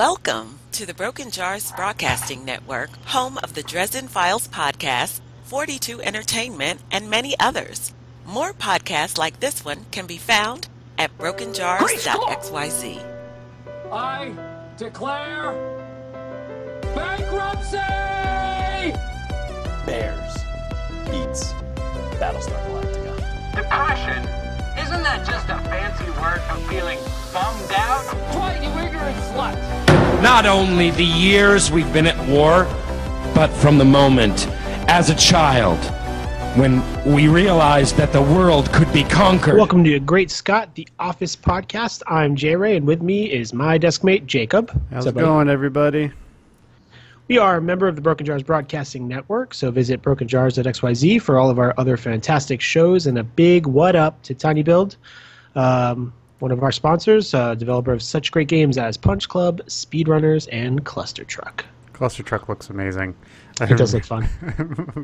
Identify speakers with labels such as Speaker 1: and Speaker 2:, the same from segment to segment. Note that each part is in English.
Speaker 1: Welcome to the Broken Jars Broadcasting Network, home of the Dresden Files podcast, 42 Entertainment, and many others. More podcasts like this one can be found at brokenjars.xyz.
Speaker 2: I declare bankruptcy!
Speaker 3: Bears beats Battlestar Galactica.
Speaker 4: Depression? Isn't that just a fancy word for feeling bummed out?
Speaker 2: Quiet, you ignorant slut!
Speaker 5: Not only the years we've been at war, but from the moment, as a child, when we realized that the world could be conquered.
Speaker 6: Welcome to Great Scott, the Office podcast. I'm Jay Ray, and with me is my desk mate Jacob.
Speaker 7: How's it going, everybody?
Speaker 6: We are a member of the Broken Jars Broadcasting Network, so visit brokenjars.xyz for all of our other fantastic shows and a big what up to Tiny Build, um, one of our sponsors, uh, developer of such great games as Punch Club, Speedrunners, and Cluster Truck.
Speaker 7: Cluster Truck looks amazing.
Speaker 6: It does look fun.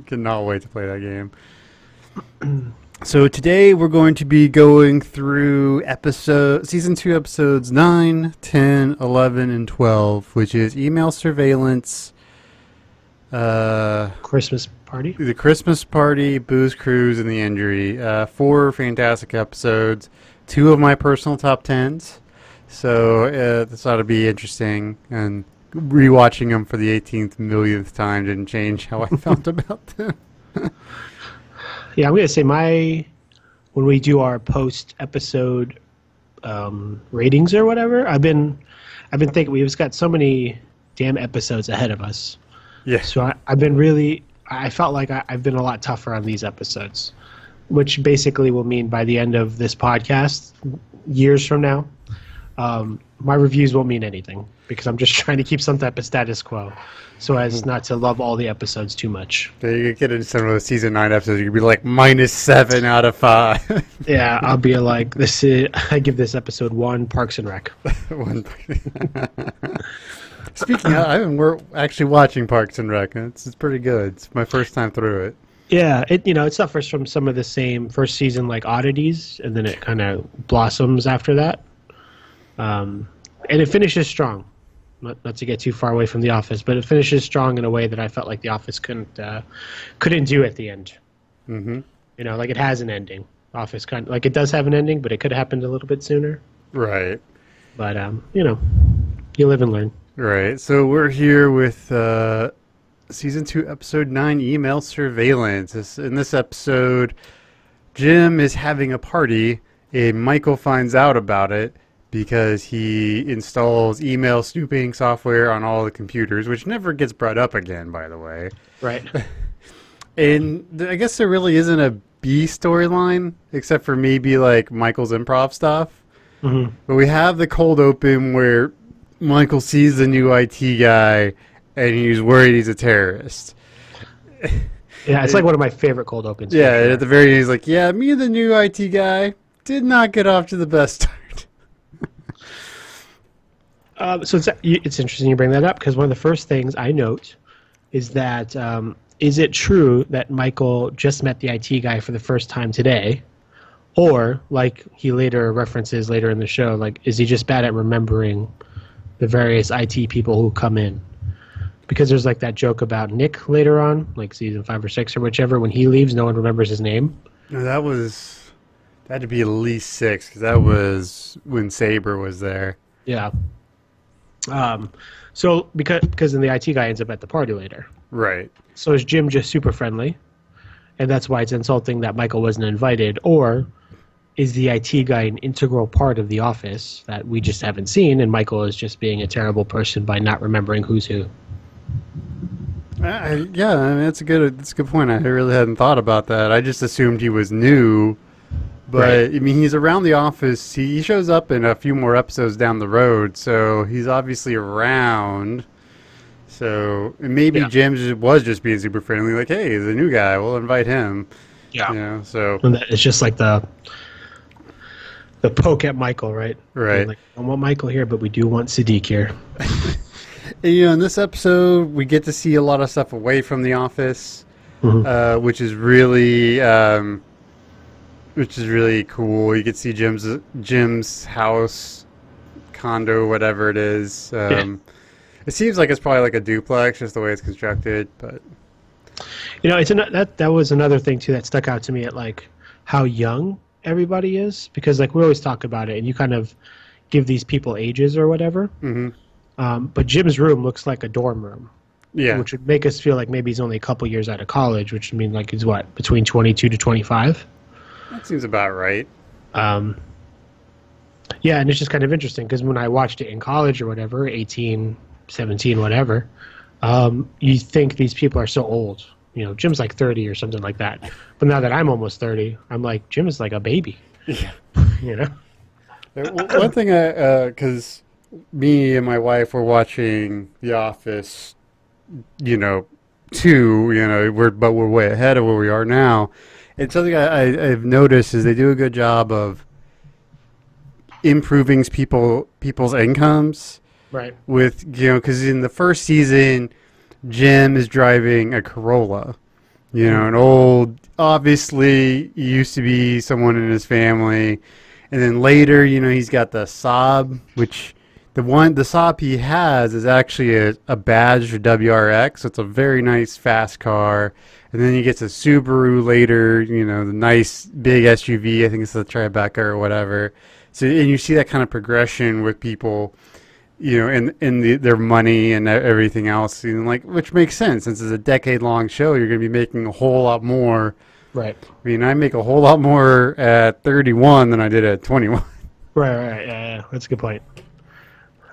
Speaker 7: Cannot wait to play that game. so today we're going to be going through episode season 2 episodes 9, 10, 11 and 12, which is email surveillance uh
Speaker 6: Christmas party.
Speaker 7: the Christmas party, booze cruise and the injury. Uh four fantastic episodes, two of my personal top 10s. So uh, this ought to be interesting and rewatching them for the 18th millionth time didn't change how I felt about them.
Speaker 6: Yeah, I'm gonna say my when we do our post episode um, ratings or whatever. I've been I've been thinking we've got so many damn episodes ahead of us.
Speaker 7: Yeah.
Speaker 6: So I, I've been really I felt like I, I've been a lot tougher on these episodes, which basically will mean by the end of this podcast, years from now, um, my reviews won't mean anything because I'm just trying to keep some type of status quo, so as not to love all the episodes too much.
Speaker 7: So you could get into some of the season 9 episodes, you could be like minus 7 out of 5.
Speaker 6: Yeah, I'll be like, this is. I give this episode one Parks and Rec.
Speaker 7: One- Speaking of, I mean, we're actually watching Parks and Rec. and It's, it's pretty good. It's my first time through it.
Speaker 6: Yeah, it you know it suffers from some of the same first season like oddities, and then it kind of blossoms after that. Um, and it finishes strong. Not, not to get too far away from The Office, but it finishes strong in a way that I felt like The Office couldn't uh, couldn't do at the end.
Speaker 7: hmm
Speaker 6: You know, like it has an ending. Office kind of like it does have an ending, but it could have happened a little bit sooner.
Speaker 7: Right.
Speaker 6: But um, you know, you live and learn.
Speaker 7: Right. So we're here with uh, season two, episode nine, email surveillance. This, in this episode, Jim is having a party, and Michael finds out about it because he installs email snooping software on all the computers, which never gets brought up again, by the way.
Speaker 6: Right.
Speaker 7: And th- I guess there really isn't a B storyline except for maybe like Michael's improv stuff.
Speaker 6: Mhm.
Speaker 7: But we have the cold open where Michael sees the new IT guy and he's worried he's a terrorist.
Speaker 6: Yeah, it's like one of my favorite cold opens.
Speaker 7: Yeah,
Speaker 6: sure.
Speaker 7: at the very end he's like, "Yeah, me and the new IT guy did not get off to the best start."
Speaker 6: Uh, so it's it's interesting you bring that up because one of the first things I note is that um, is it true that Michael just met the IT guy for the first time today, or like he later references later in the show, like is he just bad at remembering the various IT people who come in? Because there's like that joke about Nick later on, like season five or six or whichever, when he leaves, no one remembers his name.
Speaker 7: No, that was that had to be at least six because that was when Sabre was there.
Speaker 6: Yeah. Um, so because because then the IT guy ends up at the party later.
Speaker 7: Right.
Speaker 6: So is Jim just super friendly, and that's why it's insulting that Michael wasn't invited, or is the IT guy an integral part of the office that we just haven't seen, and Michael is just being a terrible person by not remembering who's who?
Speaker 7: Yeah, I mean, that's a good that's a good point. I really hadn't thought about that. I just assumed he was new, but
Speaker 6: Right.
Speaker 7: I mean, he's around the office. He, he shows up in a few more episodes down the road, so he's obviously around. So and maybe
Speaker 6: Yeah.
Speaker 7: Jim was just being super friendly, like, "Hey, the new guy, we'll invite him."
Speaker 6: Yeah.
Speaker 7: You know, so
Speaker 6: And that, it's just like the the poke at Michael, right?
Speaker 7: Right.
Speaker 6: Like, I don't want Michael here, but we do want Sadiq here.
Speaker 7: And, you know, in this episode, we get to see a lot of stuff away from the office,
Speaker 6: Mhm.
Speaker 7: uh, which is really, um, which is really cool. You can see Jim's Jim's house, condo, whatever it is. Um, It seems like it's probably like a duplex, just the way it's constructed. But
Speaker 6: You know, it's an, that that was another thing too that stuck out to me at like how young everybody is because like we always talk about it and you kind of give these people ages or whatever.
Speaker 7: Mhm.
Speaker 6: Um, but Jim's room looks like a dorm room,
Speaker 7: yeah,
Speaker 6: which would make us feel like maybe he's only a couple years out of college, which would mean like he's what between twenty two to twenty five.
Speaker 7: that seems about right.
Speaker 6: Um, yeah, and it's just kind of interesting because when I watched it in college or whatever, 18, 17, whatever, um, you think these people are so old. You know, Jim's like 30 or something like that. But now that I'm almost 30, I'm like, Jim is like a baby.
Speaker 7: Yeah.
Speaker 6: You know?
Speaker 7: Uh, One thing, I because me and my wife were watching The Office, you know, two, you know, we're but we're way ahead of where we are now. And something I, I, I've noticed is they do a good job of improving people people's incomes
Speaker 6: Right.
Speaker 7: with you know because in the first season, Jim is driving a Corolla, you know, an old. Obviously, used to be someone in his family, and then later, you know, he's got the Saab, which the one the Saab he has is actually a, a badge for WRX, so it's a very nice fast car. And then he gets a Subaru later, you know, the nice big SUV. I think it's the Tribeca or whatever. So, and you see that kind of progression with people you know, in in the, their money and everything else, and like which makes sense since it's a decade long show. You're going to be making a whole lot more.
Speaker 6: Right.
Speaker 7: I mean, I make a whole lot more at 31 than I did at 21.
Speaker 6: Right, right, yeah, yeah, that's a good point.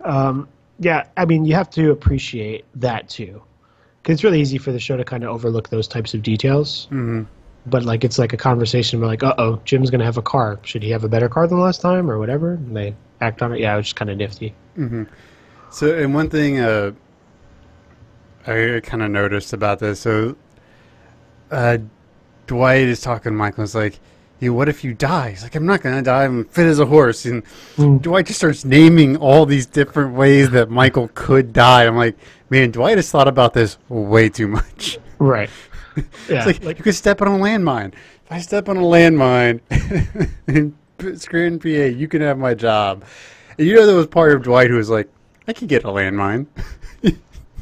Speaker 6: Um, yeah, I mean, you have to appreciate that too, because it's really easy for the show to kind of overlook those types of details. Mm-hmm. But like, it's like a conversation where like, uh oh, Jim's gonna have a car. Should he have a better car than last time, or whatever? And they act on it. Yeah, it was just kind of nifty.
Speaker 7: So, and one thing uh, I kind of noticed about this, so uh, Dwight is talking to Michael. It's like, "Hey, what if you die?" He's like, "I'm not gonna die. I'm fit as a horse." And Dwight just starts naming all these different ways that Michael could die. I'm like, man, Dwight has thought about this way too much.
Speaker 6: Right. Yeah.
Speaker 7: It's like, you could step on a landmine. If I step on a landmine in P- Scranton, PA, you can have my job. And you know there was part of Dwight who was like, I could get a landmine. At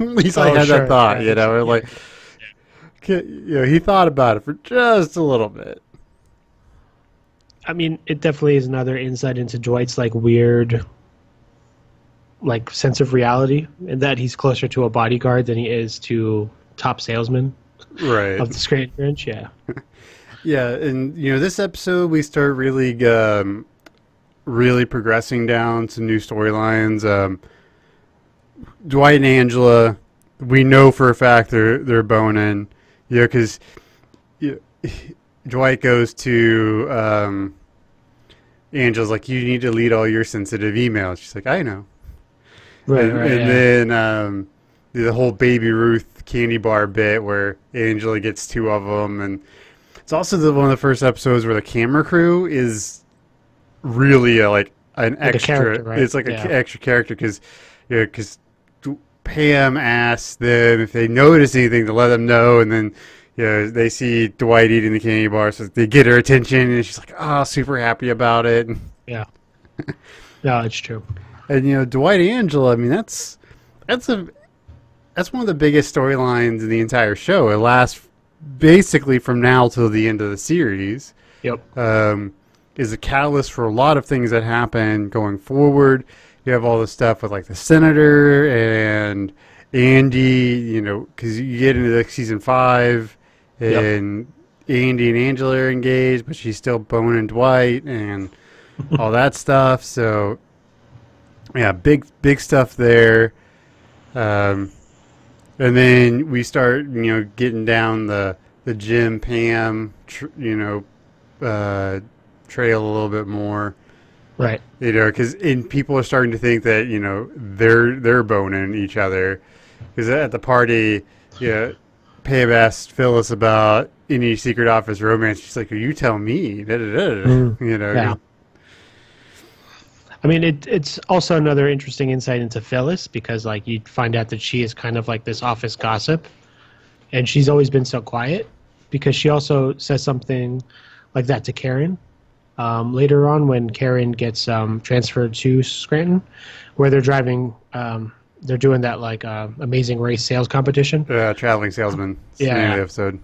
Speaker 7: least I
Speaker 6: Oh,
Speaker 7: had
Speaker 6: sure.
Speaker 7: that thought,
Speaker 6: Yeah,
Speaker 7: you know,
Speaker 6: yeah.
Speaker 7: like, you know, he thought about it for just a little bit.
Speaker 6: I mean, it definitely is another insight into Dwight's like weird, like sense of reality, and that he's closer to a bodyguard than he is to top salesman
Speaker 7: Right.
Speaker 6: of the Scranton Branch. Yeah.
Speaker 7: Yeah, and you know, this episode we start really, um, really progressing down some new storylines. Um, Dwight and Angela, we know for a fact they're they're boning, you know, because Dwight goes to um, Angela's like, you need to delete all your sensitive emails. She's like, I know.
Speaker 6: Right.
Speaker 7: and,
Speaker 6: right.
Speaker 7: and
Speaker 6: yeah.
Speaker 7: then um, the whole Baby Ruth candy bar bit where Angela gets two of them, and it's also the one of the first episodes where the camera crew is really a, like an
Speaker 6: Like
Speaker 7: extra.
Speaker 6: right?
Speaker 7: It's like
Speaker 6: Yeah.
Speaker 7: an extra character because you know, because Pam asks them if they notice anything to let them know, and then. You know, they see Dwight eating the candy bar, so they get her attention, and she's like, "Oh, super happy about it."
Speaker 6: yeah. No, it's true.
Speaker 7: And you know, Dwight and Angela, I mean, that's that's a that's one of the biggest storylines in the entire show. It lasts basically from now till the end of the series.
Speaker 6: Yep.
Speaker 7: Um, is a catalyst for a lot of things that happen going forward. You have all the stuff with like the senator and Andy, you know, because you get into like season five,
Speaker 6: Yep.
Speaker 7: and Andy and Angela are engaged, but she's still boning Dwight and all that stuff. So, yeah, big big stuff there. Um, and then we start, you know, getting down the the Jim Pam, tr- you know, uh, trail a little bit more.
Speaker 6: Right.
Speaker 7: You know, because people are starting to think that you know they're they're boning each other. Because at the party, yeah, Pam asked Phyllis about any secret office romance. She's like, "You tell me." Da, da, da, da. You know.
Speaker 6: Mm. Yeah. I mean, it, it's also another interesting insight into Phyllis because, like, you find out that she is kind of like this office gossip, and she's always been so quiet because she also says something like that to Karen um, later on when Karen gets um, transferred to Scranton, where they're driving. Um, they're doing that like uh, amazing race sales competition,
Speaker 7: Uh, traveling salesman.
Speaker 6: Yeah.
Speaker 7: episode.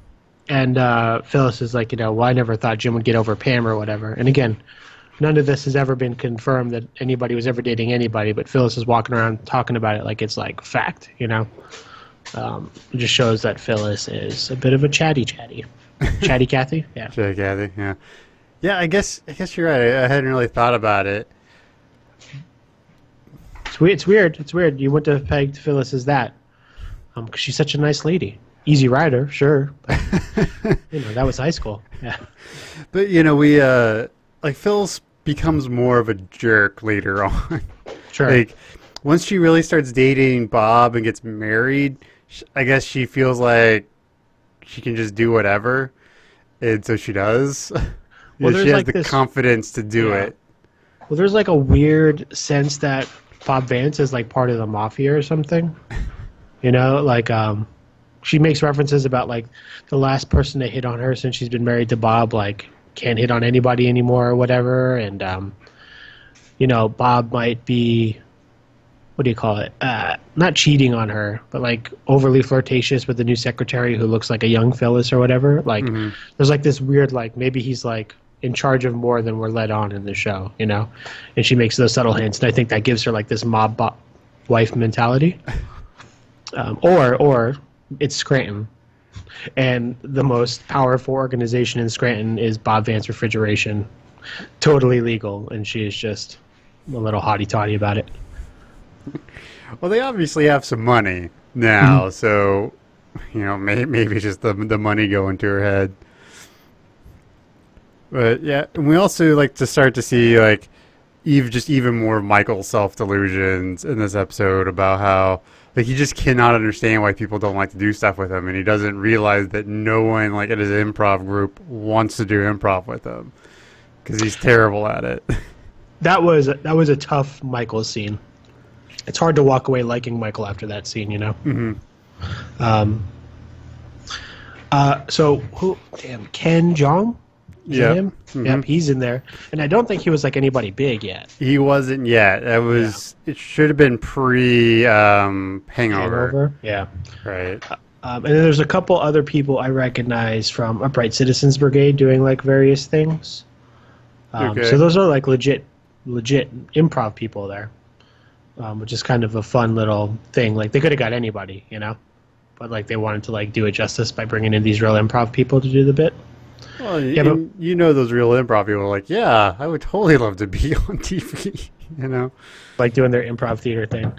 Speaker 6: and uh, Phyllis is like, you know, well, I never thought Jim would get over Pam or whatever. And again, none of this has ever been confirmed that anybody was ever dating anybody, but Phyllis is walking around talking about it like it's like fact, you know. Um, it just shows that Phyllis is a bit of a chatty chatty, chatty Cathy. Yeah.
Speaker 7: Sure, Kathy. Yeah. Yeah, I guess I guess you're right. I, I hadn't really thought about it.
Speaker 6: It's weird. It's weird. It's weird. You wouldn't have pegged Phyllis as that, um, 'cause she's such a nice lady. Easy rider, sure. But, you know, that was high school. Yeah.
Speaker 7: But you know, we uh like Phyllis becomes more of a jerk later on.
Speaker 6: Sure.
Speaker 7: like once she really starts dating Bob and gets married, I guess she feels like she can just do whatever, and so she does.
Speaker 6: Well, there's
Speaker 7: she has
Speaker 6: like
Speaker 7: the
Speaker 6: this-
Speaker 7: confidence to do
Speaker 6: Yeah.
Speaker 7: it.
Speaker 6: Well, there's like a weird sense that Bob Vance is like part of the mafia or something. You know, like um, she makes references about like the last person to hit on her since she's been married to Bob, like can't hit on anybody anymore or whatever. And um, you know, Bob might be what do you call it? Uh, not cheating on her, but like overly flirtatious with the new secretary who looks like a young Phyllis or whatever. Like, there's like this weird, like maybe he's like in charge of more than we're led on in the show, you know. And she makes those subtle hints, and I think that gives her like this mob bo- wife mentality. Um, or, or it's Scranton, and the most powerful organization in Scranton is Bob Vance Refrigeration, totally legal, and she is just a little hotty toddy about it.
Speaker 7: Well, they obviously have some money now, mm-hmm. so you know may, maybe just the the money going to her head. But yeah, and we also like to start to see like Eve just even more Michael self delusions in this episode about how like he just cannot understand why people don't like to do stuff with him, and he doesn't realize that no one like at his improv group wants to do improv with him because he's terrible at it.
Speaker 6: That was that was a tough Michael scene. It's hard to walk away liking Michael after that scene, you know. Mm-hmm. Um. Uh. So who? Damn, Ken Jeong. Is
Speaker 7: Yep.
Speaker 6: that him?
Speaker 7: Mhm.
Speaker 6: Yep, he's in there, and I don't think he was like anybody big yet.
Speaker 7: He wasn't yet. That was it. Should have been pre um, hangover,
Speaker 6: Hangover. Yeah.
Speaker 7: right?
Speaker 6: Um, and then there's a couple other people I recognize from Upright Citizens Brigade doing like various things. Um,
Speaker 7: Okay.
Speaker 6: So those are like legit, legit improv people there, um, which is kind of a fun little thing. Like they could have got anybody, you know, but like they wanted to like do it justice by bringing in these real improv people to do the bit.
Speaker 7: Well,
Speaker 6: Yeah,
Speaker 7: and you know those real improv people are like, yeah, I would totally love to be on TV. you know,
Speaker 6: like doing their improv theater thing.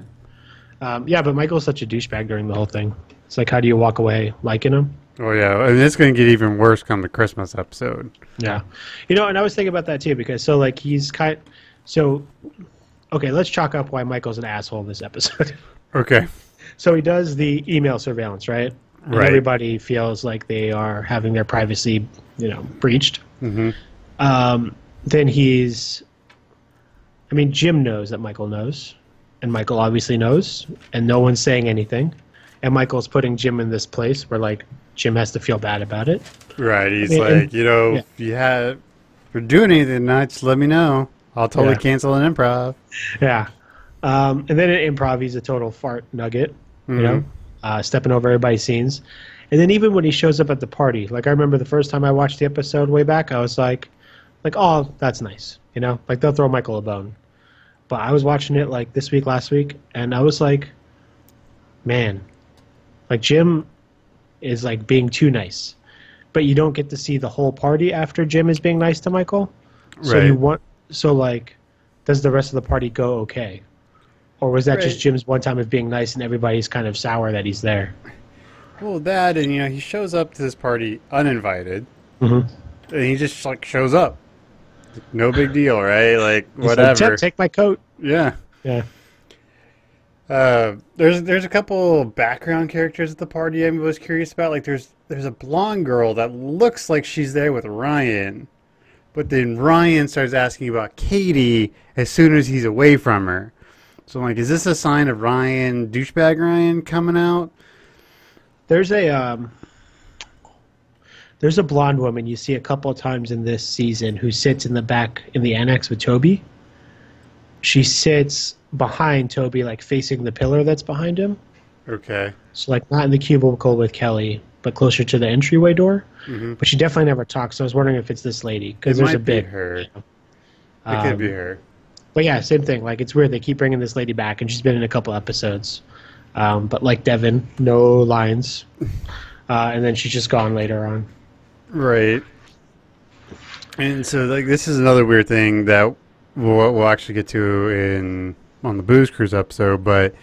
Speaker 6: Um, yeah, but Michael's such a douchebag during the whole thing. It's like, how do you walk away liking him?
Speaker 7: oh yeah, and it's going to get even worse come the Christmas episode.
Speaker 6: Yeah, you know, and I was thinking about that too because so like he's kind, so okay, let's chalk up why Michael's an asshole in this episode.
Speaker 7: Okay,
Speaker 6: so he does the email surveillance, right? And
Speaker 7: Right.
Speaker 6: Everybody feels like they are having their privacy, you know, breached.
Speaker 7: Mhm.
Speaker 6: Um, then he's, I mean, Jim knows that Michael knows, and Michael obviously knows, and no one's saying anything, and Michael's putting Jim in this place where like Jim has to feel bad about it.
Speaker 7: right. He's
Speaker 6: mean,
Speaker 7: like,
Speaker 6: and-
Speaker 7: you know,
Speaker 6: yeah.
Speaker 7: if you have, if you're doing anything tonight, just let me know. I'll totally
Speaker 6: Yeah.
Speaker 7: cancel an improv.
Speaker 6: Yeah. Um, and then in improv, he's a total fart nugget, you know, uh, stepping over everybody's scenes. And then even when he shows up at the party, like I remember the first time I watched the episode way back, I was like, like, oh, that's nice, you know, like they'll throw Michael a bone. But I was watching it like this week, last week, and I was like, man, like Jim is like being too nice, but you don't get to see the whole party after Jim is being nice to Michael. So you want so like, does the rest of the party go okay, or was that just Jim's one time of being nice and everybody's kind of sour that he's there?
Speaker 7: Well, that and you know, he shows up to this party uninvited,
Speaker 6: Mhm.
Speaker 7: and he just like shows up. No big deal, right? Like
Speaker 6: He's like,
Speaker 7: whatever.
Speaker 6: Take my coat.
Speaker 7: yeah.
Speaker 6: Yeah.
Speaker 7: Uh, there's there's a couple background characters at the party I was curious about. Like there's there's a blonde girl that looks like she's there with Ryan, but then Ryan starts asking about Katie as soon as he's away from her. So I'm like, is this a sign of Ryan douchebag Ryan coming out?
Speaker 6: There's a um, There's a blonde woman you see a couple of times in this season who sits in the back in the annex with Toby. She sits behind Toby, like facing the pillar that's behind him.
Speaker 7: Okay.
Speaker 6: So like not in the cubicle with Kelly, but closer to the entryway door. Mhm. But she definitely never talks. So I was wondering if it's this lady because there's
Speaker 7: might
Speaker 6: a
Speaker 7: be
Speaker 6: bit.
Speaker 7: her. It
Speaker 6: Um,
Speaker 7: could be her.
Speaker 6: But yeah, same thing. Like it's weird they keep bringing this lady back, and she's been in a couple episodes. Um, but like Devin, no lines, uh, and then she's just gone later on.
Speaker 7: Right. And so, like, this is another weird thing that we'll, we'll actually get to in on the Booze Cruise episode. But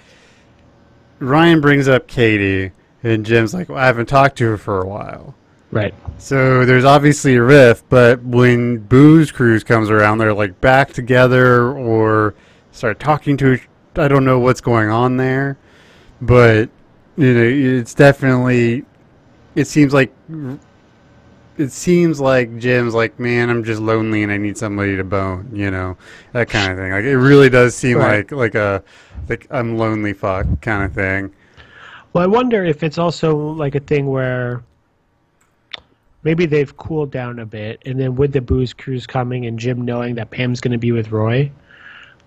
Speaker 7: Ryan brings up Katie, and Jim's like, well, "I haven't talked to her for a while."
Speaker 6: Right.
Speaker 7: So there's obviously a rift, but when Booze Cruise comes around, they're like back together or start talking to each. I don't know what's going on there, but you know, it's definitely. It seems like. It seems like Jim's like, man, I'm just lonely and I need somebody to bone, you know, that kind of thing. Like it really does seem
Speaker 6: Right.
Speaker 7: like like a like I'm lonely fuck kind of thing.
Speaker 6: Well, I wonder if it's also like a thing where maybe they've cooled down a bit, and then with the booze cruise coming and Jim knowing that Pam's going to be with Roy,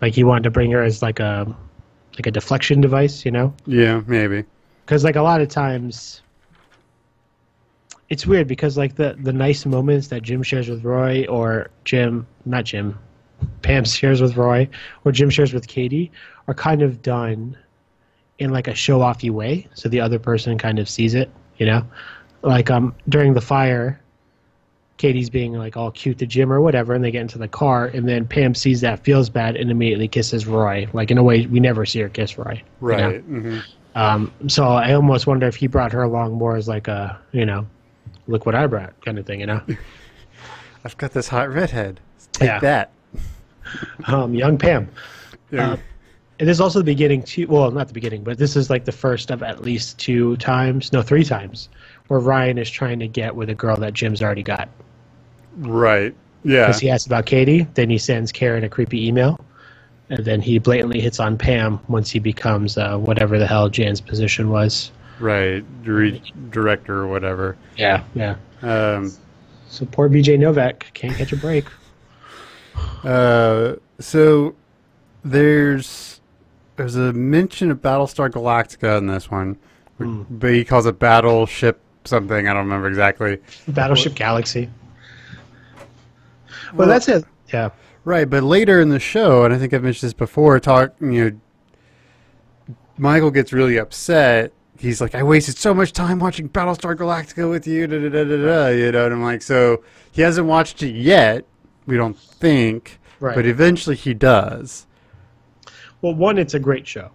Speaker 6: like he wanted to bring her as like a like a deflection device, you know?
Speaker 7: Yeah, maybe.
Speaker 6: Because like a lot of times, it's weird because like the the nice moments that Jim shares with Roy, or Jim, not Jim, Pam shares with Roy, or Jim shares with Katie, are kind of done in like a show offy way, so the other person kind of sees it, you know, like um during the fire. Katie's being like all cute to Jim or whatever, and they get into the car, and then Pam sees that, feels bad, and immediately kisses Roy. Like in a way, we never see her kiss Roy. you know?
Speaker 7: Right. hmm
Speaker 6: Um, so I almost wonder if he brought her along more as like a, you know, look what I brought kind of thing, you know.
Speaker 7: I've got this hot redhead. Take
Speaker 6: Yeah.
Speaker 7: that.
Speaker 6: Um, young Pam.
Speaker 7: Yeah.
Speaker 6: Uh, it is also the beginning too. Well, not the beginning, but this is like the first of at least two times, no, three times, where Ryan is trying to get with a girl that Jim's already got.
Speaker 7: Right. Yeah.
Speaker 6: Because he asks about Katie, then he sends Karen a creepy email, and then he blatantly hits on Pam once he becomes uh, whatever the hell Jan's position was.
Speaker 7: Right. Re- director or whatever.
Speaker 6: Yeah, yeah.
Speaker 7: Um,
Speaker 6: So poor BJ Novak can't catch a break.
Speaker 7: uh, so there's there's a mention of Battlestar Galactica in this one, but he calls it Battleship something. I don't remember exactly.
Speaker 6: Battleship Galaxy. Well, that's it. Yeah.
Speaker 7: Right, but later in the show, and I think I've mentioned this before, talk you know, Michael gets really upset. He's like, "I wasted so much time watching Battlestar Galactica with you," da, da, da, da, da, you know, and I'm like, so he hasn't watched it yet. We don't think,
Speaker 6: Right.
Speaker 7: but eventually he does.
Speaker 6: Well, one, it's a great show.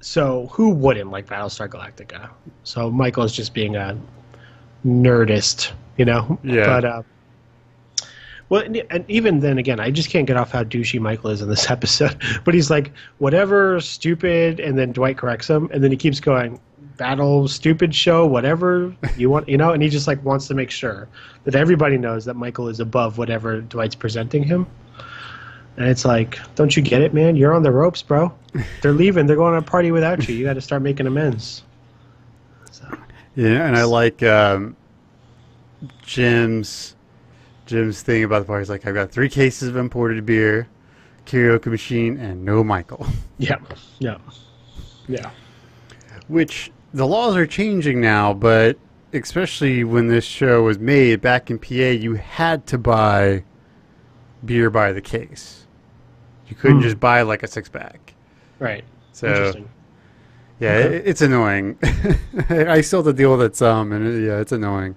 Speaker 6: So who wouldn't like Battlestar Galactica? So Michael is just being a nerdist, you know.
Speaker 7: Yeah.
Speaker 6: But uh, well, and even then, again, I just can't get off how douchey Michael is in this episode. But he's like, whatever, stupid, and then Dwight corrects him, and then he keeps going, battle, stupid show, whatever you want, you know. And he just like wants to make sure that everybody knows that Michael is above whatever Dwight's presenting him. And it's like, don't you get it, man? You're on the ropes, bro. They're leaving. They're going to a party without you. You got to start making amends.
Speaker 7: Yeah, and I like um, Jim's Jim's thing about the party. He's like, "I've got three cases of imported beer, karaoke machine, and no Michael."
Speaker 6: Yeah, yeah, yeah.
Speaker 7: Which the laws are changing now, but especially when this show was made back in PA, you had to buy beer by the case. You couldn't
Speaker 6: Hmm.
Speaker 7: just buy like a six pack.
Speaker 6: Right.
Speaker 7: So
Speaker 6: Interesting.
Speaker 7: yeah,
Speaker 6: Okay.
Speaker 7: it, it's annoying. I still have to deal with it some, and it, yeah, it's annoying.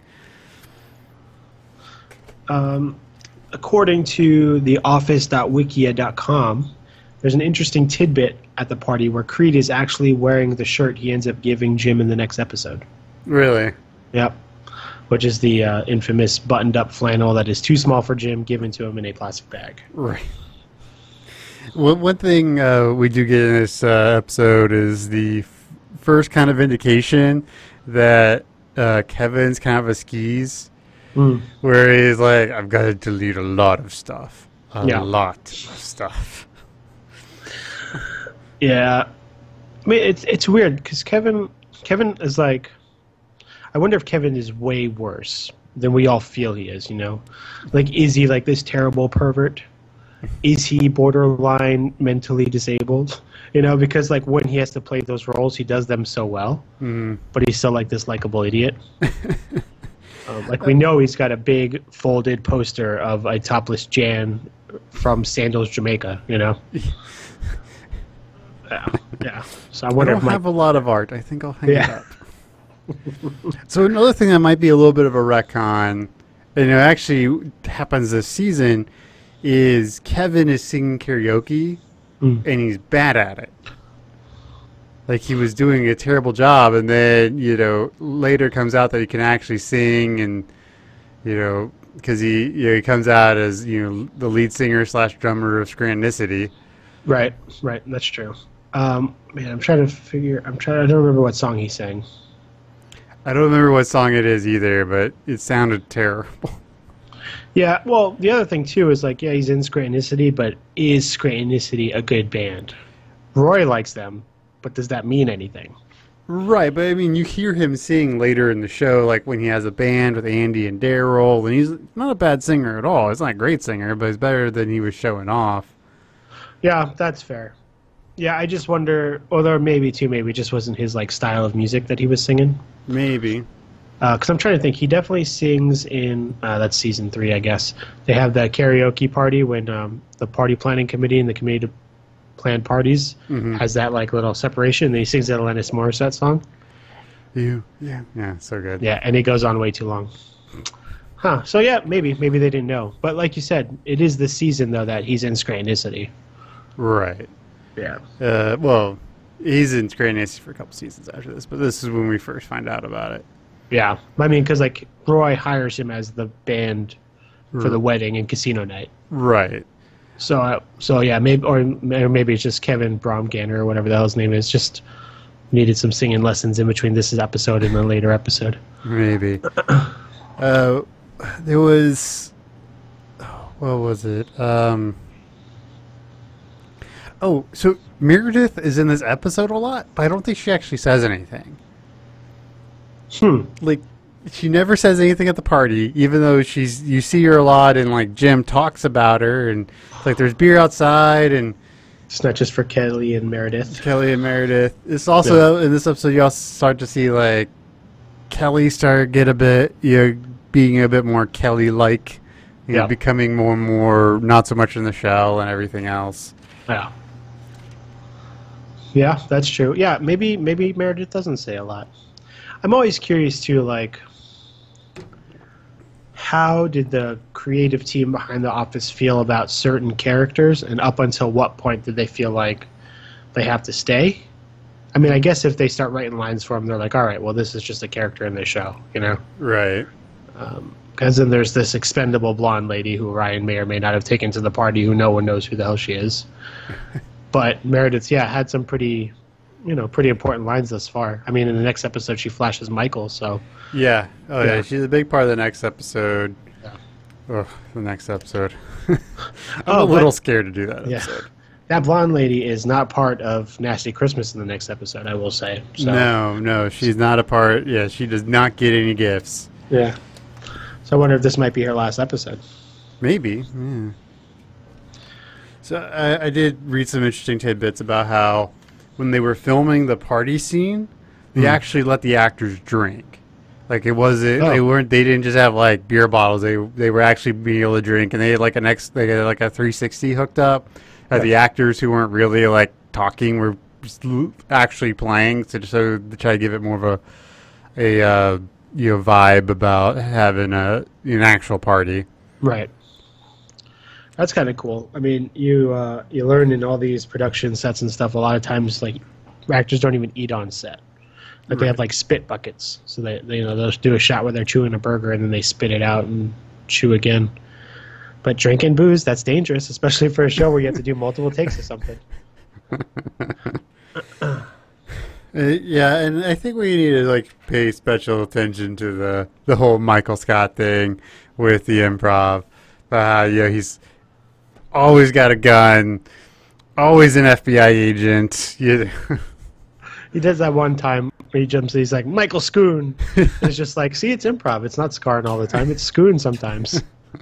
Speaker 6: Um, according to the office.wikia.com, there's an interesting tidbit at the party where Creed is actually wearing the shirt he ends up giving Jim in the next episode.
Speaker 7: Really.
Speaker 6: Yep. Which is the uh, infamous buttoned up flannel that is too small for Jim, given to him in a plastic bag.
Speaker 7: Right. Well, one thing uh, we do get in this uh, episode is the f- first kind of indication that uh, Kevin's kind of a skis,
Speaker 6: Mm.
Speaker 7: where he's like, "I've got to delete a lot of stuff, a
Speaker 6: Yeah.
Speaker 7: lot of stuff."
Speaker 6: Yeah, I mean it's it's weird because Kevin Kevin is like, I wonder if Kevin is way worse than we all feel he is. You know, like is he like this terrible pervert? Is he borderline mentally disabled? You know, because like when he has to play those roles, he does them so well,
Speaker 7: Mm.
Speaker 6: but he's still like this likable idiot. um, like we know he's got a big folded poster of a topless Jan from Sandals, Jamaica. You know. Yeah, yeah. So I
Speaker 7: I don't
Speaker 6: if Mike
Speaker 7: have a lot of art. I think I'll hang
Speaker 6: Yeah.
Speaker 7: it up. so another thing that might be a little bit of a retcon, and it actually happens this season, is Kevin is singing karaoke,
Speaker 6: Mm.
Speaker 7: and he's bad at it. Like he was doing a terrible job, and then you know later comes out that he can actually sing, and you know because he you know, he comes out as you know the lead singer slash drummer of Scrantonicity.
Speaker 6: Right, right. That's true. Um, man, I'm trying to figure. I'm trying. I don't remember what song he sang.
Speaker 7: I don't remember what song it is either, but it sounded terrible.
Speaker 6: Yeah. Well, the other thing too is like, yeah, he's in Scrantonicity, but is Scrantonicity a good band? Roy likes them, but does that mean anything?
Speaker 7: Right, but I mean, you hear him sing later in the show, like when he has a band with Andy and Daryl, and he's not a bad singer at all. He's not a great singer, but he's better than he was showing off.
Speaker 6: Yeah, that's fair. Yeah, I just wonder, there maybe too, maybe it just wasn't his like style of music that he was singing.
Speaker 7: Maybe.
Speaker 6: Because I'm trying to think, he definitely sings in uh, that's season three, I guess. They have the karaoke party when um, the party planning committee and the committee to plan parties has that like little separation. And he sings that Alanis Morissette song.
Speaker 7: You, yeah, yeah, so good.
Speaker 6: Yeah, and it goes on way too long. Huh. So yeah, maybe maybe they didn't know, but like you said, it is this season though that he's in Scrantonicity.
Speaker 7: Right.
Speaker 6: Yeah.
Speaker 7: Uh, well, he's in Scrantonicity for a couple seasons after this, but this is when we first find out about it.
Speaker 6: Yeah. I mean, because like Roy hires him as the band for the wedding and casino night.
Speaker 7: Right.
Speaker 6: So, uh, so yeah, maybe or, or maybe it's just Kevin Bromgander or whatever the hell his name is. Just needed some singing lessons in between this episode and the later episode.
Speaker 7: Maybe. uh, there was. What was it? Um. Oh, so Meredith is in this episode a lot, but I don't think she actually says anything.
Speaker 6: Hmm.
Speaker 7: Like, she never says anything at the party, even though she's. You see her a lot, and like Jim talks about her, and it's like there's beer outside, and
Speaker 6: It's not just for Kelly and Meredith.
Speaker 7: Kelly and Meredith. It's also in this episode you also start to see like Kelly start to get a bit you know being a bit more Kelly like, you know,
Speaker 6: Yeah.
Speaker 7: becoming more and more not so much in the shell and everything else.
Speaker 6: Yeah. Yeah, that's true. Yeah, maybe maybe Meredith doesn't say a lot. I'm always curious too, like how did the creative team behind the office feel about certain characters and up until what point did they feel like they have to stay? I mean, I guess if they start writing lines for them, they're like, all right, well, this is just a character in the show, you know?
Speaker 7: Right.
Speaker 6: Um, because then there's this expendable blonde lady who Ryan may or may not have taken to the party who no one knows who the hell she is. but Meredith, yeah, had some pretty, you know, pretty important lines thus far. I mean, in the next episode, she flashes Michael, so
Speaker 7: Yeah. Oh yeah.
Speaker 6: Yeah.
Speaker 7: She's a big part of the next episode.
Speaker 6: Yeah.
Speaker 7: Oh, the next episode. I'm
Speaker 6: Oh,
Speaker 7: a little
Speaker 6: but-
Speaker 7: scared to do that
Speaker 6: Yeah.
Speaker 7: episode.
Speaker 6: that blonde lady is not part of Nasty Christmas in the next episode, I will say. So,
Speaker 7: No, no, she's not a part. Yeah, she does not get any gifts.
Speaker 6: Yeah. So I wonder if this might be her last episode.
Speaker 7: Maybe. Yeah. So I, I did read some interesting tidbits about how when they were filming the party scene, they actually let the actors drink. Like it wasn't. They
Speaker 6: Oh.
Speaker 7: weren't. They didn't just have like beer bottles. They they were actually being able to drink, and they had like an X. They had like a 360 hooked up. Uh, the actors who weren't really like talking were actually playing to so to try to give it more of a a uh, you know vibe about having a an actual party.
Speaker 6: Right. That's kind of cool. I mean, you uh, you learn in all these production sets and stuff. A lot of times, like actors don't even eat on set. Like they have like spit buckets, so they, they you know they'll do a shot where they're chewing a burger and then they spit it out and chew again. But drinking booze, that's dangerous, especially for a show where you have to do multiple takes of something.
Speaker 7: Uh, yeah, and I think we need to like pay special attention to the the whole Michael Scott thing with the improv. Uh, yeah, he's always got a gun, always an FBI agent. You,
Speaker 6: He does that one time where he jumps. He's like Michael Schoon. it's just like, see, it's improv. It's not Scarn all the time. It's Schoon sometimes.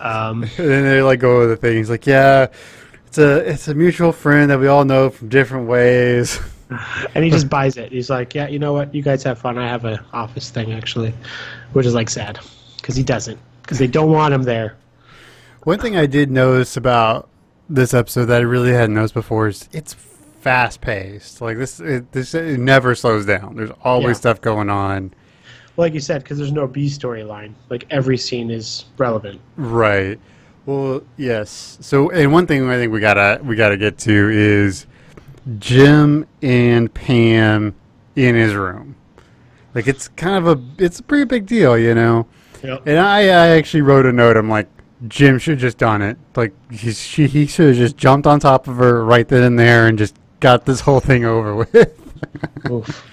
Speaker 6: um,
Speaker 7: And then they like go over the thing. He's like, "Yeah, it's a it's a mutual friend that we all know from different ways."
Speaker 6: and he just buys it. He's like, yeah, you know what? You guys have fun. I have an office thing actually, which is like sad because he doesn't because they don't want him there.
Speaker 7: One thing I did notice about this episode that I really hadn't noticed before is it's fast paced. Like this, it, this it never slows down. There's always
Speaker 6: Yeah.
Speaker 7: stuff going on.
Speaker 6: Well, like you said, because there's no B storyline. Like every scene is relevant.
Speaker 7: Right. Well, yes. So, and one thing I think we gotta we gotta get to is Jim and Pam in his room. Like it's kind of a it's a pretty big deal, you know.
Speaker 6: Yep.
Speaker 7: And I, I actually wrote a note. I'm like, Jim should have just done it. Like he she, he should have just jumped on top of her right then and there and just got this whole thing over with.
Speaker 6: Oof.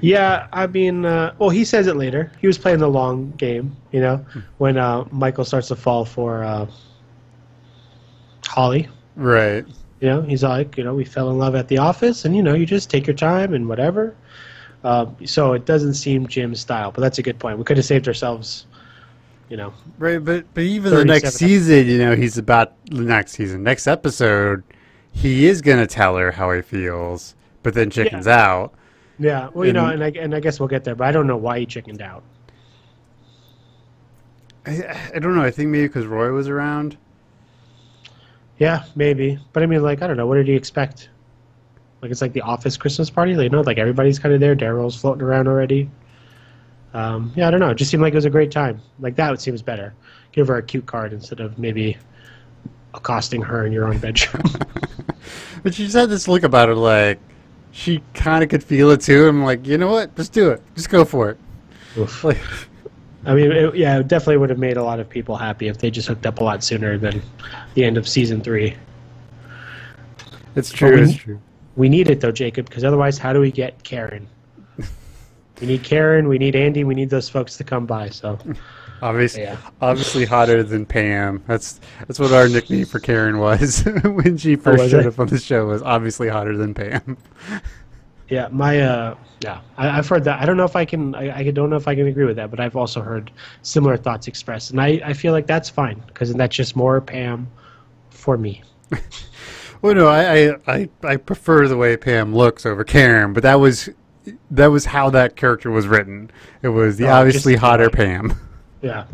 Speaker 6: Yeah, I mean, uh, well, he says it later. He was playing the long game, you know, when uh, Michael starts to fall for uh, Holly.
Speaker 7: right.
Speaker 6: You know, he's like, you know, we fell in love at the office, and you know, you just take your time and whatever. Uh, so it doesn't seem Jim's style, but that's a good point. We could have saved ourselves, you know.
Speaker 7: Right, but but even the next
Speaker 6: 37
Speaker 7: season, you know, he's about the next season, next episode, he is gonna tell her how he feels, but then chickens out.
Speaker 6: Yeah, well, you know,
Speaker 7: And-
Speaker 6: and I, and I guess we'll get there, but I don't know why he chickened out.
Speaker 7: I, I don't know. I think maybe because Roy was around.
Speaker 6: Yeah, maybe, but I mean, like, I don't know. What did he expect? Like, it's like the office Christmas party. Like, you know, like everybody's kind of there. Daryl's floating around already. Um, yeah, I don't know. It just seemed like it was a great time. Like that seems better. Give her a cute card instead of maybe accosting her in your own bedroom.
Speaker 7: But she just had this look about her, like she kind of could feel it too. I'm like, you know what? Just do it. Just go for it. Like,
Speaker 6: I mean, it, yeah, it definitely would have made a lot of people happy if they just hooked up a lot sooner than the end of season three.
Speaker 7: it's true.
Speaker 6: we-
Speaker 7: It's true.
Speaker 6: We need it though, Jacob, because otherwise, how do we get Karen? we need Karen. We need Andy. We need those folks to come by. So
Speaker 7: Obviously,
Speaker 6: Yeah.
Speaker 7: obviously hotter than Pam. That's that's what our nickname for Karen was when she first
Speaker 6: was
Speaker 7: showed
Speaker 6: it?
Speaker 7: up on the show. Was obviously hotter than Pam.
Speaker 6: yeah, my uh, yeah, I, I've heard that. I don't know if I can. I, I don't know if I can agree with that, but I've also heard similar thoughts expressed, and I, I feel like that's fine because that's just more Pam for me.
Speaker 7: Well, no, I, I, I, prefer the way Pam looks over Karen, but that was that was how that character was written. It was the
Speaker 6: Oh,
Speaker 7: obviously hotter Pam.
Speaker 6: Yeah,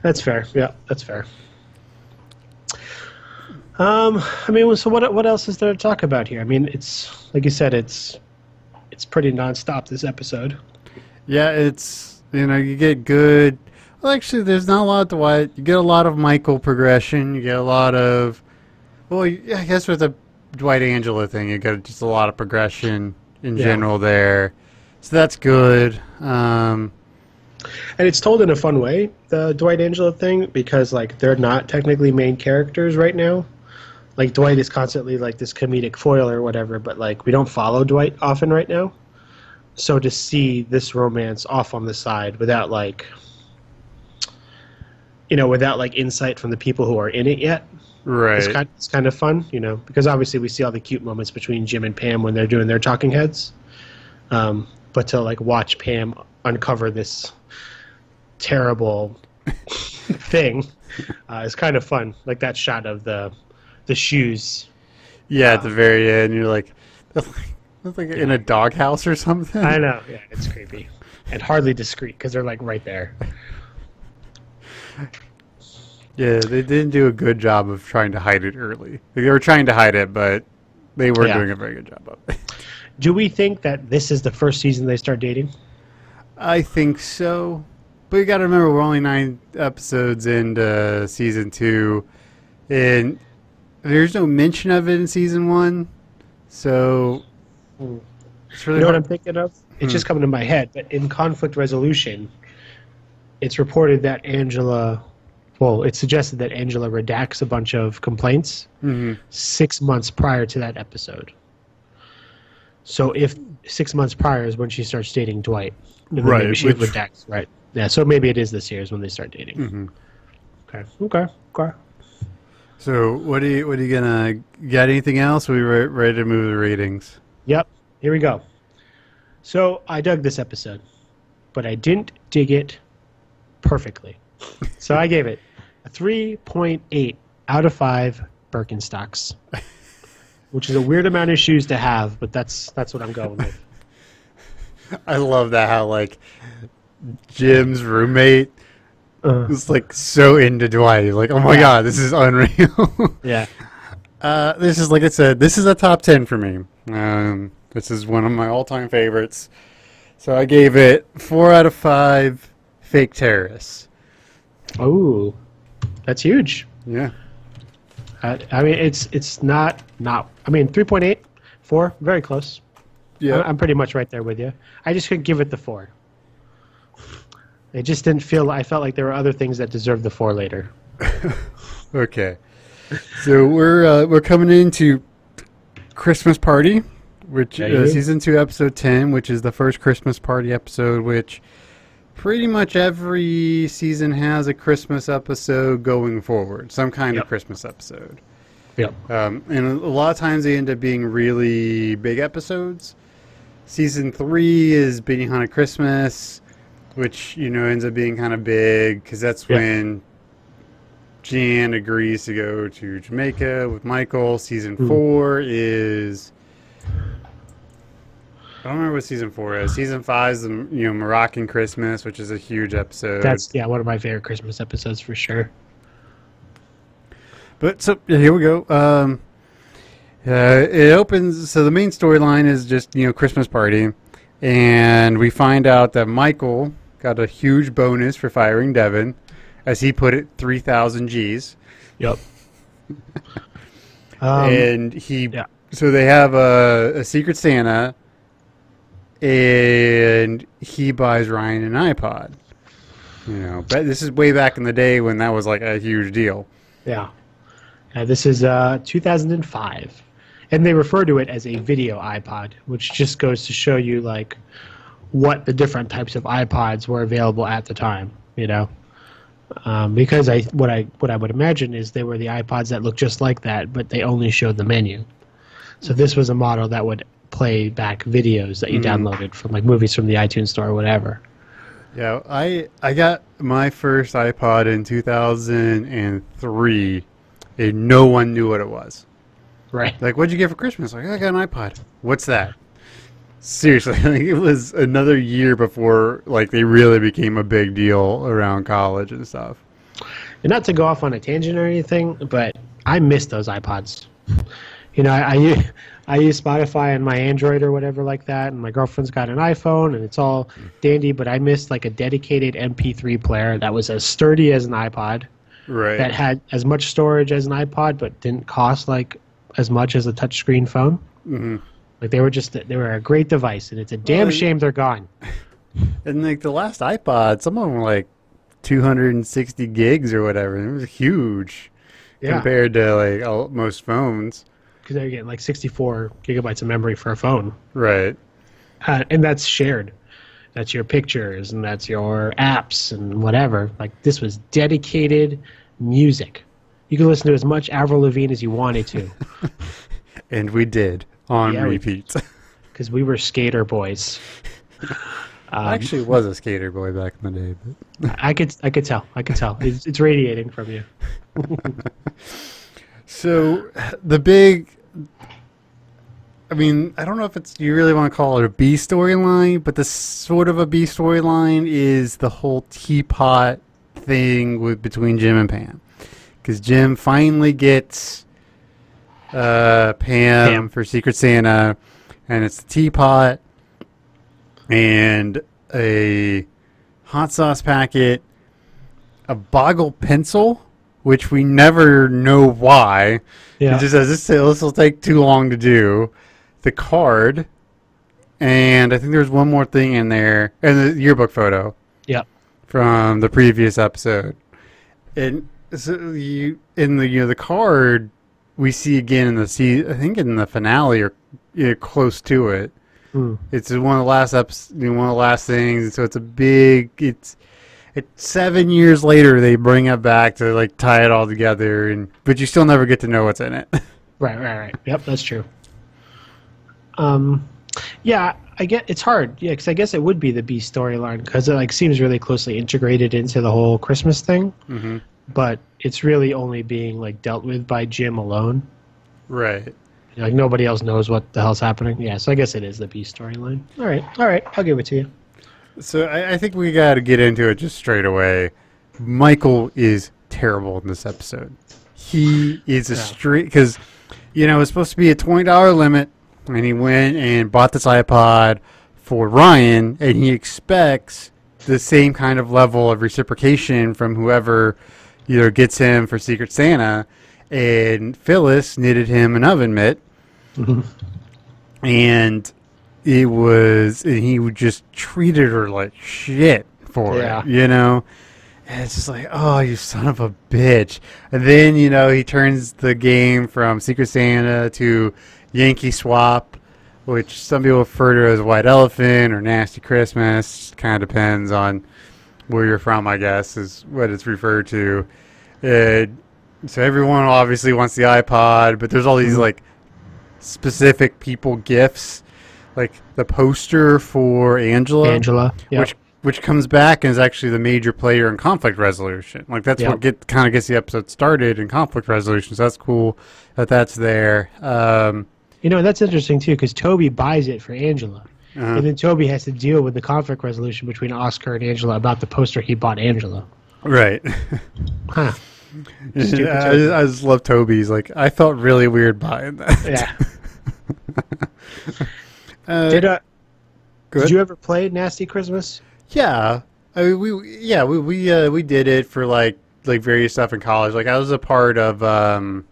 Speaker 6: that's fair. Yeah, that's fair. Um, I mean, so what? What else is there to talk about here? I mean, it's like you said, it's it's pretty nonstop this episode.
Speaker 7: Yeah, it's you know you get good. Well, actually, there's not a lot to what you get a lot of Michael progression. You get a lot of well, I guess with the Dwight Angela thing, you got just a lot of progression in
Speaker 6: Yeah.
Speaker 7: general there. So that's good. Um,
Speaker 6: And it's told in a fun way, the Dwight Angela thing, because like they're not technically main characters right now. Like Dwight is constantly like this comedic foil or whatever, but like we don't follow Dwight often right now. So to see this romance off on the side without like you know, without like insight from the people who are in it yet,
Speaker 7: right.
Speaker 6: it's kind, it's kind of fun, you know, because obviously we see all the cute moments between Jim and Pam when they're doing their talking heads. Um, but to like watch Pam uncover this terrible thing uh, is kind of fun. Like that shot of the the shoes.
Speaker 7: yeah, at the very end, you're like, that's like, that's like in a doghouse or something.
Speaker 6: I know, yeah, it's creepy and hardly discreet because they're like right there.
Speaker 7: Yeah, they didn't do a good job of trying to hide it early. They were trying to hide it, but they weren't
Speaker 6: Yeah.
Speaker 7: doing a very good job of it.
Speaker 6: Do we think that this is the first season they start dating?
Speaker 7: I think so. But you got to remember, we're only nine episodes into season two, and there's no mention of it in season one. So hmm. it's really
Speaker 6: You know what I'm
Speaker 7: hard.
Speaker 6: thinking of? It's hmm. just coming to my head. But in conflict resolution, it's reported that Angela, well, it's suggested that Angela redacts a bunch of complaints
Speaker 7: Mhm.
Speaker 6: six months prior to that episode. So if six months prior is when she starts dating Dwight, then
Speaker 7: Right,
Speaker 6: Maybe she
Speaker 7: which-
Speaker 6: redacts, right? Yeah. So maybe it is this year is when they start dating.
Speaker 7: Mhm.
Speaker 6: Okay. Okay. Okay.
Speaker 7: So what are you what are you gonna got anything else? Or we re- ready to move the ratings?
Speaker 6: Yep. Here we go. So I dug this episode, but I didn't dig it perfectly. So I gave it 3.8 out of 5 Birkenstocks, which is a weird amount of shoes to have, but that's that's what I'm going with.
Speaker 7: I love that how like Jim's roommate
Speaker 6: Uh,
Speaker 7: was like so into Dwight. He's like, oh my
Speaker 6: Yeah.
Speaker 7: god, this is unreal.
Speaker 6: yeah.
Speaker 7: uh, this is like I said, this is a top ten for me. Um, this is one of my all-time favorites. So I gave it four out of five fake terrorists.
Speaker 6: Oh, that's huge.
Speaker 7: Yeah.
Speaker 6: I, I mean, it's it's not not. I mean, 3.8, 4, very close.
Speaker 7: Yeah.
Speaker 6: I'm pretty much right there with you. I just couldn't give it the four. It just didn't feel. I felt like there were other things that deserved the four later.
Speaker 7: Okay. So we're uh, we're coming into Christmas Party, which
Speaker 6: Yeah,
Speaker 7: uh, season two, episode ten, which is the first Christmas Party episode. Which pretty much every season has a Christmas episode going forward, some kind
Speaker 6: Yep.
Speaker 7: of Christmas episode.
Speaker 6: Yep.
Speaker 7: Um, and a lot of times they end up being really big episodes. Season three is Benihana Christmas, which you know ends up being kind of big because that's
Speaker 6: Yeah.
Speaker 7: when Jan agrees to go to Jamaica with Michael. Season
Speaker 6: Hmm.
Speaker 7: four is I don't remember what season four is. Season five is the you know Moroccan Christmas, which is a huge episode.
Speaker 6: That's yeah, one of my favorite Christmas episodes for sure.
Speaker 7: But so here we go. Um, uh, it opens. So the main storyline is just you know Christmas party, and we find out that Michael got a huge bonus for firing Devon, as he put it, three thousand G's,
Speaker 6: Yep. um,
Speaker 7: and he.
Speaker 6: yeah.
Speaker 7: So they have a, a secret Santa, and he buys Ryan an iPod. You know, but this is way back in the day when that was like a huge deal.
Speaker 6: yeah. Uh, this is uh, 2005, and they refer to it as a video iPod, which just goes to show you like what the different types of iPods were available at the time. You know, um, because I what I what I would imagine is they were the iPods that looked just like that, but they only showed the menu. So this was a model that would play back videos that you mm-hmm. downloaded from like movies from the iTunes store or whatever.
Speaker 7: Yeah, I I got my first iPod in 2003, and no one knew what it was.
Speaker 6: Right.
Speaker 7: Like, what'd you get for Christmas? Like, I got an iPod. What's that? Seriously, like, it was another year before like they really became a big deal around college and stuff.
Speaker 6: And not to go off on a tangent or anything, but I miss those iPods. You know, I, I, I use Spotify on my Android or whatever like that, and my girlfriend's got an iPhone, and it's all dandy. But I missed like a dedicated MP3 player that was as sturdy as an iPod,
Speaker 7: Right.
Speaker 6: that had as much storage as an iPod, but didn't cost like as much as a touchscreen phone.
Speaker 7: hmm
Speaker 6: Like they were just they were a great device, and it's a damn
Speaker 7: Well,
Speaker 6: shame they're gone.
Speaker 7: And like the last iPod, some of them were like 260 gigs or whatever. It was huge
Speaker 6: Yeah,
Speaker 7: compared to like all, most phones.
Speaker 6: Because they're getting like 64 gigabytes of memory for a phone.
Speaker 7: Right.
Speaker 6: uh, and that's shared. That's your pictures and that's your apps and whatever. Like this was dedicated music. You can listen to as much Avril Lavigne as you wanted to
Speaker 7: And we did on
Speaker 6: Yeah,
Speaker 7: repeat.
Speaker 6: because we were skater boys. Um,
Speaker 7: I actually was a skater boy back in the day. But.
Speaker 6: I could I could tell I could tell it's, it's radiating from you.
Speaker 7: So the big, I mean, I don't know if it's you really want to call it a B storyline, but the sort of a B storyline is the whole teapot thing with between Jim and Pam, because Jim finally gets uh, Pam,
Speaker 6: Pam.
Speaker 7: for Secret Santa, and it's the teapot and a hot sauce packet, a boggle pencil, which we never know why.
Speaker 6: Yeah.
Speaker 7: It just says this this will take too long to do. The card, and I think there's one more thing in there, and the yearbook photo
Speaker 6: Yep.
Speaker 7: from the previous episode. And so you in the you know the card we see again in the see I think in the finale or you know, close to it.
Speaker 6: Hmm.
Speaker 7: It's one of the last know, one of the last things. So it's a big. It's it, seven years later they bring it back to like tie it all together, and but you still never get to know what's in it.
Speaker 6: Right, right, right. Yep, that's true. Um, yeah, I get it's hard. Yeah, because I guess it would be the B storyline because it like seems really closely integrated into the whole Christmas thing. Mm-hmm. But it's really only being like dealt with by Jim alone.
Speaker 7: right.
Speaker 6: Like nobody else knows what the hell's happening. Yeah, so I guess it is the B storyline. All right, all right, I'll give it to you.
Speaker 7: So I, I think we got to get into it just straight away. Michael is terrible in this episode. He is a straight because you know it's supposed to be a twenty dollar limit, and he went and bought this iPod for Ryan, and he expects the same kind of level of reciprocation from whoever either gets him for Secret Santa. And Phyllis knitted him an oven mitt, mm-hmm. and it was and he would just treated her like shit for
Speaker 6: Yeah.
Speaker 7: it, you know. And it's just like, oh, you son of a bitch. And then you know he turns the game from Secret Santa to Yankee Swap, which some people refer to as White Elephant or Nasty Christmas. Kind of depends on where you're from, I guess, is what it's referred to. And so everyone obviously wants the iPod, but there's all these mm-hmm. like specific people gifts, like the poster for Angela,
Speaker 6: Angela, yep.
Speaker 7: which which comes back and is actually the major player in conflict resolution. Like that's
Speaker 6: Yep.
Speaker 7: what get kind of gets the episode started in conflict resolution. So that's cool that that's there. Um,
Speaker 6: You know, that's interesting too because Toby buys it for Angela. And then Toby has to deal with the conflict resolution between Oscar and Angela about the poster he bought Angela.
Speaker 7: right.
Speaker 6: Huh.
Speaker 7: I,
Speaker 6: Stupid
Speaker 7: I just love Toby's. Like I felt really weird buying that.
Speaker 6: Yeah.
Speaker 7: Uh,
Speaker 6: did, uh,
Speaker 7: good.
Speaker 6: did you ever play Nasty Christmas?
Speaker 7: Yeah, I mean, we yeah we we uh, we did it for like like various stuff in college. Like I was a part of um,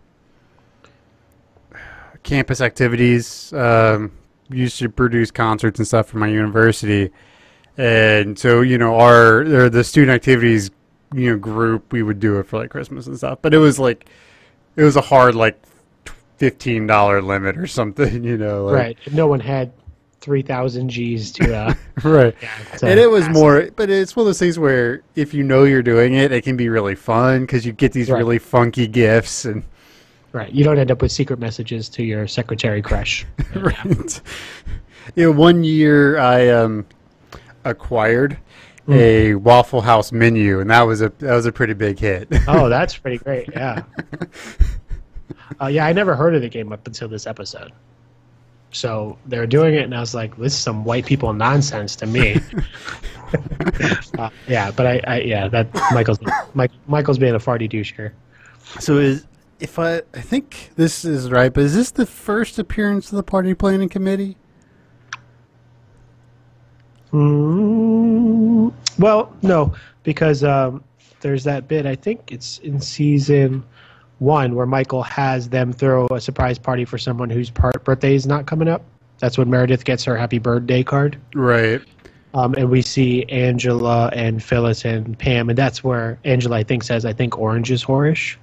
Speaker 7: campus activities. Um, used to produce concerts and stuff for my university, and so you know our or the student activities you know group we would do it for like Christmas and stuff. But it was like it was a hard like fifteen dollar limit or something. You know, like,
Speaker 6: right. No one had 3,000 G's to. Uh,
Speaker 7: right.
Speaker 6: to
Speaker 7: and it was
Speaker 6: pass
Speaker 7: more, but it's one of those things where if you know you're doing it, it can be really fun because you get these
Speaker 6: Right.
Speaker 7: really funky gifts and
Speaker 6: Right. You don't end up with secret messages to your secretary crush.
Speaker 7: right. You know, one year I um, acquired
Speaker 6: Hmm.
Speaker 7: a Waffle House menu, and that was a that was a pretty big hit.
Speaker 6: Oh, that's pretty great. Yeah. Uh, yeah, I never heard of the game up until this episode. So they were doing it, and I was like, "This is some white people nonsense to me." uh, yeah, but I, I, yeah, that Michael's Mike, Michael's being a farty douche here.
Speaker 7: so is if I I think this is right, but is this the first appearance of the party planning committee?
Speaker 6: Mm, well, no, because um, there's that bit. I think it's in season one where Michael has them throw a surprise party for someone whose part birthday is not coming up. That's when Meredith gets her happy birthday card.
Speaker 7: Right.
Speaker 6: Um, and we see Angela and Phyllis and Pam, and that's where Angela, I think, says, "I think orange is whorish,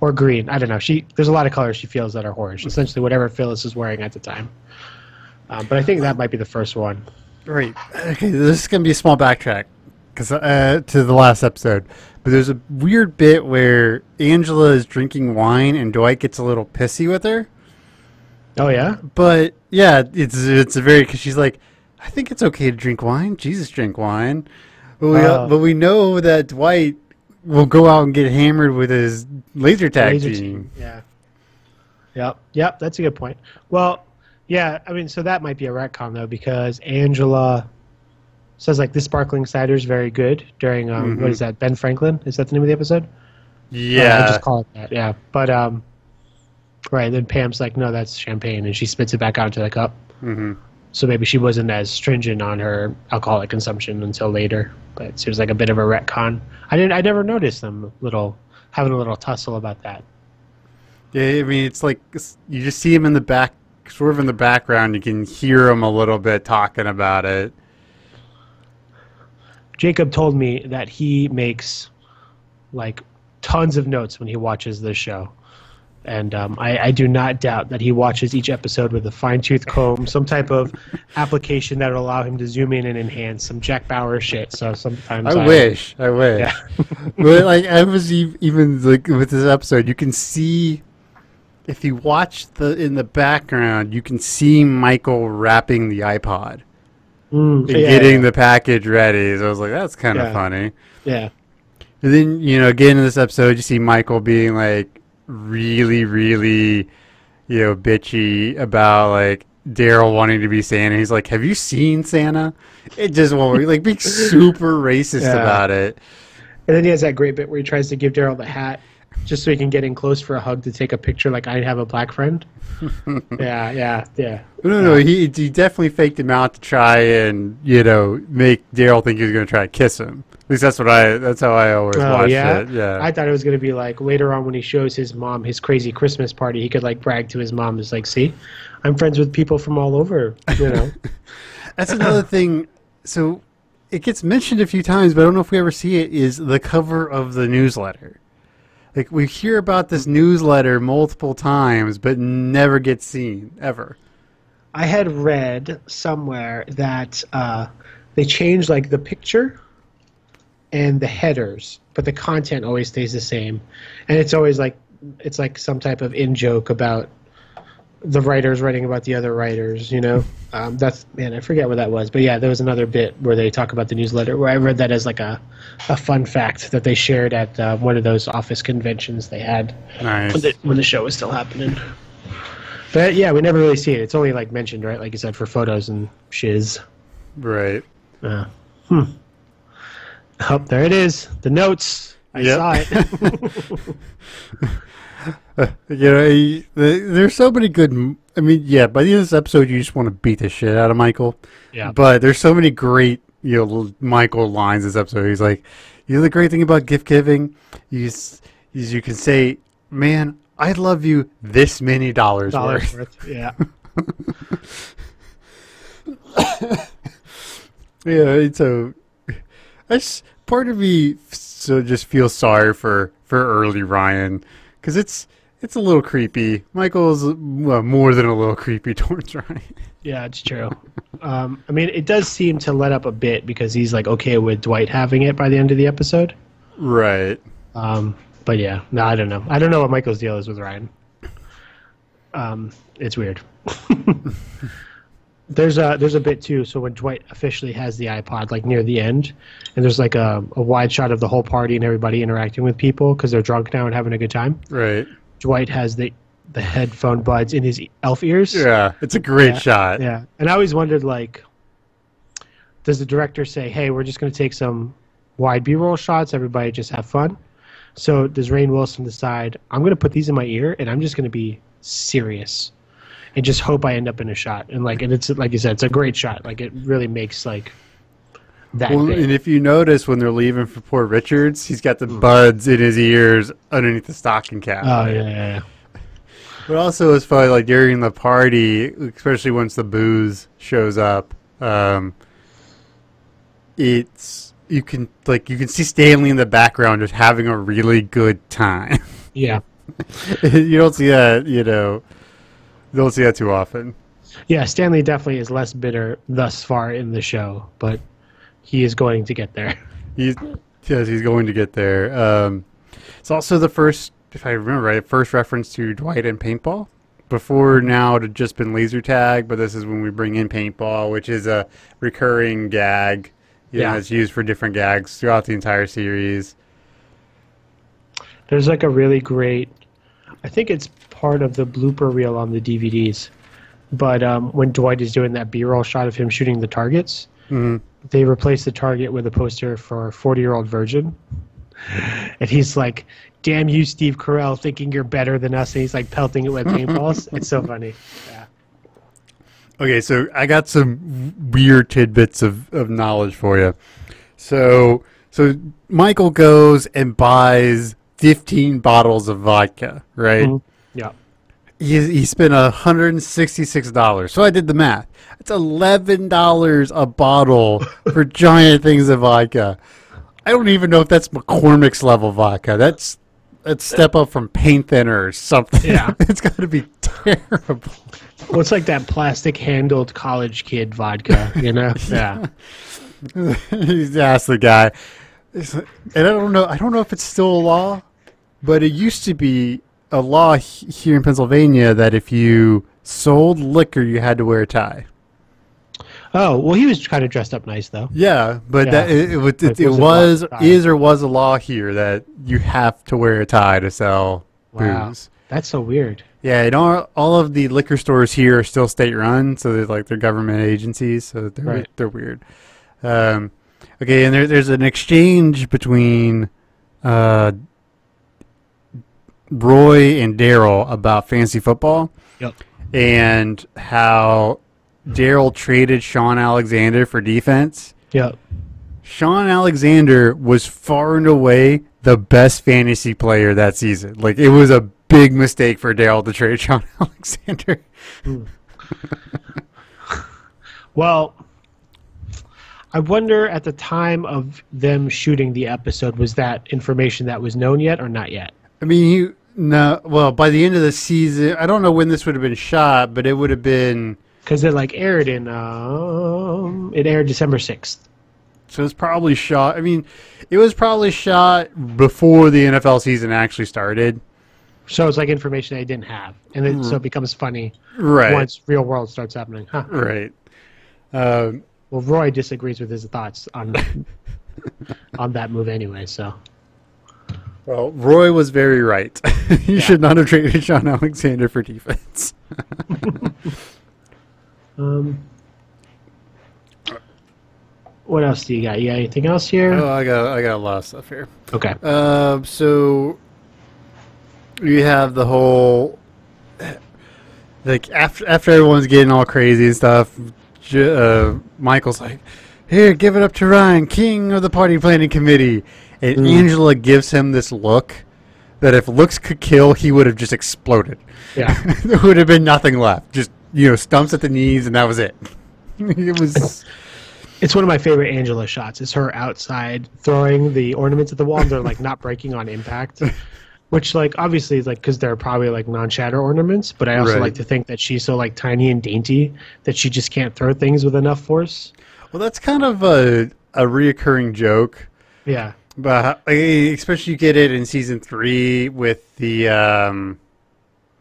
Speaker 6: or green. I don't know. She there's a lot of colors she feels that are whorish. Essentially, whatever Phyllis is wearing at the time. Um, but I think that might be the first one.
Speaker 7: Right. Okay, this is gonna be a small backtrack because uh, to the last episode, but there's a weird bit where Angela is drinking wine and Dwight gets a little pissy with her.
Speaker 6: Oh yeah,
Speaker 7: But yeah, it's it's a very because she's like, I think it's okay to drink wine. Jesus, drink wine. But we
Speaker 6: Oh.
Speaker 7: but we know that Dwight will go out and get hammered with his laser tag
Speaker 6: Laser
Speaker 7: team.
Speaker 6: Yeah. Yep. Yep. That's a good point. Well, yeah. I mean, so that might be a retcon though, because Angela says like this sparkling cider is very good during um, what is that? Ben Franklin is that the name of the episode? Uh, I
Speaker 7: Yeah.
Speaker 6: just call it that. Yeah. But um, right. Then Pam's like, no, that's champagne, and she spits it back out into the cup.
Speaker 7: hmm
Speaker 6: So maybe she wasn't as stringent on her alcoholic consumption until later. But it seems like a bit of a retcon. I didn't. I never noticed them little having a little tussle about that.
Speaker 7: Yeah, I mean, it's like you just see him in the back, sort of in the background. You can hear him a little bit talking about it.
Speaker 6: Jacob told me that he makes like tons of notes when he watches this show. And um, I, I do not doubt that he watches each episode with a fine tooth comb, some type of application that will allow him to zoom in and enhance some Jack Bauer shit. So sometimes
Speaker 7: I wish. I wish.
Speaker 6: Yeah.
Speaker 7: but like I was even like with this episode, you can see if you watch the in the background, you can see Michael wrapping the iPod
Speaker 6: Mm,
Speaker 7: and
Speaker 6: yeah,
Speaker 7: getting
Speaker 6: yeah,
Speaker 7: the package ready. So I was like, that's kind of
Speaker 6: Yeah.
Speaker 7: funny.
Speaker 6: yeah.
Speaker 7: And then you know, again in this episode, you see Michael being like really, really, you know, bitchy about like Daryl wanting to be Santa. He's like, "Have you seen Santa?" It just won't like being super racist about it.
Speaker 6: And then he has that great bit where he tries to give Daryl the hat just so he can get in close for a hug to take a picture like I have a black friend. yeah, yeah, yeah.
Speaker 7: No, no, he he definitely faked him out to try and you know make Daryl think he was going to try to kiss him. At least that's what I. That's how I always
Speaker 6: Oh
Speaker 7: watched
Speaker 6: yeah,
Speaker 7: it. Yeah.
Speaker 6: I thought it was gonna be like later on when he shows his mom his crazy Christmas party, he could like brag to his mom, "Is like, see, I'm friends with people from all over." You know,
Speaker 7: That's another thing. So it gets mentioned a few times, but I don't know if we ever see it. Is the cover of the newsletter? Like we hear about this newsletter multiple times, but never gets seen ever.
Speaker 6: I had read somewhere that uh, they changed like the picture and the headers, but the content always stays the same, and it's always like it's like some type of in joke about the writers writing about the other writers. You know, um, that's man, I forget what that was, but yeah, there was another bit where they talk about the newsletter where I read that as like a a fun fact that they shared at uh, one of those office conventions they had when the, when the show was still happening. But yeah, we never really see it. It's only like mentioned, right? Like you said, for photos and shiz.
Speaker 7: Right.
Speaker 6: Uh, hmm. Oh, there it is. The notes. I
Speaker 7: Yep.
Speaker 6: saw it.
Speaker 7: You know, he- the- there's so many good. I mean, yeah. By the end of this episode, you just want to beat the shit out of Michael.
Speaker 6: Yeah.
Speaker 7: But there's so many great, you know, Michael lines in this episode. He's like, you know, the great thing about gift giving is, is you can say, "Man, I love you this many dollars,
Speaker 6: Dollars
Speaker 7: worth."
Speaker 6: worth. Yeah.
Speaker 7: Yeah. So, I just, part of me so just feels sorry for for early Ryan because it's it's a little creepy. Michael's well, more than a little creepy towards Ryan.
Speaker 6: Yeah, it's true. Um, I mean, it does seem to let up a bit because he's like okay with Dwight having it by the end of the episode.
Speaker 7: Right.
Speaker 6: Um, but yeah, no, I don't know. I don't know what Michael's deal is with Ryan. Um, it's weird. there's a there's a bit too. So when Dwight officially has the iPod, like near the end, and there's like a, a wide shot of the whole party and everybody interacting with people because they're drunk now and having a good time.
Speaker 7: Right.
Speaker 6: Dwight has the the headphone buds in his elf ears.
Speaker 7: Yeah. It's a great
Speaker 6: Yeah,
Speaker 7: shot.
Speaker 6: Yeah, and I always wondered like, does the director say, "Hey, we're just going to take some wide B-roll shots. Everybody just have fun." So does Rainn Wilson decide I'm going to put these in my ear and I'm just going to be serious and just hope I end up in a shot? And like, and it's like you said, it's a great shot. Like it really makes like that.
Speaker 7: Well, and if you notice when they're leaving for Poor Richard's, he's got the buds in his ears underneath the stocking cap.
Speaker 6: oh yeah, yeah, yeah.
Speaker 7: But also, it's funny, like during the party, especially once the booze shows up, um, it's you can like you can see Stanley in the background just having a really good time.
Speaker 6: yeah.
Speaker 7: you don't see that, you know, don't see that too often.
Speaker 6: Yeah, Stanley definitely is less bitter thus far in the show, but he is going to get there.
Speaker 7: He's yes, he's going to get there. Um, it's also the first, if I remember right, first reference to Dwight and paintball. Before now, it had just been laser tag, but this is when we bring in paintball, which is a recurring gag. You know,
Speaker 6: Yeah.
Speaker 7: it's used for different gags throughout the entire series.
Speaker 6: There's like a really great, I think it's part of the blooper reel on the DVDs. But um, when Dwight is doing that B-roll shot of him shooting the targets, they replace the target with a poster for 40 year old virgin. And he's like, "Damn you, Steve Carell, thinking you're better than us." And he's like pelting it with paintballs. it's so funny. Yeah.
Speaker 7: Okay, so I got some weird tidbits of, of knowledge for you. So, so Michael goes and buys 15 bottles of vodka, right?
Speaker 6: Mhm.
Speaker 7: He, he spent $166. So I did the math. It's $11 a bottle for giant things of vodka. I don't even know if that's McCormick's level vodka. That's a step up from paint thinner or something.
Speaker 6: Yeah.
Speaker 7: it's got to be terrible.
Speaker 6: Well, it's like that plastic handled college kid vodka, you know? Yeah.
Speaker 7: He's asked the guy, like- and I don't know. I don't know if it's still a law, but it used to be a law here in Pennsylvania that if you sold liquor, you had to wear a tie.
Speaker 6: Oh, well, he was kind of dressed up nice, though.
Speaker 7: Yeah, but
Speaker 6: Yeah.
Speaker 7: that it, it, was- it, it
Speaker 6: was
Speaker 7: is or was a law here that you have to wear a tie to sell
Speaker 6: Wow.
Speaker 7: booze.
Speaker 6: That's so weird.
Speaker 7: Yeah, and all, all of the liquor stores here are still state run, so they're like they're government agencies, so they're
Speaker 6: Right.
Speaker 7: they're weird. Um, okay, and there, there's an exchange between uh, Roy and Daryl about fantasy football,
Speaker 6: Yep.
Speaker 7: and how Daryl traded Shaun Alexander for defense.
Speaker 6: Yep.
Speaker 7: Shaun Alexander was far and away the best fantasy player that season. Like it was a big mistake for Daryl to trade Shaun Alexander. Hmm.
Speaker 6: Well, I wonder at the time of them shooting the episode, was that information that was known yet or not yet?
Speaker 7: I mean, you no. Well, by the end of the season, I don't know when this would have been shot, but it would have been.
Speaker 6: Because it like aired in, um, it aired December 6th.
Speaker 7: So it's probably shot. I mean, it was probably shot before the NFL season actually started.
Speaker 6: So it's like information I didn't have. And then, so it becomes funny
Speaker 7: Right.
Speaker 6: once real world starts happening. Huh.
Speaker 7: Right. Um,
Speaker 6: Well, Roy disagrees with his thoughts on on that move anyway. So
Speaker 7: well, Roy was very right. he should not have traded Shaun Alexander for defense.
Speaker 6: um, what else do you got? You got anything else here?
Speaker 7: Oh, I got I got a lot of stuff here.
Speaker 6: okay.
Speaker 7: Um, so you have the whole like after after everyone's getting all crazy and stuff. Uh, Michael's like, "Here, give it up to Ryan, king of the party planning committee," and hmm. Angela gives him this look that if looks could kill, he would have just exploded.
Speaker 6: Yeah.
Speaker 7: there would have been nothing left. Just you know, stumps at the knees, and that was it. it was.
Speaker 6: It's one of my favorite Angela shots. It's her outside throwing the ornaments at the wall, and they're like not breaking on impact. Which, like, obviously, is like because they're probably like non-shatter ornaments. But I also
Speaker 7: Right.
Speaker 6: like to think that she's so like tiny and dainty that she just can't throw things with enough force.
Speaker 7: Well, that's kind of a a reoccurring joke.
Speaker 6: Yeah,
Speaker 7: But uh, especially you get it in season three with the um,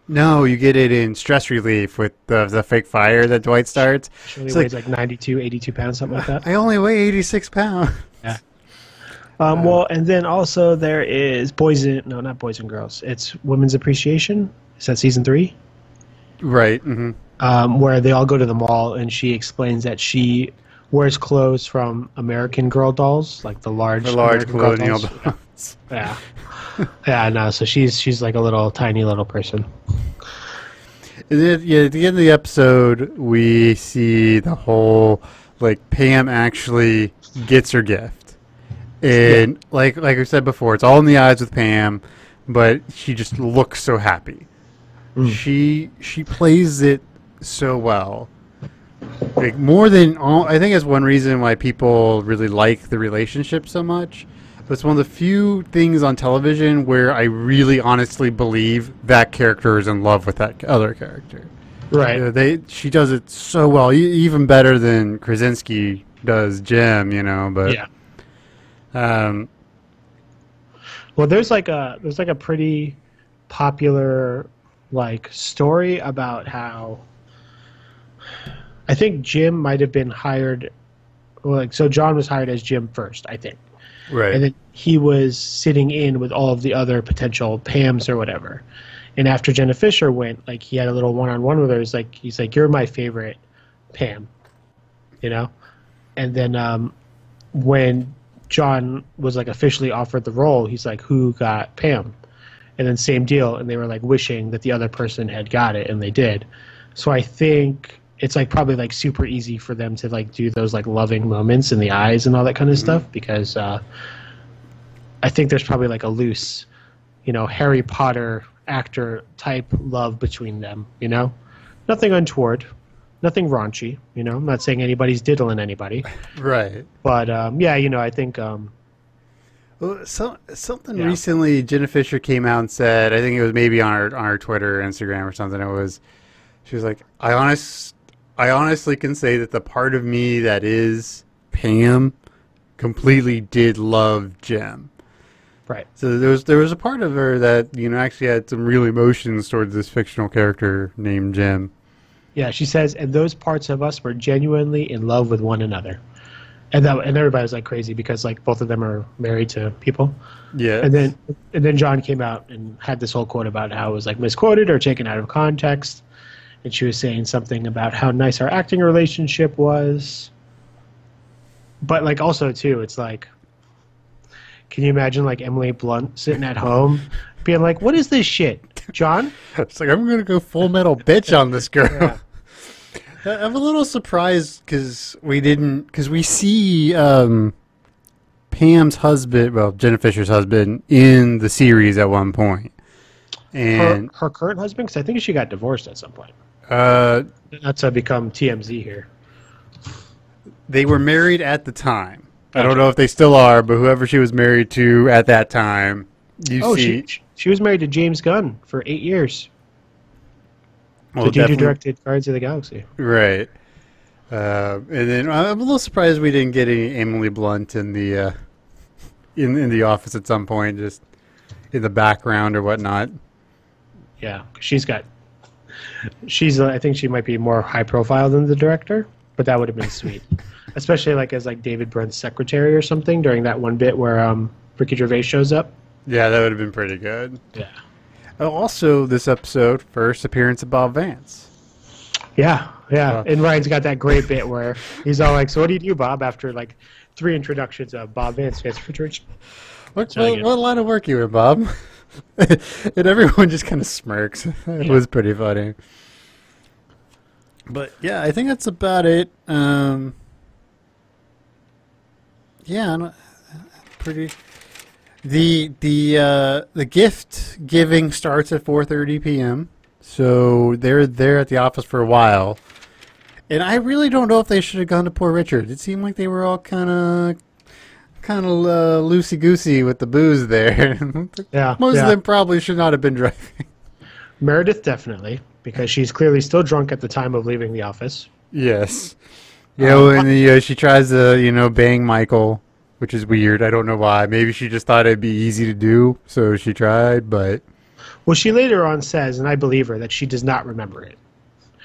Speaker 7: no, you get it in stress relief with the the fake fire that Dwight starts.
Speaker 6: she only
Speaker 7: It's like-
Speaker 6: weighs like, 92, 82 pounds, something like that.
Speaker 7: I only weigh eighty six pounds. Yeah.
Speaker 6: Um, well, and then also there is Boys and no, not Boys and Girls. It's Women's Appreciation. Is that season three?
Speaker 7: right. hmm
Speaker 6: um, where they all go to the mall and she explains that she wears clothes from American Girl dolls, like the large,
Speaker 7: The large
Speaker 6: American Girl
Speaker 7: colonial
Speaker 6: dolls.
Speaker 7: dolls.
Speaker 6: Yeah, yeah, no. So she's she's like a little tiny little person.
Speaker 7: And then, yeah, at the end of the episode, we see the whole like Pam actually gets her gift, and like like I said before, it's all in the eyes with Pam, but she just looks so happy. Mm. She she plays it so well, like more than all. I think that's one reason why people really like the relationship so much. But it's one of the few things on television where I really honestly believe that character is in love with that other character.
Speaker 6: Right.
Speaker 7: Yeah, they she does it so well, e- even better than Krasinski does Jim. You know, but
Speaker 6: Yeah.
Speaker 7: um,
Speaker 6: Well, there's like a there's like a pretty popular like story about how I think Jim might have been hired. Well, like so, John was hired as Jim first, I think.
Speaker 7: right,
Speaker 6: and then he was sitting in with all of the other potential Pams or whatever. And after Jenna Fischer went, like he had a little one-on-one with her. He's like, he's like, you're my favorite Pam, you know. And then um, when John was like officially offered the role, he's like, who got Pam? And then same deal, and they were like wishing that the other person had got it, and they did. So I think it's like probably like super easy for them to like do those like loving moments in the eyes and all that kind of stuff because uh, I think there's probably like a loose, you know, Harry Potter actor type love between them. You know, nothing untoward, nothing raunchy. You know, I'm not saying anybody's diddling anybody,
Speaker 7: right.
Speaker 6: but um, yeah, you know, I think um,
Speaker 7: Well, so, something
Speaker 6: Yeah.
Speaker 7: recently, Jenna Fischer came out and said, I think it was maybe on her on her Twitter or Instagram or something. It was, she was like, I honest, I honestly can say that the part of me that is Pam completely did love Jim.
Speaker 6: Right.
Speaker 7: So there was there was a part of her that you know actually had some real emotions towards this fictional character named Jim.
Speaker 6: Yeah, she says, and those parts of us were genuinely in love with one another. And that, and everybody was like crazy because like both of them are married to people.
Speaker 7: Yeah,
Speaker 6: And then and then John came out and had this whole quote about how it was like misquoted or taken out of context. And she was saying something about how nice our acting relationship was. But like also too, it's like can you imagine like Emily Blunt sitting at home being like, What is this shit? John?
Speaker 7: It's like I'm gonna go full metal bitch on this girl. I- I'm a little surprised because we didn't because we see um, Pam's husband, well, Jenna Fischer's husband, in the series at one point,
Speaker 6: Her,
Speaker 7: and
Speaker 6: her current husband, because I think she got divorced at some point.
Speaker 7: Uh,
Speaker 6: Not to become TMZ here.
Speaker 7: they were married at the time. I don't know if they still are, but whoever she was married to at that time, you
Speaker 6: Oh,
Speaker 7: see,
Speaker 6: she she was married to James Gunn for eight years.
Speaker 7: well,
Speaker 6: the dude who directed Guardians of the Galaxy.
Speaker 7: Right. Uh, and then I'm a little surprised we didn't get any Emily Blunt in the uh, in in the office at some point, just in the background or whatnot.
Speaker 6: Yeah, she's got. She's. uh, I think she might be more high profile than the director, but that would have been sweet, especially like as like David Brent's secretary or something during that one bit where um Ricky Gervais shows up.
Speaker 7: Yeah, that would have been pretty good.
Speaker 6: Yeah.
Speaker 7: Oh, also, this episode first appearance of Bob Vance.
Speaker 6: Yeah, yeah.
Speaker 7: Uh,
Speaker 6: and Ryan's got that great bit where he's all like, "So what do you do, Bob?" After like three introductions of Bob Vance gets refrigeration.
Speaker 7: What, what,
Speaker 6: again.
Speaker 7: what line of work you in, Bob? and everyone just kind of smirks. It was pretty funny. But yeah, I think that's about it. Um, yeah, I don't- pretty. The the uh, the gift giving starts at 4:30 p.m. So they're there at the office for a while. And I really don't know if they should have gone to poor Richard. It seemed like they were all kind of kind of uh, loosey goosey with the booze there.
Speaker 6: Yeah,
Speaker 7: Most
Speaker 6: yeah.
Speaker 7: of them probably should not have been driving.
Speaker 6: Meredith definitely because she's clearly still drunk at the time of leaving the office.
Speaker 7: Yes. You know, and uh, she tries to, you know, bang Michael, which is weird. I don't know why. Maybe she just thought it'd be easy to do, so she tried, but
Speaker 6: Well, she later on says, and I believe her, that she does not remember it.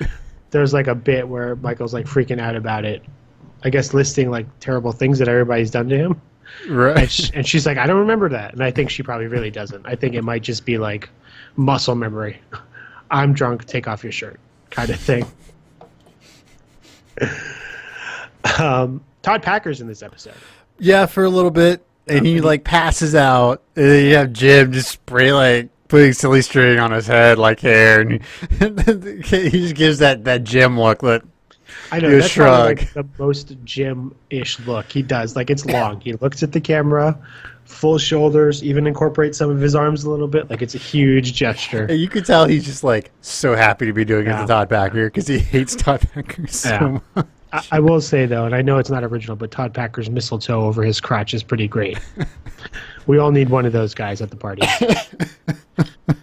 Speaker 6: There's like a bit where Michael's like freaking out about it. I guess listing like terrible things that everybody's done to him. And,
Speaker 7: right.
Speaker 6: and she's like, I don't remember that. And I think she probably really doesn't. I think it might just be like muscle memory. I'm drunk, take off your shirt kind of thing. um, Todd Packer's in this episode.
Speaker 7: Yeah, for a little bit, and he like passes out, and then you have Jim just spray like putting silly string on his head like hair, and he, he just gives that that Jim look. That
Speaker 6: I know
Speaker 7: You
Speaker 6: that's probably, like, the most Jim-ish look he does. Like it's long. He looks at the camera, full shoulders, even incorporates some of his arms a little bit. Like it's a huge gesture.
Speaker 7: you could tell he's just like so happy to be doing it to Todd Packer because he hates Todd Packer so
Speaker 6: Yeah.
Speaker 7: much.
Speaker 6: I, I will say though, and I know it's not original, but Todd Packer's mistletoe over his crotch is pretty great. we all need one of those guys at the party.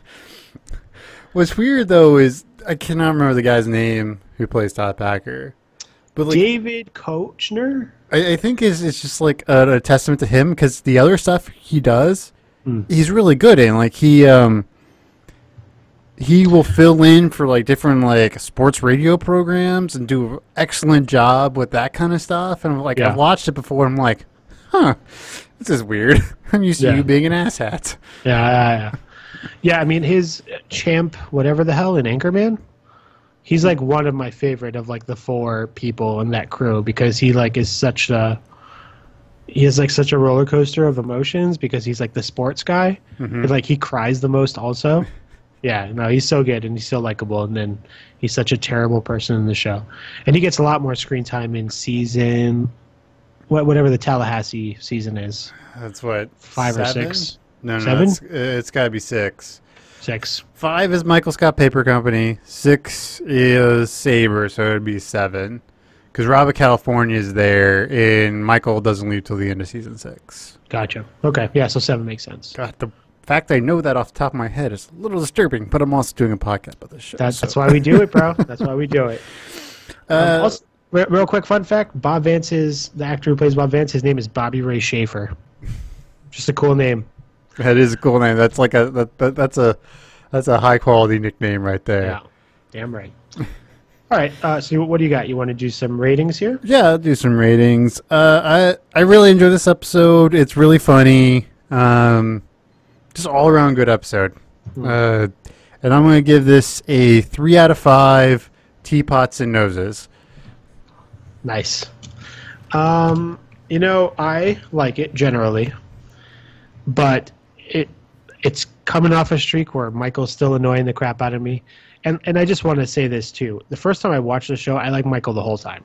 Speaker 7: What's weird though is I cannot remember the guy's name who plays Todd Packer, but like
Speaker 6: David Koechner.
Speaker 7: I, I think is it's just like a, a testament to him because the other stuff he does, he's really good in. Like he um he will fill in for like different like sports radio programs and do an excellent job with that kind of stuff. And like
Speaker 6: Yeah.
Speaker 7: I've watched it before. I'm like, huh, this is weird. I'm used to you being an asshat.
Speaker 6: Yeah, yeah, yeah. Yeah, I mean his champ, whatever the hell, in Anchorman. He's like one of my favorite of like the four people in that crew because he like is such a he is like such a roller coaster of emotions because he's like the sports guy. Mm-hmm. And, like he cries the most also. Yeah, no, he's so good and he's so likable and then he's such a terrible person in the show. And he gets a lot more screen time in season what whatever the Tallahassee season is.
Speaker 7: That's what
Speaker 6: Five or six?
Speaker 7: No, no,
Speaker 6: Seven?
Speaker 7: It's, it's got to be six.
Speaker 6: Six.
Speaker 7: Five is Michael Scott Paper Company. Six is Sabre, so it'd be seven. because Robert California is there, and Michael doesn't leave till the end of season six.
Speaker 6: Gotcha. Okay. Yeah. So seven makes sense.
Speaker 7: God, the fact I know that off the top of my head is a little disturbing, but I'm also doing a podcast about this show.
Speaker 6: That's
Speaker 7: so-
Speaker 6: that's why we do it, bro. That's why we do it. Um,
Speaker 7: Uh,
Speaker 6: also, re- real quick fun fact: Bob Vance's the actor who plays Bob Vance. His name is Bobby Ray Shafer. Just a cool name.
Speaker 7: That is a cool name. That's like a that, that, that's a that's a high quality nickname right there.
Speaker 6: Yeah. Damn right. All right. Uh, so what do you got? You want to do some ratings here?
Speaker 7: Yeah, I'll do some ratings. Uh, I I really enjoy this episode. It's really funny. Um, just all around good episode. Uh, and I'm gonna give this a three out of five teapots and noses.
Speaker 6: Nice. Um, you know, I like it generally, but it it's coming off a streak where Michael's still annoying the crap out of me. And and I just want to say this too. The first time I watched the show, I like Michael the whole time.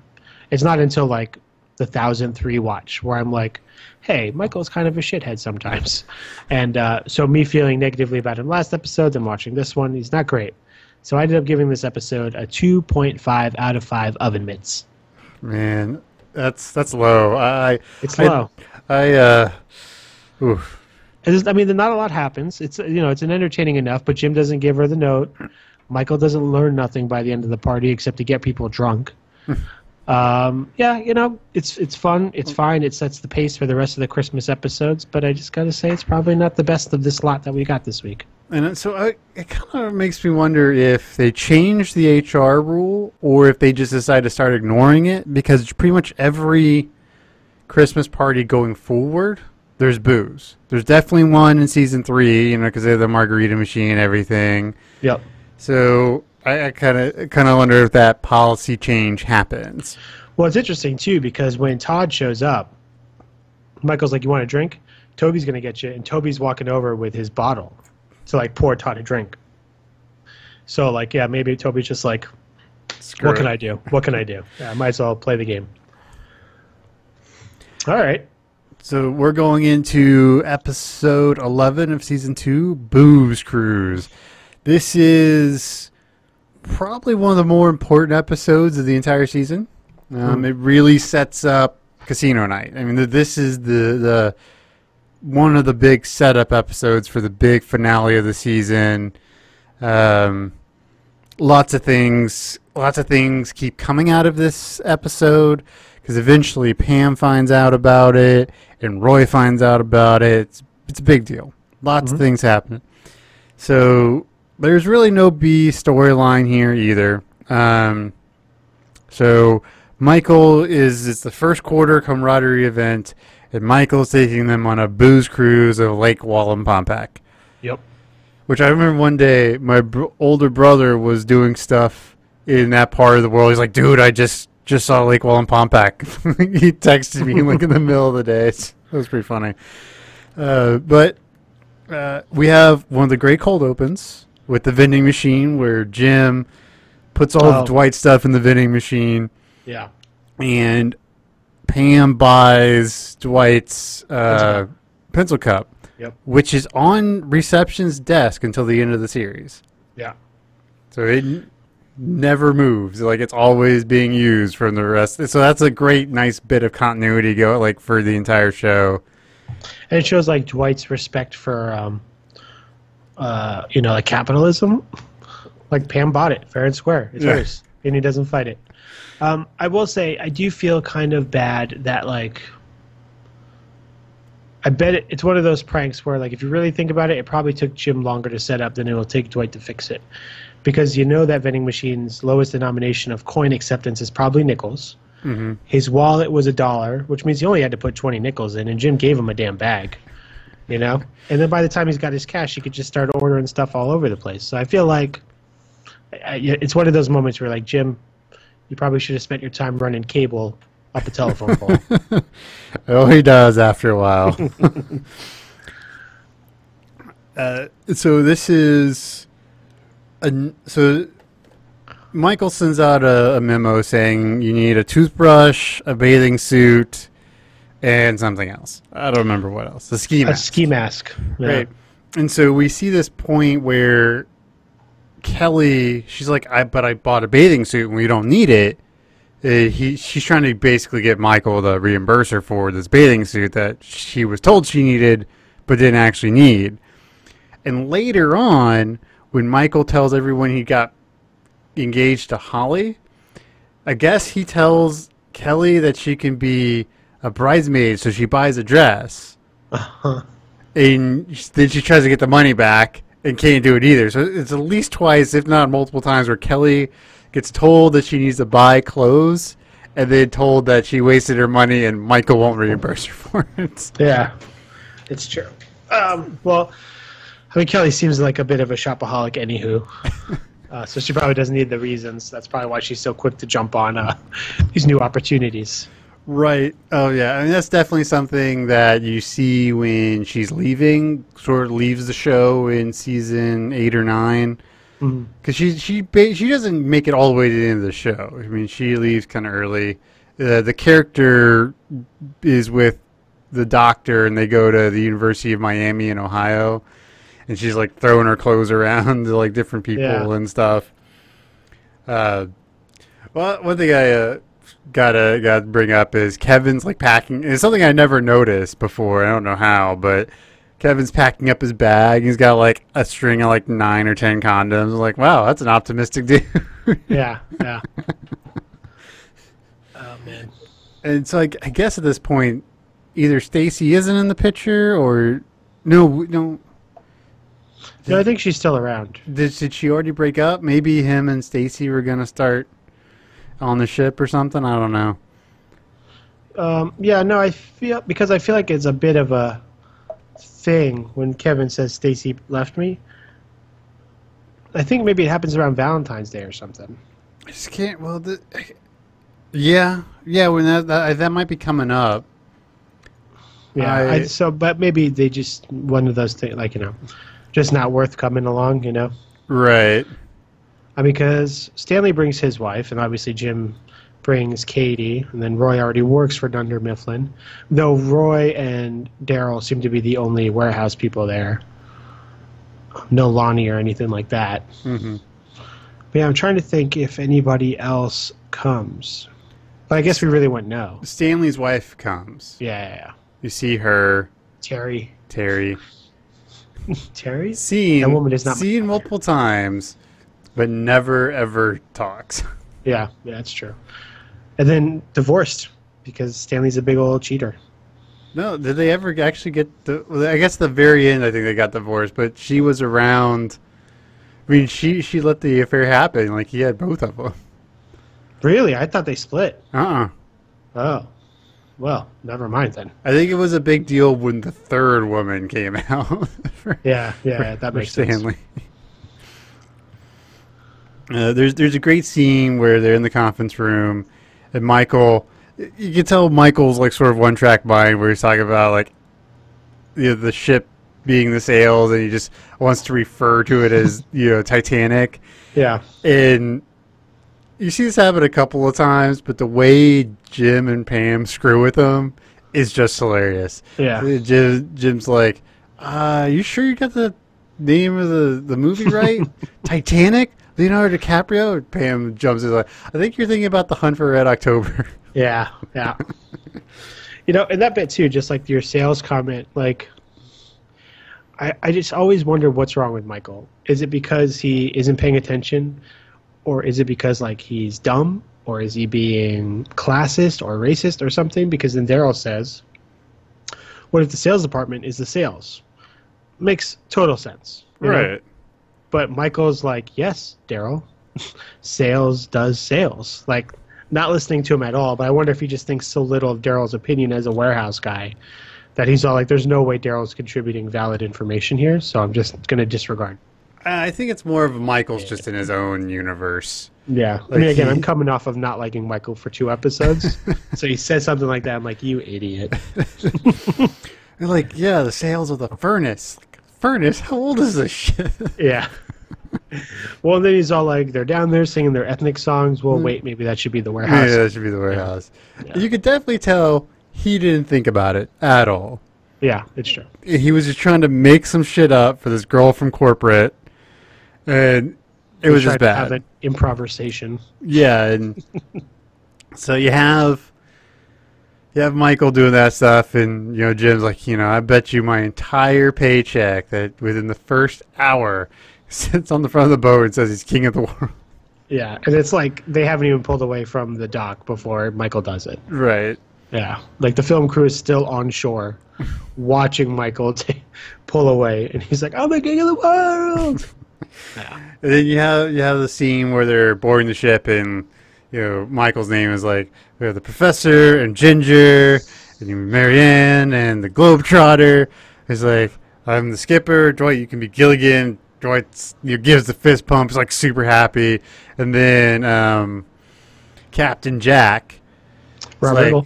Speaker 6: It's not until like the thousand three watch where I'm like, hey, Michael's kind of a shithead sometimes. And uh, so me feeling negatively about him last episode, then watching this one, he's not great. So I ended up giving this episode a 2.5 out of 5 oven mitts.
Speaker 7: Man, that's that's low. I
Speaker 6: It's
Speaker 7: I-
Speaker 6: low.
Speaker 7: I uh, oof.
Speaker 6: Is- I mean, not a lot happens. It's you know, it's an entertaining enough, but Jim doesn't give her the note. Michael doesn't learn nothing by the end of the party except to get people drunk. um, yeah, you know, it's it's fun. It's fine. It sets the pace for the rest of the Christmas episodes. But I just got to say, it's probably not the best of this lot that we got this week.
Speaker 7: And so I, it kind of makes me wonder if they changed the HR rule or if they just decide to start ignoring it because pretty much every Christmas party going forward, there's booze. There's definitely one in season three, you know, because they have the margarita machine and everything.
Speaker 6: Yep.
Speaker 7: So I kind of kind of wonder if that policy change happens.
Speaker 6: Well, it's interesting too because when Todd shows up, Michael's like, "You want a drink?" Toby's gonna get you, and Toby's walking over with his bottle to like pour Todd a drink. So like, yeah, maybe Toby's just like, what can I do? What can I do? Yeah, I might as well play the game. All right.
Speaker 7: So we're going into episode 11 of season 2, Booze Cruise. This is probably one of the more important episodes of the entire season. Um, It really sets up Casino Night. I mean, th- this is the, the one of the big setup episodes for the big finale of the season. Um, lots of things, lots of things keep coming out of this episode because eventually Pam finds out about it and Roy finds out about it. It's, it's a big deal. Lots of things happening. So there's really no B storyline here either. Um, so Michael is it's the first quarter camaraderie event, and Michael's taking them on a booze cruise of Lake Wallenpaupack.
Speaker 6: Yep.
Speaker 7: Which I remember one day, my br- older brother was doing stuff in that part of the world. He's like, "Dude, I just just saw Lake Wallenpaupack." he texted me like in the middle of the day. It's- It was pretty funny. Uh, but uh, we have one of the great cold opens with the vending machine, where Jim puts all
Speaker 6: Oh.
Speaker 7: of Dwight's stuff in the vending machine,
Speaker 6: Yeah.
Speaker 7: and Pam buys Dwight's uh, pencil cup
Speaker 6: Yep.
Speaker 7: which is on reception's desk until the end of the series.
Speaker 6: Yeah.
Speaker 7: So it never moves. Like it's always being used from the rest. So that's a great, nice bit of continuity go like for the entire show.
Speaker 6: And it shows like Dwight's respect for, um, uh, you know, like capitalism. Like Pam bought it fair and square. It's
Speaker 7: Yeah.
Speaker 6: hers, and he doesn't fight it. Um, I will say I do feel kind of bad that like. I bet it, it's one of those pranks where, like, if you really think about it, it probably took Jim longer to set up than it will take Dwight to fix it, because you know that vending machine's lowest denomination of coin acceptance is probably nickels. His wallet was a dollar, which means he only had to put 20 nickels in, and Jim gave him a damn bag. You know? And then by the time he's got his cash, he could just start ordering stuff all over the place. So I feel like I, I- it's one of those moments where, like, Jim, you probably should have spent your time running cable up a telephone pole.
Speaker 7: Oh, he does after a while. uh, so this is a so Michael sends out a, a memo saying you need a toothbrush, a bathing suit, and something else. I don't remember what else. A ski mask.
Speaker 6: a ski mask. Yeah.
Speaker 7: Right. And so we see this point where Kelly, she's like, I but I bought a bathing suit and we don't need it. uh, he she's trying to basically get Michael to reimburse her for this bathing suit that she was told she needed, but didn't actually need. And later on, when Michael tells everyone he got engaged to Holly, I guess he tells Kelly that she can be a bridesmaid, so she buys a dress. Uh-huh. And then she tries to get the money back and can't do it either. So it's at least twice, if not multiple times, where Kelly gets told that she needs to buy clothes and then told that she wasted her money and Michael won't reimburse her for it.
Speaker 6: Yeah, it's true. Um, well, I mean, Kelly seems like a bit of a shopaholic, anywho. Uh, so she probably doesn't need the reasons. That's probably why she's so quick to jump on uh, these new opportunities.
Speaker 7: Right. Oh, yeah. I mean, that's definitely something that you see when she's leaving, sort of leaves the show in season eight or nine. Because she she she doesn't make it all the way to the end of the show. I mean, she leaves kind of early. Uh, the character is with the doctor, and they go to the University of Miami in Ohio, and she's like throwing her clothes around to like different people
Speaker 6: Yeah.
Speaker 7: and stuff. Uh, well, one thing I uh, gotta gotta bring up is Kevin's like packing. It's something I never noticed before. I don't know how, but Kevin's packing up his bag. He's got like a string of like nine or ten condoms. I'm like, wow, that's an optimistic dude.
Speaker 6: Yeah, yeah. oh man.
Speaker 7: and so like, I guess at this point, either Stacy isn't in the picture or no, no.
Speaker 6: No, I think she's still around.
Speaker 7: Did, did she already break up? Maybe him and Stacy were gonna start on the ship or something. I don't know.
Speaker 6: Um, yeah, no, I feel because I feel like it's a bit of a thing when Kevin says Stacy left me. I think maybe it happens around Valentine's Day or something.
Speaker 7: I just can't. Well, the, yeah, yeah. When that, that that might be coming up.
Speaker 6: Yeah,
Speaker 7: I-
Speaker 6: I, so but maybe they just one of those things like you know, just not worth coming along. You know,
Speaker 7: Right.
Speaker 6: I mean, because Stanley brings his wife, and obviously Jim brings Katie, and then Roy already works for Dunder Mifflin, though Roy and Darryl seem to be the only warehouse people there. No Lonny or anything like that.
Speaker 7: Mm-hmm.
Speaker 6: But yeah, I'm trying to think if anybody else comes. But I guess we really wouldn't know.
Speaker 7: Stanley's wife comes.
Speaker 6: Yeah, yeah, yeah.
Speaker 7: You see her,
Speaker 6: Terry.
Speaker 7: Terry,
Speaker 6: Terry?
Speaker 7: seen
Speaker 6: That woman is not
Speaker 7: seen multiple times, but never ever talks.
Speaker 6: Yeah, yeah, that's true. And then divorced because Stanley's a big old cheater.
Speaker 7: No, did they ever actually get the? Well, I guess the very end, I think they got divorced, but she was around. I mean, she she let the affair happen. Like he had both of them.
Speaker 6: Really? I thought they split.
Speaker 7: Uh. uh
Speaker 6: Oh. Well, never mind then.
Speaker 7: I think it was a big deal when the third woman came out. for-
Speaker 6: Yeah, yeah,
Speaker 7: for-
Speaker 6: that makes sense.
Speaker 7: Stanley. Uh, there's there's a great scene where they're in the conference room, and Michael, you can tell Michael's like sort of one track mind where he's talking about like you know, the ship being the sails, and he just wants to refer to it as you know Titanic,
Speaker 6: Yeah.
Speaker 7: and you see this happen a couple of times, but the way Jim and Pam screw with them is just hilarious.
Speaker 6: Yeah.
Speaker 7: Uh, Jim, Jim's like, uh, you sure you got the name of the, the movie right? Titanic? Leonardo DiCaprio? Pam jumps in like, I think you're thinking about the Hunt for Red October.
Speaker 6: Yeah, yeah. you know, and that bit too, just like your sales comment, like I, I just always wonder what's wrong with Michael. Is it because he isn't paying attention? Or is it because like he's dumb? Or is he being classist or racist or something? Because then Darryl says, What if the sales department is the sales? Makes total sense. right know? But Michael's like, Yes, Darryl. sales does sales. Like not listening to him at all, but I wonder if he just thinks so little of Darryl's opinion as a warehouse guy that he's all like, "There's no way Darryl's contributing valid information here, so I'm just going to disregard."
Speaker 7: I think it's more of Michael's just in his own universe.
Speaker 6: Yeah, I mean, again,
Speaker 7: he-
Speaker 6: I'm coming off of not liking Michael for two episodes, so he says something like that. I'm like, "You idiot!"
Speaker 7: Like, yeah, the sales of the furnace. Like, furnace? How old is this shit?
Speaker 6: yeah. Well, then he's all like, "They're down there singing their ethnic songs." Well, hmm. wait, maybe that should be the warehouse.
Speaker 7: Yeah, that should be the warehouse.
Speaker 6: Yeah.
Speaker 7: You could definitely tell he didn't think about it at all.
Speaker 6: yeah, it's true.
Speaker 7: He was just trying to make some shit up for this girl from corporate, and it was just
Speaker 6: to Have
Speaker 7: bad.
Speaker 6: an improvisation.
Speaker 7: Yeah, and So you have you have Michael doing that stuff, and you know Jim's like, you know, I bet you my entire paycheck that within the first hour sits on the front of the boat and says he's king of the world.
Speaker 6: Yeah, and it's like they haven't even pulled away from the dock before Michael does it.
Speaker 7: Right.
Speaker 6: Yeah, like the film crew is still on shore, watching Michael ta pull away, and he's like, "I'm the king of the world."
Speaker 7: And then you have you have the scene where they're boarding the ship, and you know Michael's name is like we have the professor and Ginger, and you Mary Ann and the Globetrotter. He's like, I'm the skipper. Dwight, you can be Gilligan. Dwight you know, gives the fist pump. He's like super happy, and then um, Captain Jack. It's
Speaker 6: Robert
Speaker 7: like,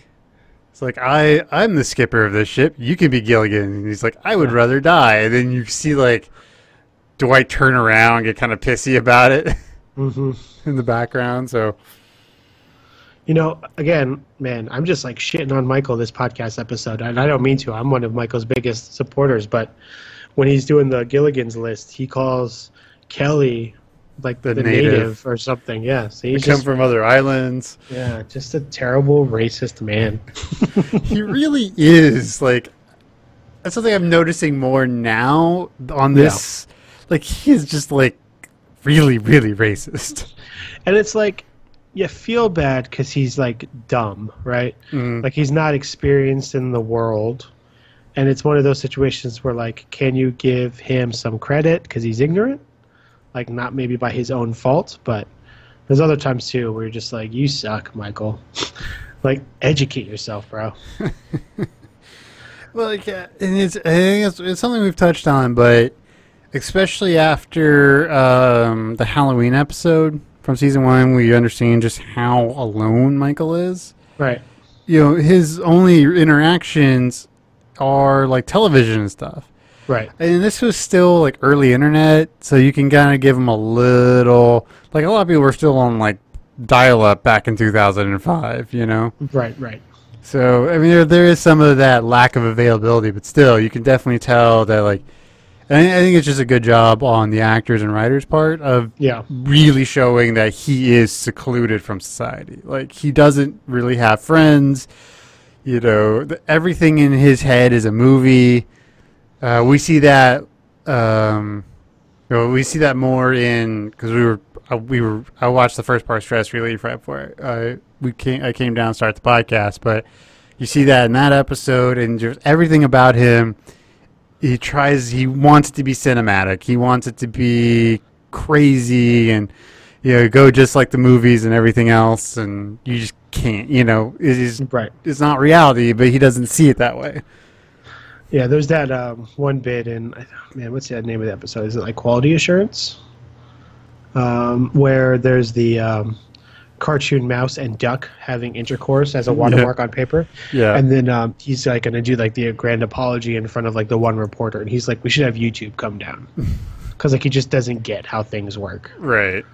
Speaker 7: it's like I I'm the skipper of this ship. You can be Gilligan. And he's like, I would rather die. And then you see like Dwight turn around, get kind of pissy about it
Speaker 6: hmm
Speaker 7: in the background. So
Speaker 6: You know, again, man, I'm just like shitting on Michael this podcast episode, and I don't mean to. I'm one of Michael's biggest supporters, but when he's doing the Gilligan's list, he calls Kelly like
Speaker 7: The
Speaker 6: the,
Speaker 7: native.
Speaker 6: native. or something. Yeah, so
Speaker 7: they
Speaker 6: he's
Speaker 7: come from other islands.
Speaker 6: yeah, just a terrible racist man.
Speaker 7: he really is like that's something I'm noticing more now on this. Like he is just like really, really racist.
Speaker 6: and it's like you feel bad because he's like dumb, right?
Speaker 7: Mm.
Speaker 6: Like he's not experienced in the world, and it's one of those situations where like, can you give him some credit because he's ignorant? Like not maybe by his own fault, but there's other times too where you're just like, you suck, Michael. like educate yourself, bro.
Speaker 7: Well, like, yeah, and it's I think it's, it's something we've touched on, but especially after um, the Halloween episode from season one, we understand just how alone Michael is.
Speaker 6: Right.
Speaker 7: You know, his only interactions are like television and stuff.
Speaker 6: Right.
Speaker 7: And this was still like early internet, so you can kind of give him a little. Like a lot of people were still on like dial up back in 2005, you know?
Speaker 6: Right. Right.
Speaker 7: So, I mean, there, there is some of that lack of availability, but still, you can definitely tell that, like, I, I think it's just a good job on the actors and writers' part of
Speaker 6: Yeah.
Speaker 7: really showing that he is secluded from society. Like, he doesn't really have friends. You know, th- everything in his head is a movie. Uh, we see that. Um, you know, we see that more in because we were uh, we were I watched the first part of Stress Relief right before uh, we came I came down to start the podcast, but you see that in that episode and just everything about him. He tries. He wants it to be cinematic. He wants it to be crazy and you know go just like the movies and everything else. And you just can't. You know, it is
Speaker 6: Right.
Speaker 7: it's not reality, but he doesn't see it that way.
Speaker 6: Yeah, there's that um, one bit in man, what's the name of the episode? Is it like quality assurance? Um, where there's the um, cartoon mouse and duck having intercourse as a watermark on paper,
Speaker 7: Yeah.
Speaker 6: and then um, he's like going to do like the grand apology in front of like the one reporter, and he's like, "We should have YouTube come down," because like he just doesn't get how things work,
Speaker 7: right.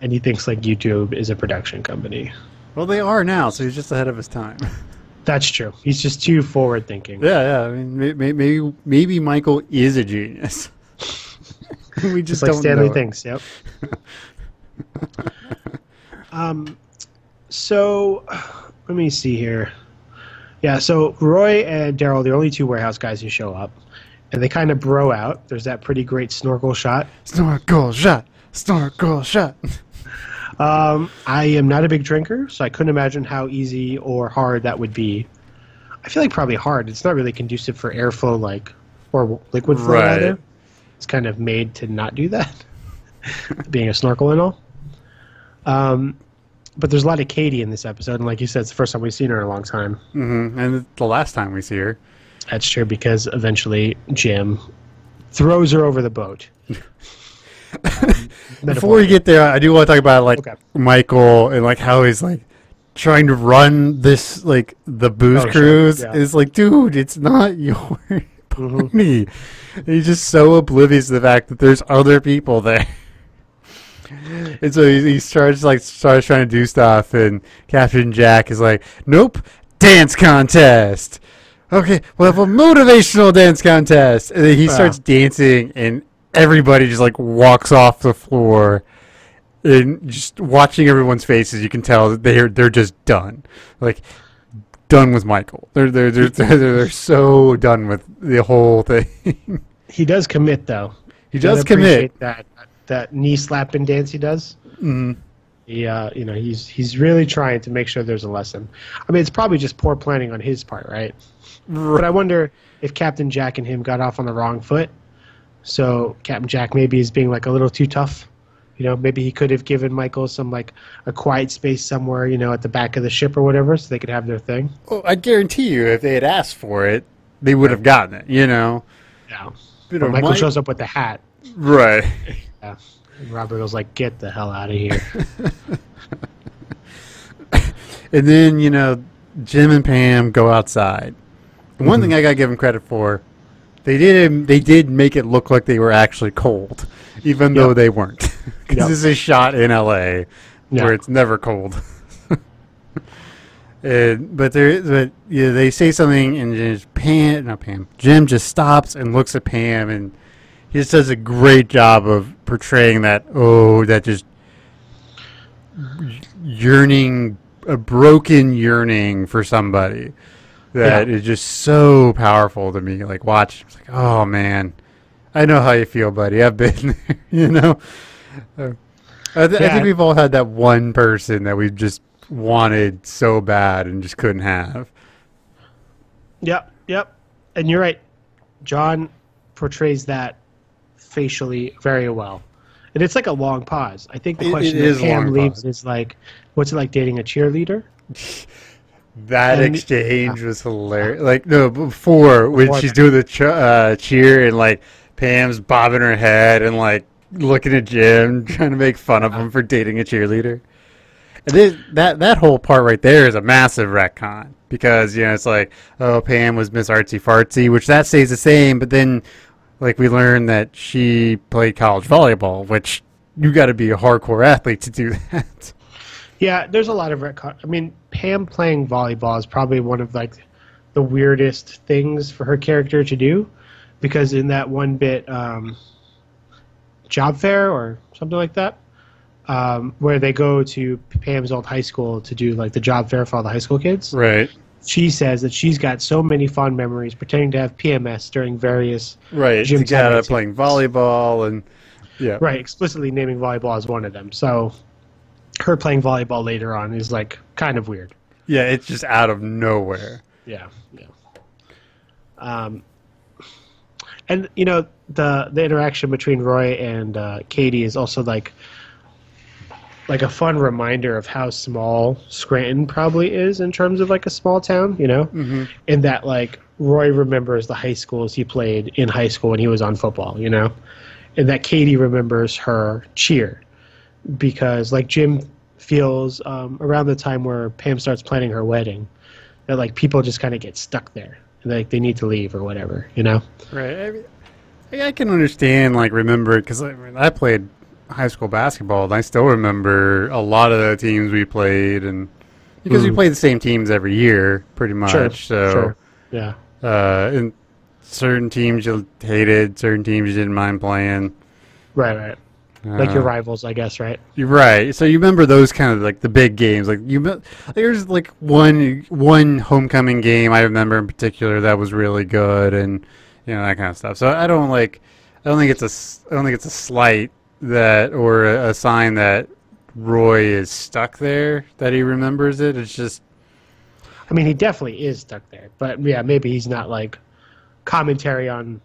Speaker 6: and he thinks like YouTube is a production company.
Speaker 7: Well, they are now, so he's just ahead of his time.
Speaker 6: That's true. He's just too forward thinking.
Speaker 7: Yeah, yeah. I mean, may- may- maybe maybe Michael is a genius. we just
Speaker 6: Just like
Speaker 7: don't
Speaker 6: Stanley
Speaker 7: know it.
Speaker 6: thinks. Yep. Um, so let me see here. Yeah, so Roy and Darryl, the only two warehouse guys who show up, and they kind of bro out. There's that pretty great snorkel shot.
Speaker 7: Snorkel shot. Snorkel shot.
Speaker 6: Um, I am not a big drinker, so I couldn't imagine how easy or hard that would be. I feel like probably hard. It's not really conducive for airflow, like or liquid flow
Speaker 7: Right.
Speaker 6: either. It's kind of made to not do that, being a snorkel and all. Um, but there's a lot of Katie in this episode, and like you said, it's the first time we've seen her in a long time.
Speaker 7: hmm And it's the last time we see her.
Speaker 6: That's true because eventually Jim throws her over the boat. Um,
Speaker 7: Before we get there, I do want to talk about like
Speaker 6: Okay.
Speaker 7: Michael and like how he's like trying to run this like the booze
Speaker 6: Oh, sure.
Speaker 7: cruise.
Speaker 6: Yeah.
Speaker 7: It's like, dude, it's not your
Speaker 6: Mm-hmm.
Speaker 7: pony. He's just so oblivious to the fact that there's other people there. And so he, he starts like starts trying to do stuff, and Captain Jack is like, "Nope, dance contest." Okay, we'll have a motivational dance contest, and then he
Speaker 6: Wow.
Speaker 7: starts dancing, and everybody just like walks off the floor. and just watching everyone's faces, you can tell that they're they're just done. Like done with Michael. They're they're they're they're, they're so done with the whole thing.
Speaker 6: He does commit though.
Speaker 7: he does commit.
Speaker 6: that that knee slapping dance he does.
Speaker 7: Mhm.
Speaker 6: He, uh, you know, he's he's really trying to make sure there's a lesson. I mean, it's probably just poor planning on his part, right? But I wonder if Captain Jack and him got off on the wrong foot. So Captain Jack maybe is being like a little too tough. You know, maybe he could have given Michael some like a quiet space somewhere, you know, at the back of the ship or whatever, so they could have their thing.
Speaker 7: Well, I guarantee you, if they had asked for it, they would have gotten it. You know,
Speaker 6: Yeah. But Michael
Speaker 7: Mike-
Speaker 6: shows up with the hat.
Speaker 7: right?
Speaker 6: Yeah. And Robert was like, "Get the hell out of here."
Speaker 7: And then you know, Jim and Pam go outside. And one thing mm-hmm. I gotta give them credit for, they did they did make it look like they were actually cold, even though they weren't. Because
Speaker 6: Yep.
Speaker 7: this is shot in L.A.,
Speaker 6: Yeah.
Speaker 7: where it's never cold. and, but there, but yeah, they say something, and just Pam, not Pam, Jim just stops and looks at Pam, and he just does a great job of portraying that. Oh, that just yearning, a broken yearning for somebody that
Speaker 6: Yeah.
Speaker 7: is just so powerful to me. Like watch, it's like, oh man, I know how you feel, buddy. I've been there, you know. Uh, I, th- I think we've all had that one person that we just wanted so bad and just couldn't have.
Speaker 6: Yep, yep. And you're right. John portrays that facially very well. And it's like a long pause. I think the question that Pam leaves
Speaker 7: pause.
Speaker 6: is like, what's it like dating a cheerleader?
Speaker 7: That
Speaker 6: And-
Speaker 7: exchange was hilarious. Like no, before when
Speaker 6: Before
Speaker 7: she's
Speaker 6: that.
Speaker 7: doing the ch- uh, cheer and like Pam's bobbing her head and like looking at Jim, trying to make fun of him for dating a cheerleader. And then that that whole part right there is a massive retcon because you know it's like oh Pam was Miss Artsy Fartsy, which that stays the same, but then like we learned that she played college volleyball, which you got to be a hardcore athlete to do that.
Speaker 6: Yeah, there's a lot of retcon. I mean, Pam playing volleyball is probably one of like the weirdest things for her character to do, because in that one bit, um, job fair or something like that, um, where they go to Pam's old high school to do like the job fair for all the high school kids.
Speaker 7: Right.
Speaker 6: She says that she's got so many fond memories pretending to have PMS during various
Speaker 7: Right. Gym
Speaker 6: Taggart.
Speaker 7: playing volleyball and yeah.
Speaker 6: right explicitly naming volleyball as one of them. So her playing volleyball later on is like kind of weird.
Speaker 7: Yeah, it's just out of nowhere.
Speaker 6: Yeah, yeah. Um, and you know the the interaction between Roy and uh, Katie is also like like a fun reminder of how small Scranton probably is in terms of like a small town, you know, mm-hmm. in that like Roy remembers the high schools he played in high school when he was on football, you know, and that Katie remembers her cheer because like Jim feels um, around the time where Pam starts planning her wedding that like people just kind of get stuck there and like they need to leave or whatever, you know.
Speaker 7: Right. I, mean, I can understand like remember because I, mean, I played high school basketball and I still remember a lot of the teams we played and because we
Speaker 6: Mhm.
Speaker 7: played the same teams every year pretty much.
Speaker 6: Sure,
Speaker 7: so
Speaker 6: sure. Yeah.
Speaker 7: uh, and certain teams you hated, certain teams you didn't mind playing.
Speaker 6: Right, right. Like your
Speaker 7: Uh,
Speaker 6: rivals, I guess, right?
Speaker 7: You're right. So you remember those kind of like the big games. Like you, there's like one one homecoming game I remember in particular that was really good, and you know that kind of stuff. So I don't like. I don't think it's a. I don't think it's a slight that or a, a sign that Roy is stuck there that he remembers it. It's just
Speaker 6: I mean, he definitely is stuck there, but yeah, maybe he's not like commentary on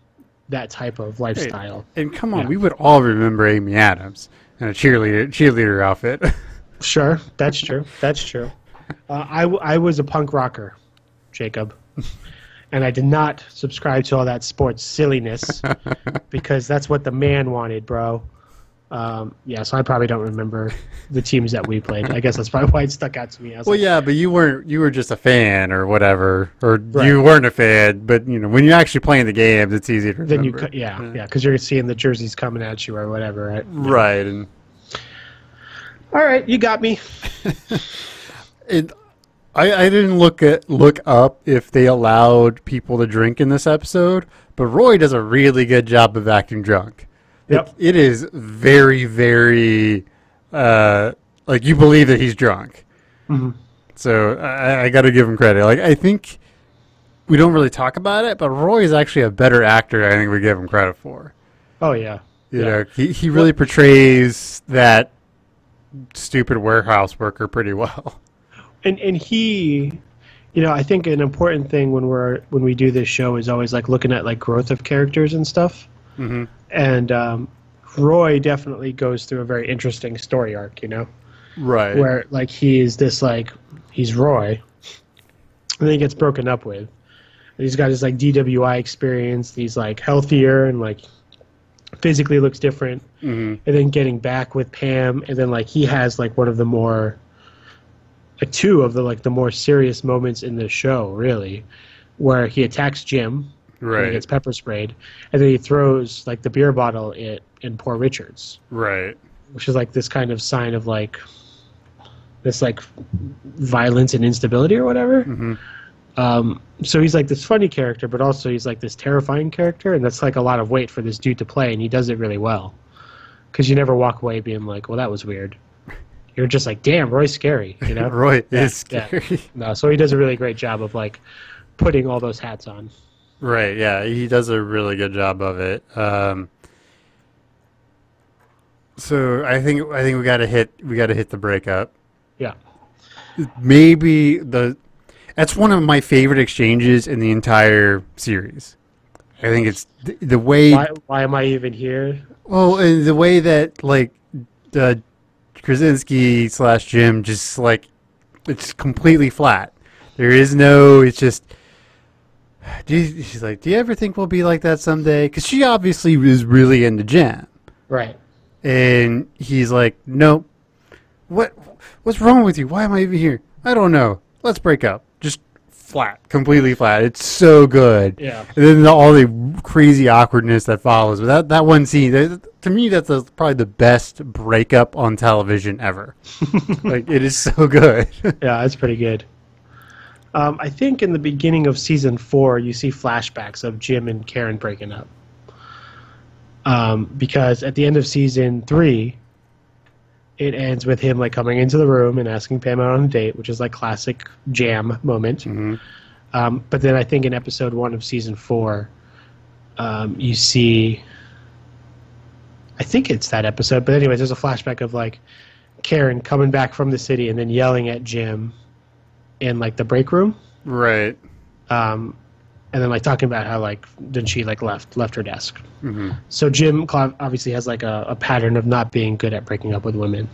Speaker 6: that type of lifestyle.
Speaker 7: and come on,
Speaker 6: Yeah.
Speaker 7: we would all remember Amy Adams in a cheerleader cheerleader outfit.
Speaker 6: Sure, that's true. That's true. Uh, I, I was a punk rocker, Jacob, and I did not subscribe to all that sports silliness because that's what the man wanted, bro. Um, yeah, so I probably don't remember the teams that we played. I guess that's probably why it stuck out to me.
Speaker 7: Well,
Speaker 6: like,
Speaker 7: yeah, but you weren't. You were just a fan or whatever, or
Speaker 6: Right.
Speaker 7: you weren't a fan. But you know, when you're actually playing the games, it's easy to remember.
Speaker 6: then you, yeah, yeah, because you're seeing the jerseys coming at you or whatever, right?
Speaker 7: right. And
Speaker 6: All right, you got me.
Speaker 7: it, I, I didn't look at look up if they allowed people to drink in this episode, but Roy does a really good job of acting drunk. It- it is very, very uh, like you believe that he's drunk.
Speaker 6: Mhm.
Speaker 7: So I, I got to give him credit. Like I think we don't really talk about it, but Roy is actually a better actor. I think we give him credit for.
Speaker 6: Oh yeah.
Speaker 7: You
Speaker 6: Yeah.
Speaker 7: know, he he really portrays that stupid warehouse worker pretty well.
Speaker 6: and and he you know i think an important thing when we're when we do this show is always like looking at like growth of characters and stuff
Speaker 7: Mhm.
Speaker 6: And um, roy definitely goes through a very interesting story arc you know?
Speaker 7: Right.
Speaker 6: where like he is this like he's roy and then he gets broken up with. And he's got his like dwi experience. He's like healthier and like physically looks different.
Speaker 7: Mhm.
Speaker 6: and then getting back with Pam, and then like he has like one of the more, like two of the like the more serious moments in the show, really, where he attacks Jim, and he
Speaker 7: Right.
Speaker 6: gets pepper sprayed, and then he throws like the beer bottle at in Poor Richard's,
Speaker 7: Right.
Speaker 6: which is like this kind of sign of like this like violence and instability or whatever.
Speaker 7: Mhm.
Speaker 6: Um, so he's like this funny character, but also he's like this terrifying character, and that's like a lot of weight for this dude to play, and he does it really well. Because you never walk away being like, "Well, that was weird." You're just like, "Damn, Roy's scary," you know?
Speaker 7: Roy
Speaker 6: Yeah,
Speaker 7: is
Speaker 6: yeah.
Speaker 7: scary.
Speaker 6: No, so he does a really great job of like putting all those hats on.
Speaker 7: Right, yeah, he does a really good job of it. Um, so I think I think we got to hit we got to hit the breakup.
Speaker 6: Yeah.
Speaker 7: Maybe the that's one of my favorite exchanges in the entire series. I think it's the, the way
Speaker 6: Why? Why am I even here?
Speaker 7: well, and the way that like the Krasinski slash Jim just like it's completely flat. There is no. It's just. Do you, she's like, do you ever think we'll be like that someday? Because she obviously is really into Jim,
Speaker 6: Right.
Speaker 7: and he's like, nope. What? What's wrong with you? Why am I even here? I don't know. Let's break up. Just flat, completely flat. It's so good.
Speaker 6: Yeah.
Speaker 7: And then the, all the crazy awkwardness that follows. But that, that one scene, that, to me, that's the, probably the best breakup on television ever. like, it is so good.
Speaker 6: Yeah, that's pretty good. Um, I think in the beginning of season four, you see flashbacks of Jim and Karen breaking up. Um, because at the end of season three, it ends with him like coming into the room and asking Pam out on a date, which is like classic jam moment. Um, but then I think in episode one of season four, um, you see. I think it's that episode, but anyways, there's a flashback of like Karen coming back from the city and then yelling at Jim in like the break room,
Speaker 7: right.
Speaker 6: um, and then like talking about how like then she like left left her desk. So Jim obviously has like a, a pattern of not being good at breaking up with women,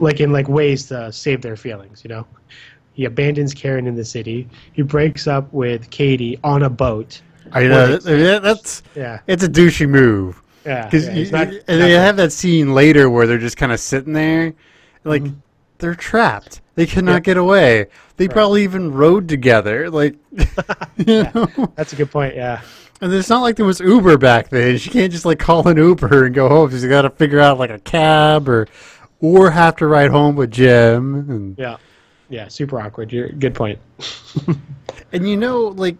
Speaker 6: like in like ways to save their feelings. You know, he abandons Karen in the city. He breaks up with Katie on a boat.
Speaker 7: I know. That- that- that's.
Speaker 6: Yeah,
Speaker 7: It's a douchey move.
Speaker 6: yeah.
Speaker 7: Because
Speaker 6: yeah, not-
Speaker 7: and they have that scene later where they're just kind of sitting there, like they're trapped. They cannot
Speaker 6: Yeah.
Speaker 7: get away. They probably even rode together. Like, you know.
Speaker 6: That's a good point. Yeah.
Speaker 7: And it's not like there was Uber back then. She can't just like call an Uber and go home. She's got to figure out like a cab or, or have to ride home with Jim. And
Speaker 6: Yeah. Yeah. Super awkward. You're, good point.
Speaker 7: and you know, like,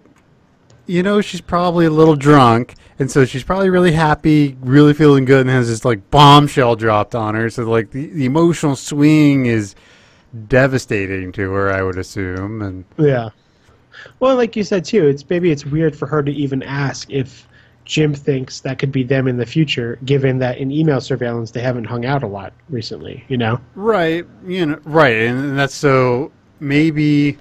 Speaker 7: you know, she's probably a little drunk, and so she's probably really happy, really feeling good, and has this like bombshell dropped on her. So like the, the emotional swing is devastating to her, I would assume. And
Speaker 6: Yeah. Well, like you said too, it's maybe it's weird for her to even ask if Jim thinks that could be them in the future, given that in email surveillance they haven't hung out a lot recently. You know.
Speaker 7: right, you know, right, and that's so maybe.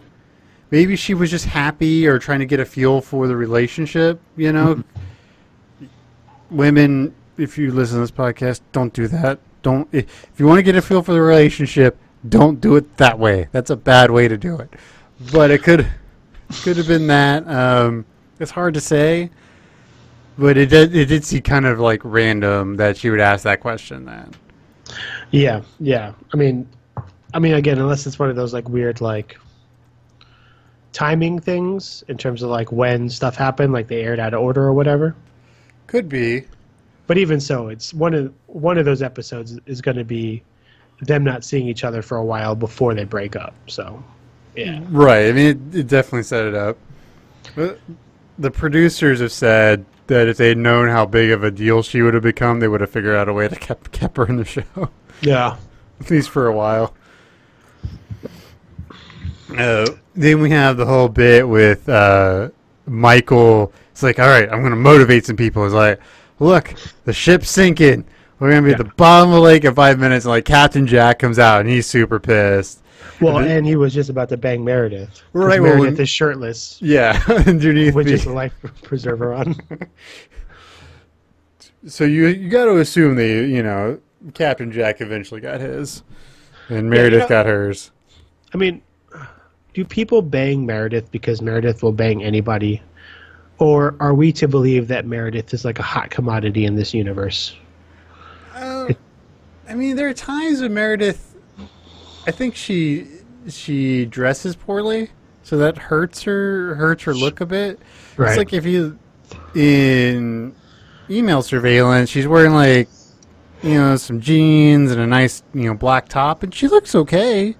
Speaker 7: Maybe she was just happy or trying to get a feel for the relationship, you know? Mm-hmm. Women, if you listen to this podcast, don't do that. Don't if you want to get a feel for the relationship, don't do it that way. That's a bad way to do it. But it could could have been that. Um, it's hard to say, but it did it did seem kind of like random that she would ask that question. Then
Speaker 6: Yeah. Yeah. I mean, I mean, again, unless it's one of those like weird like timing things in terms of like when stuff happened, like they aired out of order or whatever.
Speaker 7: could be.
Speaker 6: But even so, it's one of one of those episodes is going to be them not seeing each other for a while before they break up. So, yeah.
Speaker 7: Right. I mean, it, it definitely set it up. But the producers have said that if they had known how big of a deal she would have become, they would have figured out a way to keep kept her in the show.
Speaker 6: Yeah.
Speaker 7: at least for a while. Uh, then we have the whole bit with uh, Michael. It's like, all right, I'm going to motivate some people. It's like, look, the ship's sinking. We're going to be at the bottom of the lake in five minutes. And like Captain Jack comes out and he's super pissed.
Speaker 6: Well, and he was just about to bang Meredith.
Speaker 7: Right, well,
Speaker 6: Meredith
Speaker 7: when-
Speaker 6: is shirtless,
Speaker 7: Yeah, underneath
Speaker 6: which
Speaker 7: the-
Speaker 6: is a life preserver on.
Speaker 7: So you you got to assume that you know Captain Jack eventually got his, and Meredith
Speaker 6: know-
Speaker 7: got hers.
Speaker 6: I mean, do people bang Meredith because Meredith will bang anybody? Or are we to believe that Meredith is like a hot commodity in this universe?
Speaker 7: I mean, there are times when Meredith, I think she she dresses poorly, so that hurts her hurts her look a bit.
Speaker 6: Right.
Speaker 7: It's like if you in email surveillance, she's wearing like you know some jeans and a nice you know black top, and she looks okay.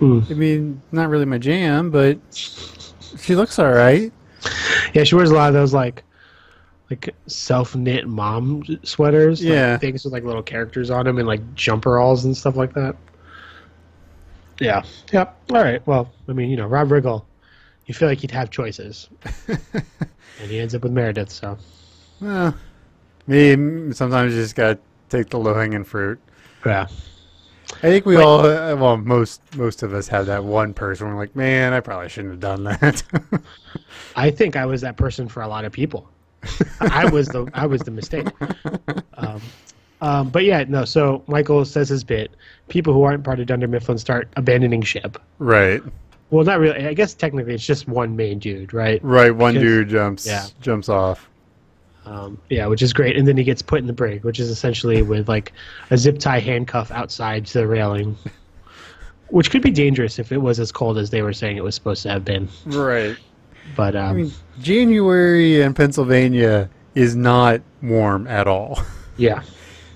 Speaker 6: Mm.
Speaker 7: I mean, not really my jam, but she looks all right.
Speaker 6: Yeah, she wears a lot of those like like self knit mom sweaters. like,
Speaker 7: Yeah.
Speaker 6: things with like little characters on them and like jumper alls and stuff like that. Yeah. Yep. All right. Well, I mean, you know, Rob Riggle, you feel like he'd have choices, and he ends up with Meredith. So
Speaker 7: Well, me sometimes you just gotta take the low hanging fruit.
Speaker 6: yeah.
Speaker 7: I think we all, uh, well, most most of us have that one person. We're like, man, I probably shouldn't have done that.
Speaker 6: I think I was that person for a lot of people. I was the I was the mistake. Um, um, but yeah, no. So Michael says his bit. People who aren't part of Dunder Mifflin start abandoning ship.
Speaker 7: right,
Speaker 6: Well, not really. I guess technically it's just one main dude, right?
Speaker 7: right. One
Speaker 6: Because-
Speaker 7: dude jumps
Speaker 6: yeah.
Speaker 7: jumps off.
Speaker 6: Um, yeah, which is great. And then he gets put in the brig, which is essentially with like a zip tie handcuff outside to the railing, which could be dangerous if it was as cold as they were saying it was supposed to have been.
Speaker 7: Right.
Speaker 6: But um,
Speaker 7: I mean, January in Pennsylvania is not warm at all.
Speaker 6: yeah,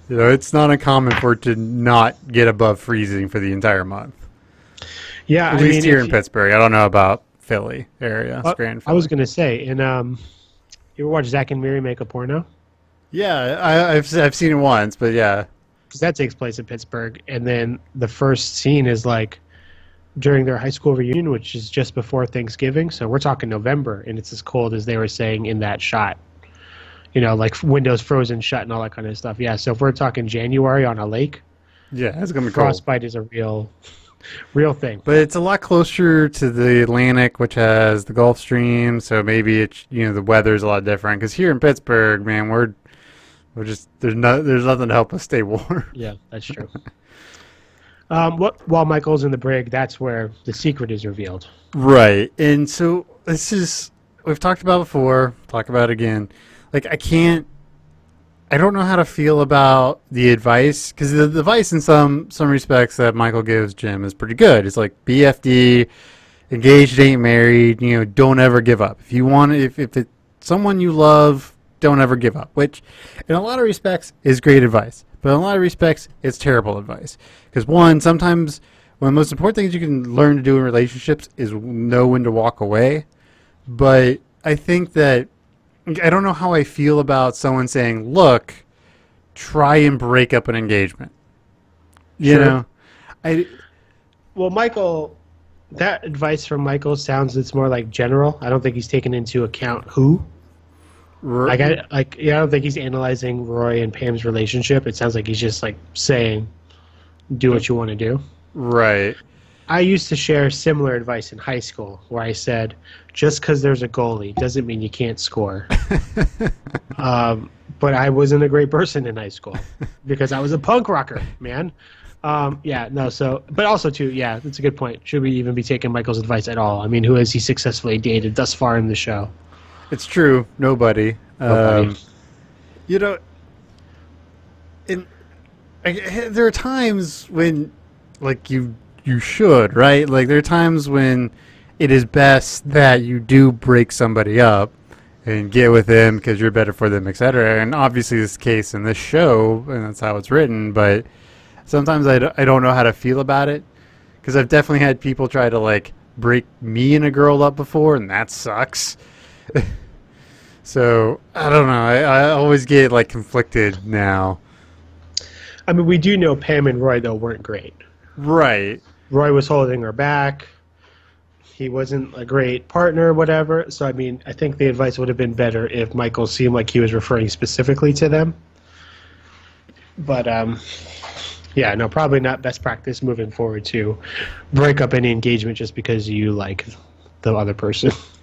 Speaker 7: You know, it's not uncommon for it to not get above freezing for the entire month.
Speaker 6: yeah.
Speaker 7: At
Speaker 6: I
Speaker 7: least
Speaker 6: mean,
Speaker 7: here in
Speaker 6: you-
Speaker 7: Pittsburgh. I don't know about Philly area.
Speaker 6: Uh,
Speaker 7: Scranton,
Speaker 6: I was gonna say, and um, you ever watch Zack and Miri make a porno?
Speaker 7: Yeah, I, I've I've seen it once, but yeah,
Speaker 6: Because that takes place in Pittsburgh, and then the first scene is like during their high school reunion, which is just before Thanksgiving. So we're talking November, and it's as cold as they were saying in that shot. You know, like windows frozen shut and all that kind of stuff. Yeah. So if we're talking January on a lake,
Speaker 7: yeah, it's gonna be cold.
Speaker 6: is a real, real thing.
Speaker 7: But it's a lot closer to the Atlantic, which has the Gulf Stream, so maybe it's you know the weather's a lot different. Because here in Pittsburgh, man, we're we're just there's no there's nothing to help us stay warm.
Speaker 6: Yeah, that's true. um, what while Michael's in the brig, that's where the secret is revealed.
Speaker 7: Right. And so this is we've talked about before, talk about again. Like I can't I don't know how to feel about the advice cuz the, the advice in some some respects that Michael gives Jim is pretty good. It's like BFD, engaged ain't married, you know, don't ever give up. If you want if if it's someone you love, don't ever give up, which in a lot of respects is great advice. But in a lot of respects it's terrible advice. Cuz one, sometimes one of the most important things you can learn to do in relationships is know when to walk away. But I think that I don't know how I feel about someone saying, "Look, try and break up an engagement." You
Speaker 6: Sure.
Speaker 7: know, I
Speaker 6: Well, Michael, that advice from Michael sounds it's more like general. I don't think he's taken into account who. Like, I, like, yeah, I don't think he's analyzing Roy and Pam's relationship. It sounds like he's just like saying, "Do what you want to do."
Speaker 7: right,
Speaker 6: I used to share similar advice in high school, where I said, "Just because there's a goalie doesn't mean you can't score." um, but I wasn't a great person in high school because I was a punk rocker, man. Um, yeah, no. So, but also too, yeah, that's a good point. Should we even be taking Michael's advice at all? I mean, who has he successfully dated thus far in the show?
Speaker 7: It's true. Nobody.
Speaker 6: Nobody.
Speaker 7: Um, you know, in I, there are times when, like you you should right. Like there are times when it is best that you do break somebody up and get with them because you're better for them, etc. And obviously, this case in this show, and that's how it's written. But sometimes I, d- I don't know how to feel about it because I've definitely had people try to like break me and a girl up before, and that sucks. so I don't know. I, I always get like conflicted now.
Speaker 6: I mean, we do know Pam and Roy though weren't great.
Speaker 7: Right.
Speaker 6: Roy was holding her back. He wasn't a great partner, whatever. So I mean, I think the advice would have been better if Michael seemed like he was referring specifically to them. But um, yeah, no, probably not best practice moving forward to break up any engagement just because you like the other person.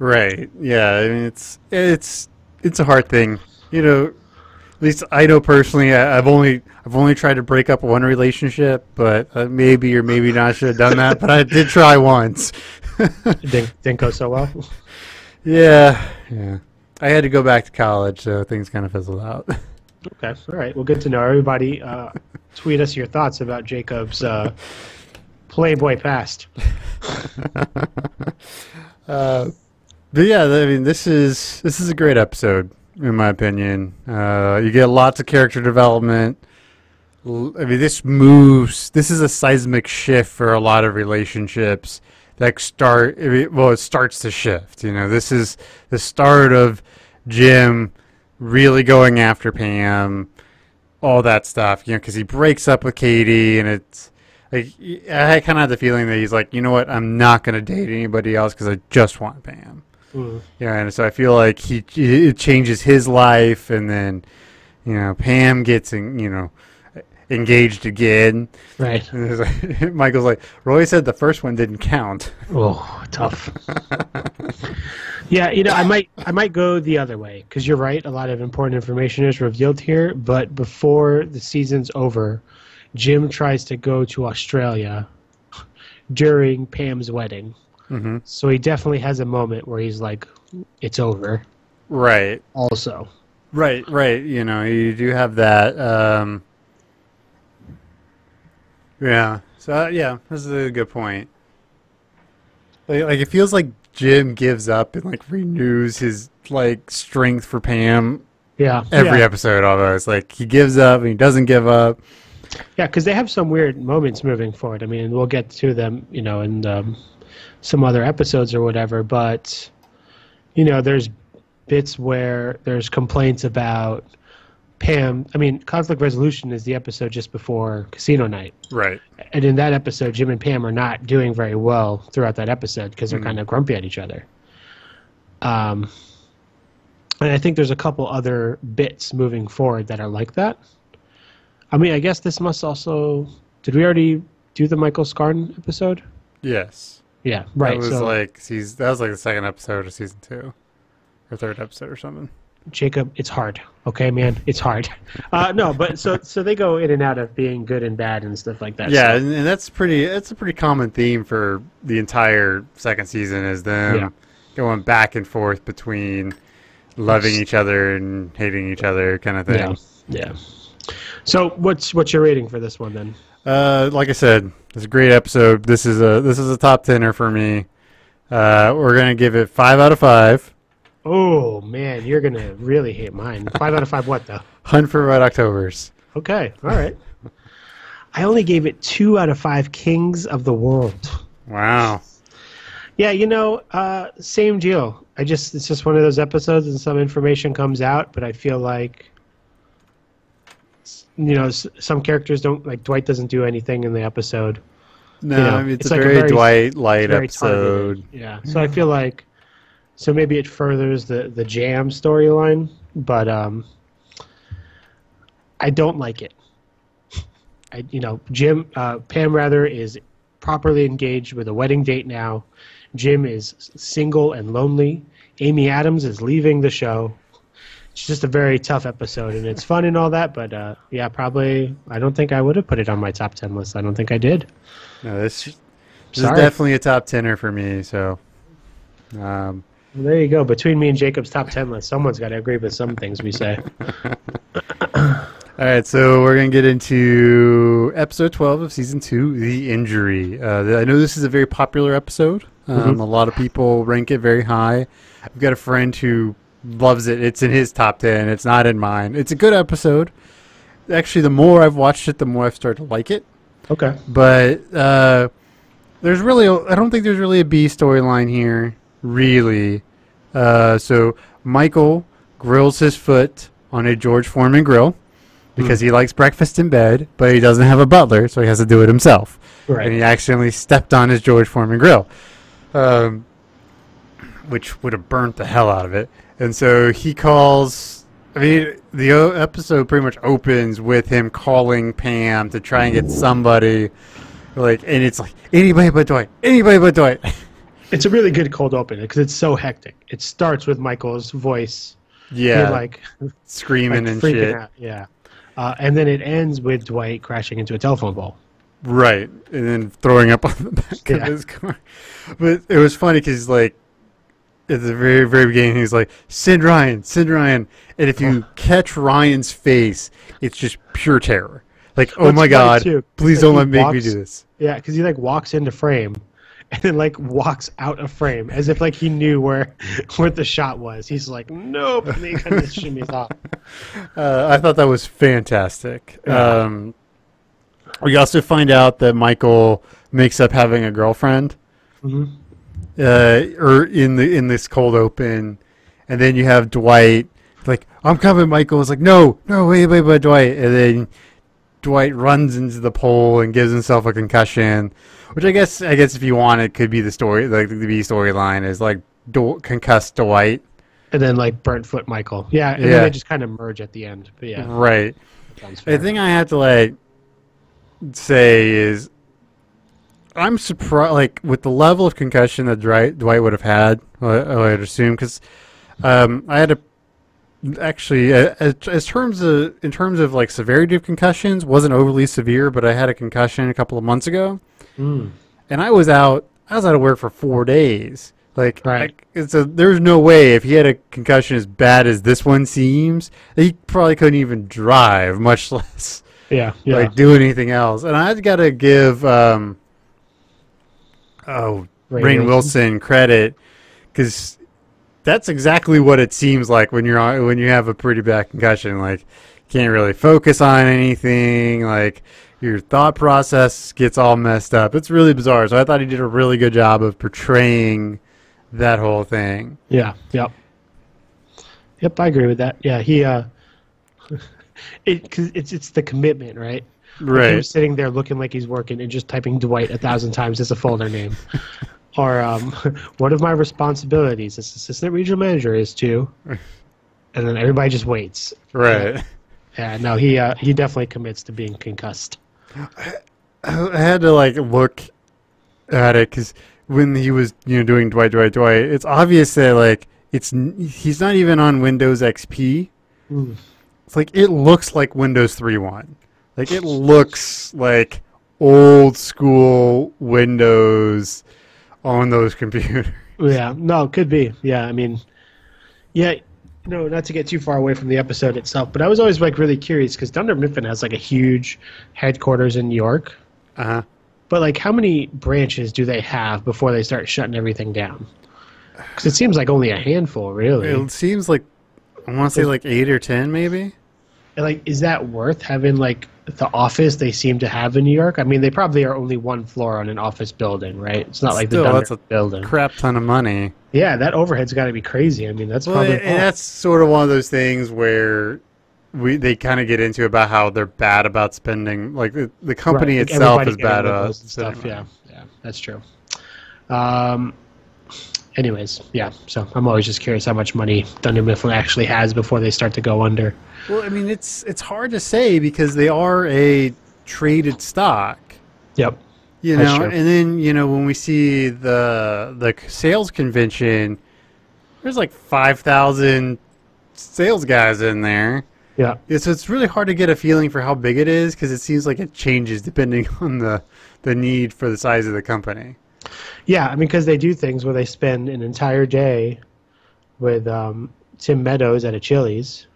Speaker 7: Right. Yeah. I mean, it's it's it's a hard thing. You know, at least I know personally. I, I've only I've only tried to break up one relationship, but uh, maybe or maybe not should have done that. but I did try once.
Speaker 6: didn't, didn't go so well.
Speaker 7: yeah. Yeah. I had to go back to college, so things kind of fizzled out.
Speaker 6: Okay, all right. Well, good to know. Everybody, uh, tweet us your thoughts about Jacob's uh, Playboy past.
Speaker 7: Uh, but yeah, I mean, this is this is a great episode in my opinion. Uh, you get lots of character development. I mean, this moves. This is a seismic shift for a lot of relationships that start. I mean, well, it starts to shift. You know, this is the start of Jim really going after Pam, all that stuff. You know, because he breaks up with Katie, and it's like I kind of had the feeling that he's like, you know what, I'm not going to date anybody else because I just want Pam.
Speaker 6: Mm.
Speaker 7: Yeah, and so I feel like he it changes his life, and then you know Pam gets in, you know engaged again.
Speaker 6: Right.
Speaker 7: Like, Michael's like Roy said the first one didn't count.
Speaker 6: Oh, tough. yeah, you know, I might I might go the other way because you're right. A lot of important information is revealed here, but before the season's over, Jim tries to go to Australia during Pam's wedding.
Speaker 7: Mm-hmm.
Speaker 6: So he definitely has a moment where he's like, "It's over."
Speaker 7: Right,
Speaker 6: Also,
Speaker 7: right, right. You know, you do have that. Um, yeah. So uh, yeah, this is a good point. Like, like it feels like Jim gives up and like renews his like strength for Pam
Speaker 6: yeah,
Speaker 7: every
Speaker 6: yeah.
Speaker 7: episode almost. Like he gives up and he doesn't give up.
Speaker 6: Yeah, because they have some weird moments moving forward. I mean, we'll get to them, you know, in um, some other episodes or whatever. But you know, there's bits where there's complaints about Pam. I mean, conflict resolution is the episode just before Casino Night,
Speaker 7: Right.
Speaker 6: and in that episode, Jim and Pam are not doing very well throughout that episode because they're kind of grumpy at each other. Um, and I think there's a couple other bits moving forward that are like that. I mean, I guess this must also. Did we already do the Michael Scarn episode?
Speaker 7: Yes.
Speaker 6: Yeah, right.
Speaker 7: That was
Speaker 6: so
Speaker 7: like season, that was like the second episode of season two, or third episode or something.
Speaker 6: Jacob, it's hard. Okay, man, it's hard. Uh, no, but so so they go in and out of being good and bad and stuff like that.
Speaker 7: Yeah,
Speaker 6: so-
Speaker 7: and, and that's pretty. That's a pretty common theme for the entire second season is them
Speaker 6: Yeah.
Speaker 7: going back and forth between loving each other and hating each other, kind of thing.
Speaker 6: yeah, yeah. So what's what's your rating for this one then?
Speaker 7: Uh, like I said, it's a great episode. This is a this is a top tenner for me. Uh, we're gonna give it five out of five.
Speaker 6: Oh man, you're gonna really hate mine. Five out of five. What though?
Speaker 7: Hunt for Red October's.
Speaker 6: Okay, all right. I only gave it two out of five Kings of the World.
Speaker 7: Wow.
Speaker 6: Yeah, you know, uh, same deal. I just it's just one of those episodes, and some information comes out, but I feel like, you know, some characters don't like Dwight doesn't do anything in the episode.
Speaker 7: No,
Speaker 6: You know,
Speaker 7: I mean, it's,
Speaker 6: it's
Speaker 7: a
Speaker 6: like a
Speaker 7: very,
Speaker 6: very-
Speaker 7: Dwight light
Speaker 6: Very
Speaker 7: episode.
Speaker 6: targeted. Yeah, so I feel like, so maybe it furthers the the Jam storyline, but um, I don't like it. I you know Jim uh, Pam rather is properly engaged with a wedding date now. Jim is single and lonely. Amy Adams is leaving the show. It's just a very tough episode, and it's fun and all that. But uh, yeah, probably I don't think I would have put it on my top ten list. I don't think I did.
Speaker 7: No, this, this is definitely a top tenner for me. So, um,
Speaker 6: Well, there you go. Between me and Jacob's top ten list, someone's got to agree with some things we say.
Speaker 7: All right, so we're gonna get into episode twelve of season two, the injury. Uh, I know this is a very popular episode. Um,
Speaker 6: Mhm.
Speaker 7: A lot of people rank it very high. I've got a friend who loves it. It's in his top ten. It's not in mine. It's a good episode. Actually, the more I've watched it, the more I've started to like it.
Speaker 6: Okay.
Speaker 7: But uh, there's really, I don't think there's really a B storyline here, really. Uh, so Michael grills his foot on a George Foreman grill. because he likes breakfast in bed, but he doesn't have a butler, so he has to do it himself.
Speaker 6: Right.
Speaker 7: And he accidentally stepped on his George Foreman grill, um, which would have burnt the hell out of it. And so he calls. I mean, the episode pretty much opens with him calling Pam to try and get somebody, like, and it's like anybody but Dwight, anybody but Dwight.
Speaker 6: It's a really good cold open because it's so hectic. It starts with Michael's voice,
Speaker 7: yeah,
Speaker 6: like,
Speaker 7: screaming
Speaker 6: like
Speaker 7: and
Speaker 6: freaking
Speaker 7: shit.
Speaker 6: out. Yeah, uh, and then it ends with Dwight crashing into a telephone pole.
Speaker 7: Right, and then throwing up on the back
Speaker 6: Yeah.
Speaker 7: of his car. But it was funny because like at the very very beginning, he's like, "Send Ryan, send Ryan," and if you catch Ryan's face, it's just pure terror. Like, oh my god,
Speaker 6: too.
Speaker 7: please don't let make me do this.
Speaker 6: Yeah, because he like walks into frame, and then like walks out of frame as if like he knew where where the shot was. He's like, nope, and he kind of shimmies off.
Speaker 7: Uh, I thought that was fantastic.
Speaker 6: Yeah.
Speaker 7: Um, we also find out that Michael makes up having a girlfriend,
Speaker 6: Mhm.
Speaker 7: Uh, or in the in this cold open, and then you have Dwight like, "I'm coming." Michael is like, "No, no, wait, wait, wait, Dwight," and then Dwight runs into the pole and gives himself a concussion, which I guess I guess if you want it could be the story, like the B storyline is like Dw- concussed Dwight,
Speaker 6: And then like burnt foot Michael. Yeah, and
Speaker 7: Yeah.
Speaker 6: then they just kind of merge at the end. But yeah,
Speaker 7: right? The thing I have to like say is, I'm surprised, like with the level of concussion that Dwight, Dwight would have had. I I would assume because um, I had a actually uh, as terms of in terms of like severity of concussions wasn't overly severe, but I had a concussion a couple of months ago,
Speaker 6: Mm.
Speaker 7: and I was out. I was out of work for four days. Like,
Speaker 6: Right.
Speaker 7: I- it's a, there's no way if he had a concussion as bad as this one seems, he probably couldn't even drive, much less
Speaker 6: yeah, yeah.
Speaker 7: like do anything else. And I've got to give um, oh
Speaker 6: Rainn Wilson.
Speaker 7: Wilson credit because that's exactly what it seems like when you're on, when you have a pretty bad concussion. Like can't really focus on anything. Like your thought process gets all messed up. It's really bizarre. So I thought he did a really good job of portraying that whole thing.
Speaker 6: Yeah. Yep. Yep, I agree with that. Yeah, he. uh It cause it's it's the commitment, right? Like, Him
Speaker 7: Right.
Speaker 6: sitting there looking like he's working and just typing Dwight a thousand times as a folder name. or um, one of my responsibilities as assistant regional manager is to, and then everybody just waits.
Speaker 7: Right.
Speaker 6: Yeah, no, he uh, he definitely commits to being concussed.
Speaker 7: I had to like look at it because when he was you know doing Dwight Dwight Dwight, it's obvious that like it's n- he's not even on Windows XP.
Speaker 6: Mm.
Speaker 7: It's like it looks like Windows 3.1. Like it looks like old school Windows on those computers.
Speaker 6: Yeah, no, it could be. Yeah, I mean, yeah, no, not to get too far away from the episode itself, but I was always like really curious because Dunder Mifflin has like a huge headquarters in New York,
Speaker 7: Uh huh.
Speaker 6: but like how many branches do they have before they start shutting everything down? Because it seems like only a handful, really.
Speaker 7: It seems like I want to say like eight or ten, maybe.
Speaker 6: And, like, is that worth having like the office they seem to have in New York? I mean, they probably are only one floor on an office building, right? It's not like
Speaker 7: Still,
Speaker 6: the
Speaker 7: that's a
Speaker 6: building.
Speaker 7: Crap ton of money.
Speaker 6: Yeah, that overhead's got to be crazy. I mean, that's
Speaker 7: Well,
Speaker 6: probably
Speaker 7: and that's sort of one of those things where we they kind of get into about how they're bad about spending. Like the, the company
Speaker 6: Right,
Speaker 7: itself is bad about
Speaker 6: stuff. Yeah, yeah, that's true. Um, anyways, yeah. So I'm always just curious how much money Dunder Mifflin actually has before they start to go under.
Speaker 7: Well, I mean, it's it's hard to say because they are a traded stock.
Speaker 6: Yep.
Speaker 7: You know, and then you know when we see the the sales convention, there's like five thousand sales guys in there.
Speaker 6: Yeah.
Speaker 7: Yeah, so it's really hard to get a feeling for how big it is because it seems like it changes depending on the the need for the size of the company.
Speaker 6: Yeah, I mean, because they do things where they spend an entire day with um, Tim Meadows at a Chili's.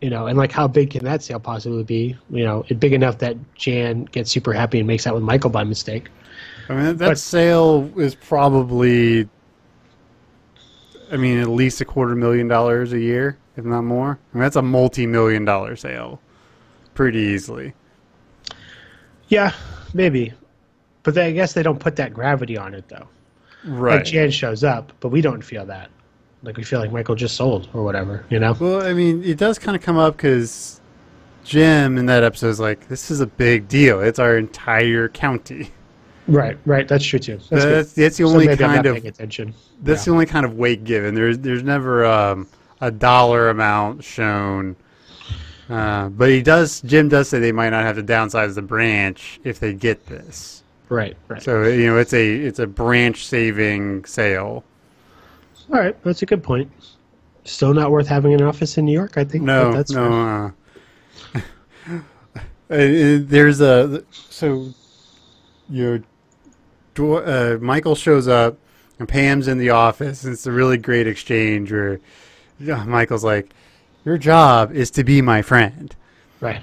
Speaker 6: You know, and like how big can that sale possibly be? You know, it big enough that Jan gets super happy and makes out with Michael by mistake.
Speaker 7: I mean, that
Speaker 6: But-
Speaker 7: sale is probably, I mean, at least a quarter million dollars a year, if not more. I mean, that's a multi-million dollar sale, pretty easily.
Speaker 6: Yeah, maybe. But they, I guess they don't put that gravity on it though.
Speaker 7: Right.
Speaker 6: Like Jan shows up, but we don't feel that. Like we feel like Michael just sold or whatever, you know?
Speaker 7: Well, I mean, it does kind of come up because Jim in that episode is like, "This is a big deal. It's our entire county."
Speaker 6: Right, right. That's true too. That's, good.
Speaker 7: That's that's the only
Speaker 6: maybe I'm
Speaker 7: kind of
Speaker 6: attention.
Speaker 7: that's the only kind of weight given. There's there's never um, a dollar amount shown. Uh, but he does. Jim does say they might not have to downsize the branch if they get this.
Speaker 6: Right, right.
Speaker 7: So you know, it's a it's a branch saving sale.
Speaker 6: All right, that's a good point. Still not worth having an office in New York, I think.
Speaker 7: No,
Speaker 6: that's
Speaker 7: no. Uh, uh, uh, there's a so you know, uh, Michael shows up and Pam's in the office, and it's a really great exchange where Michael's like, "Your job is to be my friend."
Speaker 6: Right.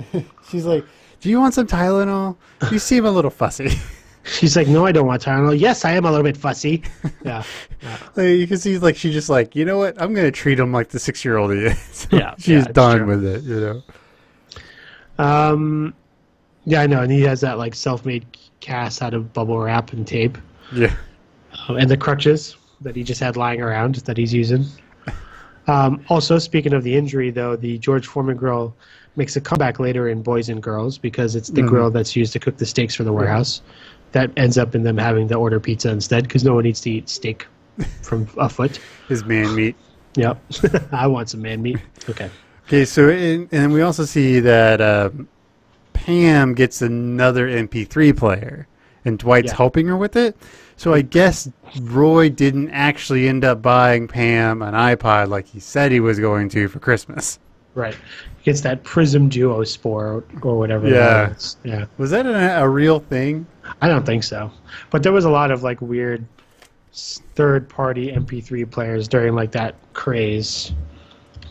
Speaker 7: She's like, "Do you want some Tylenol? You seem a little fussy."
Speaker 6: She's like, no, I don't want Tylenol. Yes, I am a little bit fussy. Yeah.
Speaker 7: like, you can see, like, she's just like, you know what? I'm gonna treat him like the six year old he is.
Speaker 6: Yeah,
Speaker 7: she's
Speaker 6: yeah,
Speaker 7: done with it. You know.
Speaker 6: Um, yeah, I know. And he has that like self-made cast out of bubble wrap and tape,
Speaker 7: Yeah.
Speaker 6: um, and the crutches that he just had lying around that he's using. Um, also, speaking of the injury, though, the George Foreman grill makes a comeback later in Boys and Girls because it's the
Speaker 7: Mhm.
Speaker 6: grill that's used to cook the steaks for the warehouse. That ends up in them having to order pizza instead because no one needs to eat steak from a foot.
Speaker 7: His man meat.
Speaker 6: Yep, I want some man meat. Okay.
Speaker 7: Okay, so in, and we also see that um, Pam gets another MP3 player, and Dwight's
Speaker 6: Yeah.
Speaker 7: helping her with it. So I guess Roy didn't actually end up buying Pam an iPod like he said he was going to for Christmas.
Speaker 6: Right. Gets that Prism Duo Sport or whatever.
Speaker 7: Yeah.
Speaker 6: Yeah.
Speaker 7: Was that a, a real thing?
Speaker 6: I don't think so. But there was a lot of like weird third party MP3 players during like that craze.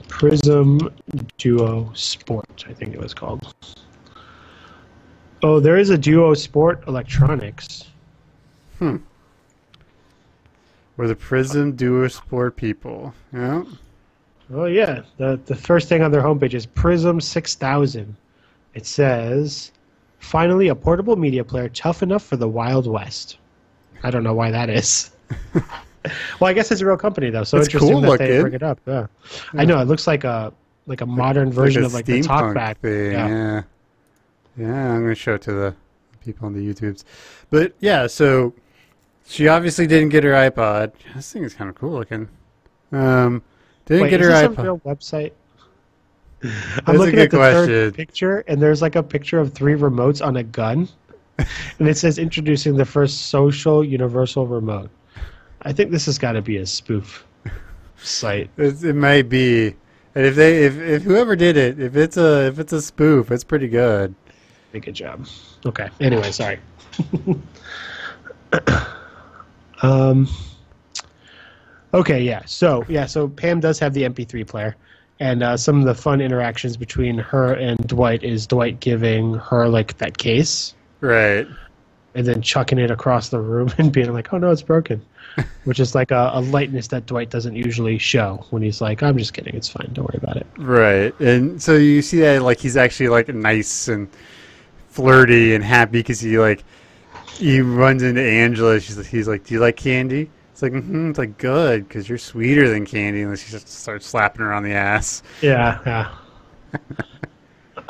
Speaker 6: Prism Duo Sport, I think it was called. Oh, there is a Duo Sport Electronics. Hmm.
Speaker 7: Were the Prism Duo Sport people? Yeah.
Speaker 6: Oh yeah, the the first thing on their homepage is Prism Six Thousand. It says, "Finally, a portable media player tough enough for the Wild West." I don't know why that is. well, I guess it's a real company though, so
Speaker 7: It's
Speaker 6: interesting
Speaker 7: cool
Speaker 6: that they bring it up. Yeah. I know it looks like a like a modern version
Speaker 7: a
Speaker 6: of like the talkback.
Speaker 7: thing.
Speaker 6: Yeah.
Speaker 7: Yeah. yeah, I'm gonna show it to the people on the YouTubes. But yeah, so she obviously didn't get her iPod. This thing is kind of cool looking. Um, didn't
Speaker 6: Wait,
Speaker 7: get
Speaker 6: is
Speaker 7: her
Speaker 6: this a
Speaker 7: iPod.
Speaker 6: real website? I'm
Speaker 7: a
Speaker 6: looking
Speaker 7: good
Speaker 6: at the
Speaker 7: question.
Speaker 6: third picture, and there's like a picture of three remotes on a gun, and it says introducing the first social universal remote. I think this has got to be a spoof site.
Speaker 7: It, it may be, and if they, if, if whoever did it, if it's a, if it's a spoof, it's pretty good.
Speaker 6: Good job. Okay. Anyway, sorry. um. Okay. Yeah. So yeah. So Pam does have the MP3 player, and uh, some of the fun interactions between her and Dwight is Dwight giving her like that case,
Speaker 7: Right.
Speaker 6: and then chucking it across the room and being like, "Oh no, it's broken," which is like a, a lightness that Dwight doesn't usually show when he's like, "I'm just kidding, it's fine, don't worry about it."
Speaker 7: Right. And so you see that like he's actually like nice and flirty and happy because he like he runs into Angela. She's he's like, "Do you like candy?" It's like, mm-hmm. it's like good because you're sweeter than candy. And she just starts slapping her on the ass.
Speaker 6: Yeah, yeah.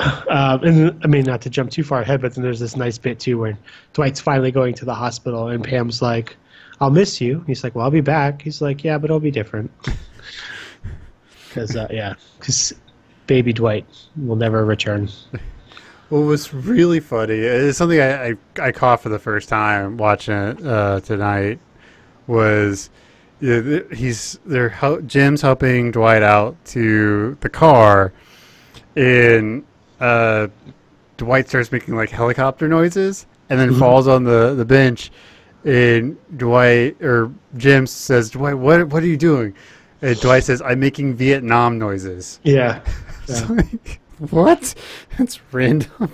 Speaker 6: um, and I mean, not to jump too far ahead, but then there's this nice bit too where Dwight's finally going to the hospital, and Pam's like, "I'll miss you." He's like, "Well, I'll be back." He's like, "Yeah, but it'll be different." Because uh, yeah, because baby Dwight will never return.
Speaker 7: What was really funny is something I, I, I caught for the first time watching it uh, tonight was he's they're Jim's helping Dwight out to the car, and uh, Dwight starts making like helicopter noises, and then falls on the, the bench, and Dwight or Jim says, "Dwight, what what are you doing?" And Dwight says, "I'm making Vietnam noises."
Speaker 6: Yeah.
Speaker 7: It's like, what? That's random.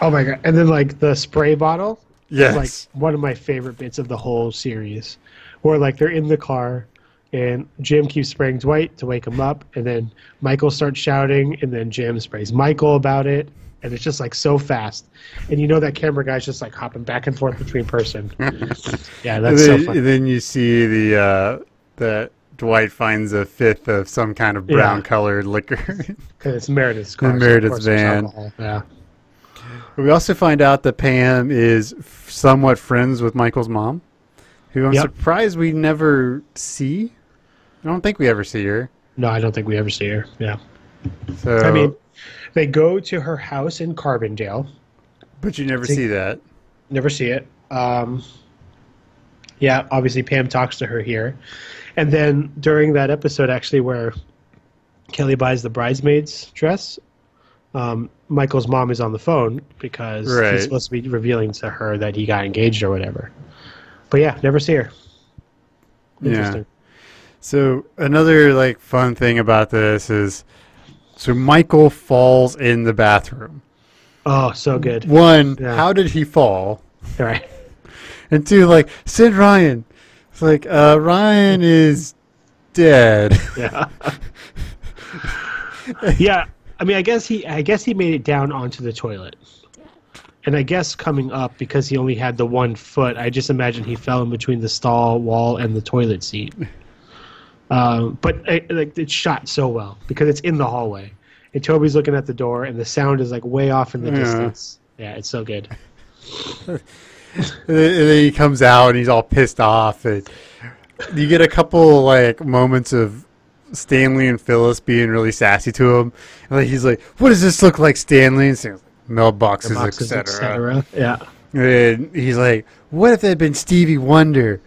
Speaker 6: Oh my god! And then like the spray bottle.
Speaker 7: Yes.
Speaker 6: is, like one of my favorite bits of the whole series, where like they're in the car, and Jim keeps spraying Dwight to wake him up, and then Michael starts shouting, and then Jim sprays Michael about it, and it's just like so fast, and you know that camera guy's just like hopping back and forth between person. yeah,
Speaker 7: and
Speaker 6: that's so
Speaker 7: then,
Speaker 6: funny.
Speaker 7: and then you see the uh, that Dwight finds a fifth of some kind of brown
Speaker 6: Yeah.
Speaker 7: colored liquor.
Speaker 6: Because it's Meredith's car. so
Speaker 7: Meredith's
Speaker 6: course there's
Speaker 7: van.
Speaker 6: Yeah.
Speaker 7: We also find out that Pam is f- somewhat friends with Michael's mom, who I'm
Speaker 6: Yep.
Speaker 7: surprised we never see. I don't think we ever see her.
Speaker 6: No, I don't think we ever see her. Yeah.
Speaker 7: So
Speaker 6: I mean, they go to her house in Carbondale.
Speaker 7: but you never see that.
Speaker 6: Never see it. Um, yeah, obviously Pam talks to her here, and then during that episode, actually, where Kelly buys the bridesmaid's dress, um, Michael's mom is on the phone because
Speaker 7: Right.
Speaker 6: he's supposed to be revealing to her that he got engaged or whatever. But yeah, never see her.
Speaker 7: Yeah. So another like fun thing about this is, so Michael falls in the bathroom.
Speaker 6: Oh, so good.
Speaker 7: One,
Speaker 6: Yeah.
Speaker 7: how did he fall?
Speaker 6: All right.
Speaker 7: And two, like Sid Ryan. It's like uh, Ryan is dead.
Speaker 6: Yeah. yeah. I mean, I guess he, I guess he made it down onto the toilet, and I guess coming up because he only had the one foot, I just imagine he fell in between the stall wall and the toilet seat. Um, but uh, like it's shot so well because it's in the hallway, and Toby's looking at the door, and the sound is like way off in the
Speaker 7: Yeah.
Speaker 6: distance. Yeah, it's so good.
Speaker 7: and then he comes out and he's all pissed off. And you get a couple like moments of Stanley and Phyllis being really sassy to him. And, like he's like, "What does this look like, Stanley?" And saying, "Mailboxes, etc."
Speaker 6: etc. Yeah.
Speaker 7: And he's like, "What if it had been Stevie Wonder?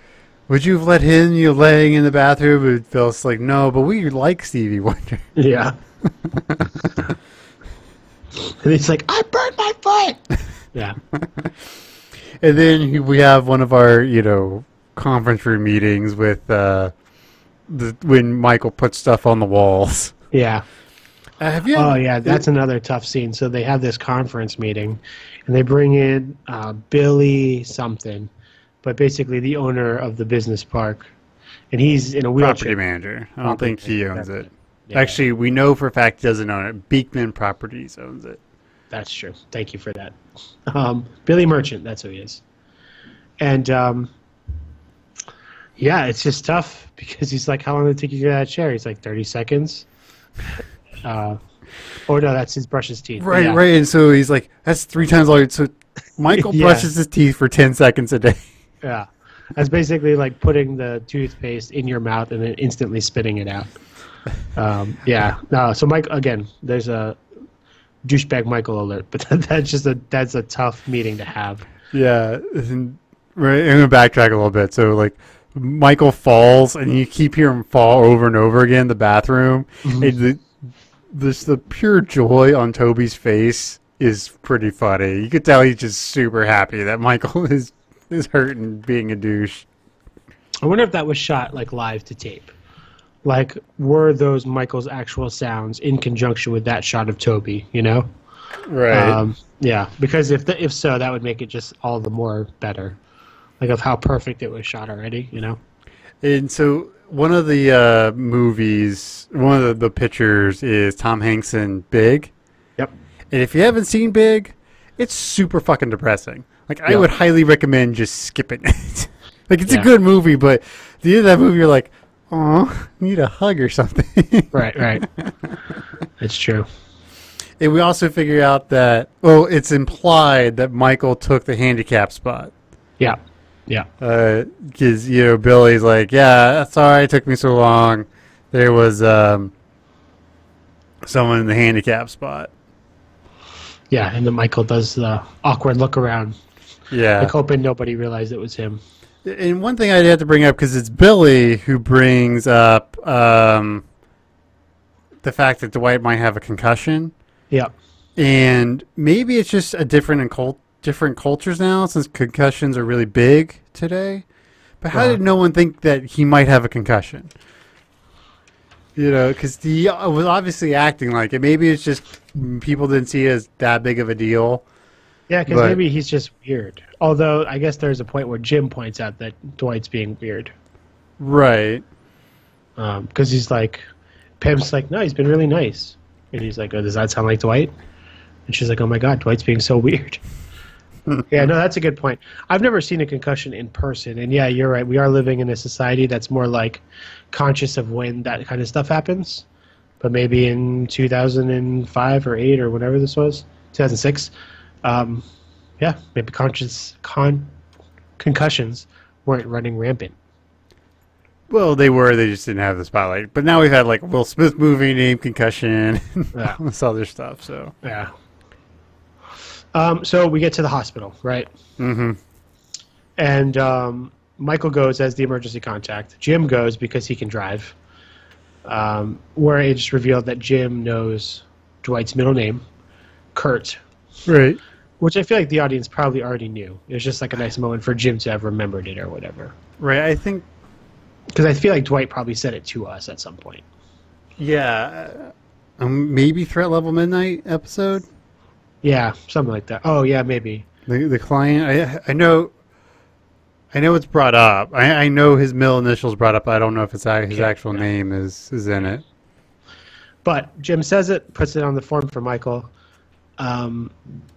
Speaker 7: Would you have let him you laying in the bathroom?" And Phyllis like, "No, but we like Stevie Wonder."
Speaker 6: Yeah. and he's like, I burned my foot. yeah.
Speaker 7: And then we have one of our, you know, conference room meetings with uh, the when Michael puts stuff on the walls.
Speaker 6: Yeah.
Speaker 7: Uh, have you?
Speaker 6: Oh yeah, that's another tough scene. So they have this conference meeting, and they bring in uh, Billy something, but basically the owner of the business park, and he's in a
Speaker 7: property manager. I don't
Speaker 6: Property
Speaker 7: think he owns it.
Speaker 6: Yeah,
Speaker 7: Actually, we know for a fact he doesn't own it. Beekman Properties owns it.
Speaker 6: that's true. Thank you for that. Um, Billy Merchant, that's who he is, and um, yeah, it's just tough because he's like, "How long did it take you to get out of that chair?" He's like, 30 seconds." Uh, or no, that's his brush his teeth.
Speaker 7: Right,
Speaker 6: Yeah.
Speaker 7: right. And so he's like, "That's three times all." So Michael
Speaker 6: Yeah.
Speaker 7: brushes his teeth for ten seconds a day.
Speaker 6: Yeah. That's basically like putting the toothpaste in your mouth and then instantly spitting it out. Um, yeah. No. So Mike, again, there's a douchebag Michael alert, but that's just a that's a tough meeting to have.
Speaker 7: Yeah, and, right. I'm gonna backtrack a little bit. So like. Michael falls, and you keep hearing him fall over and over again. in The bathroom,
Speaker 6: Mm-hmm.
Speaker 7: and the, this the pure joy on Toby's face is pretty funny. You could tell he's just super happy that Michael is is hurt and being a douche.
Speaker 6: I wonder if that was shot like live to tape. Like, were those Michael's actual sounds in conjunction with that shot of Toby? You know?
Speaker 7: Right.
Speaker 6: Um, yeah, because if the, if so, that would make it just all the more better. Like of how perfect it was shot already. You know?
Speaker 7: And so one of the uh, movies, one of the, the pictures is Tom Hanks in Big.
Speaker 6: Yep.
Speaker 7: And if you haven't seen Big, it's super fucking depressing. Like I would highly recommend just skipping it. like it's
Speaker 6: Yeah.
Speaker 7: a good movie, but at the end of that movie, you're like, oh, need a hug or something.
Speaker 6: Right. Right. it's true.
Speaker 7: and we also figure out that, well, it's implied that Michael took the handicap spot.
Speaker 6: Yeah. Yeah.
Speaker 7: because you know Billy's like, yeah, sorry it took me so long. There was um, someone in the handicap spot.
Speaker 6: Yeah, and then Michael does the awkward look around,
Speaker 7: Yeah,
Speaker 6: like hoping nobody realized it was him.
Speaker 7: and one thing I'd have to bring up because it's Billy who brings up um, the fact that Dwight might have a concussion,
Speaker 6: Yeah.
Speaker 7: and maybe it's just a different in cult- different cultures now since concussions are really big today. But how did no one think that he might have a concussion? You know, because he uh, was obviously acting like it. Maybe it's just people didn't see it as that big of a deal.
Speaker 6: Yeah, because maybe he's just weird. Although I guess there's a point where Jim points out that Dwight's being weird.
Speaker 7: Right.
Speaker 6: Because he's like, Pam's like, no, he's been really nice. And he's like, oh, does that sound like Dwight? And she's like, oh my God, Dwight's being so weird. Yeah, no, that's a good point. I've never seen a concussion in person, and yeah, you're right. We are living in a society that's more like conscious of when that kind of stuff happens. But maybe in 2005 or eight or whatever this was, 2006, um, yeah, maybe conscious con concussions weren't running rampant.
Speaker 7: Well, they were. They just didn't have the spotlight. But now we've had like Will Smith movie named Concussion,
Speaker 6: Yeah.
Speaker 7: all this other stuff. So
Speaker 6: Yeah. Um, so we get to the hospital, right?
Speaker 7: Mhm.
Speaker 6: And um, Michael goes as the emergency contact. Jim goes because he can drive. Um, where it's revealed that Jim knows Dwight's middle name, Kurt,
Speaker 7: right.
Speaker 6: which I feel like the audience probably already knew. It was just like a nice moment for Jim to have remembered it or whatever.
Speaker 7: Right. I think
Speaker 6: Because I feel like Dwight probably said it to us at some point.
Speaker 7: yeah. uh, Um, maybe threat level midnight episode.
Speaker 6: Yeah, something like that. Oh, yeah, maybe.
Speaker 7: The the client. I I know. I know it's brought up. I, I know his middle initials brought up. I don't know if it's his
Speaker 6: Okay,
Speaker 7: actual
Speaker 6: yeah.
Speaker 7: name is is in it.
Speaker 6: But Jim says it, puts it on the form for Michael. Um,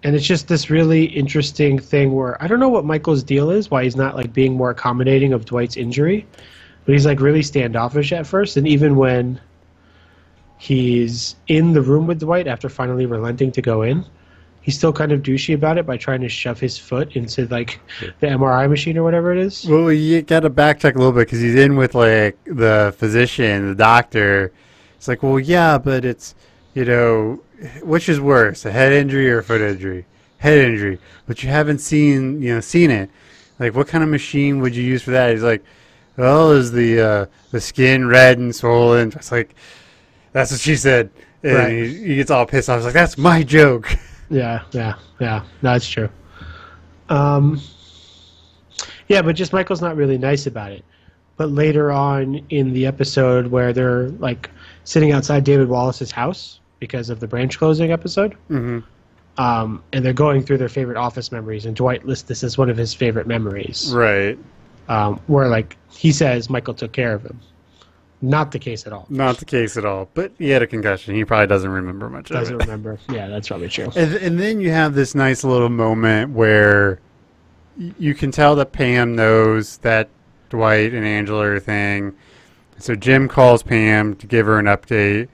Speaker 6: and it's just this really interesting thing where I don't know what Michael's deal is, why he's not like being more accommodating of Dwight's injury, but he's like really standoffish at first. And even when he's in the room with Dwight after finally relenting to go in, he's still kind of douchey about it by trying to shove his foot into like the MRI machine or whatever it is.
Speaker 7: Well, you got to backtrack a little bit because he's in with like the physician, the doctor. It's like, well, yeah, but it's you know, which is worse, a head injury or a foot injury? Head injury, but you haven't seen you know seen it. Like, what kind of machine would you use for that? He's like, well, is the uh, the skin red and swollen? It's like, that's what she said. And
Speaker 6: Right.
Speaker 7: he, he gets all pissed off. He's like, that's my joke.
Speaker 6: Yeah, yeah, yeah. No, it's true. Um, yeah, but just Michael's not really nice about it. But later on in the episode where they're like sitting outside David Wallace's house because of the branch closing episode,
Speaker 7: hmm
Speaker 6: um, and they're going through their favorite office memories, and Dwight lists this as one of his favorite memories,
Speaker 7: Right.
Speaker 6: um, where like he says Michael took care of him. Not the case at all.
Speaker 7: Not the case at all. But he had a concussion. He probably doesn't remember much of
Speaker 6: Doesn't remember. Yeah, that's probably true.
Speaker 7: And, and then you have this nice little moment where you can tell that Pam knows that Dwight and Angela are a thing. So Jim calls Pam to give her an update.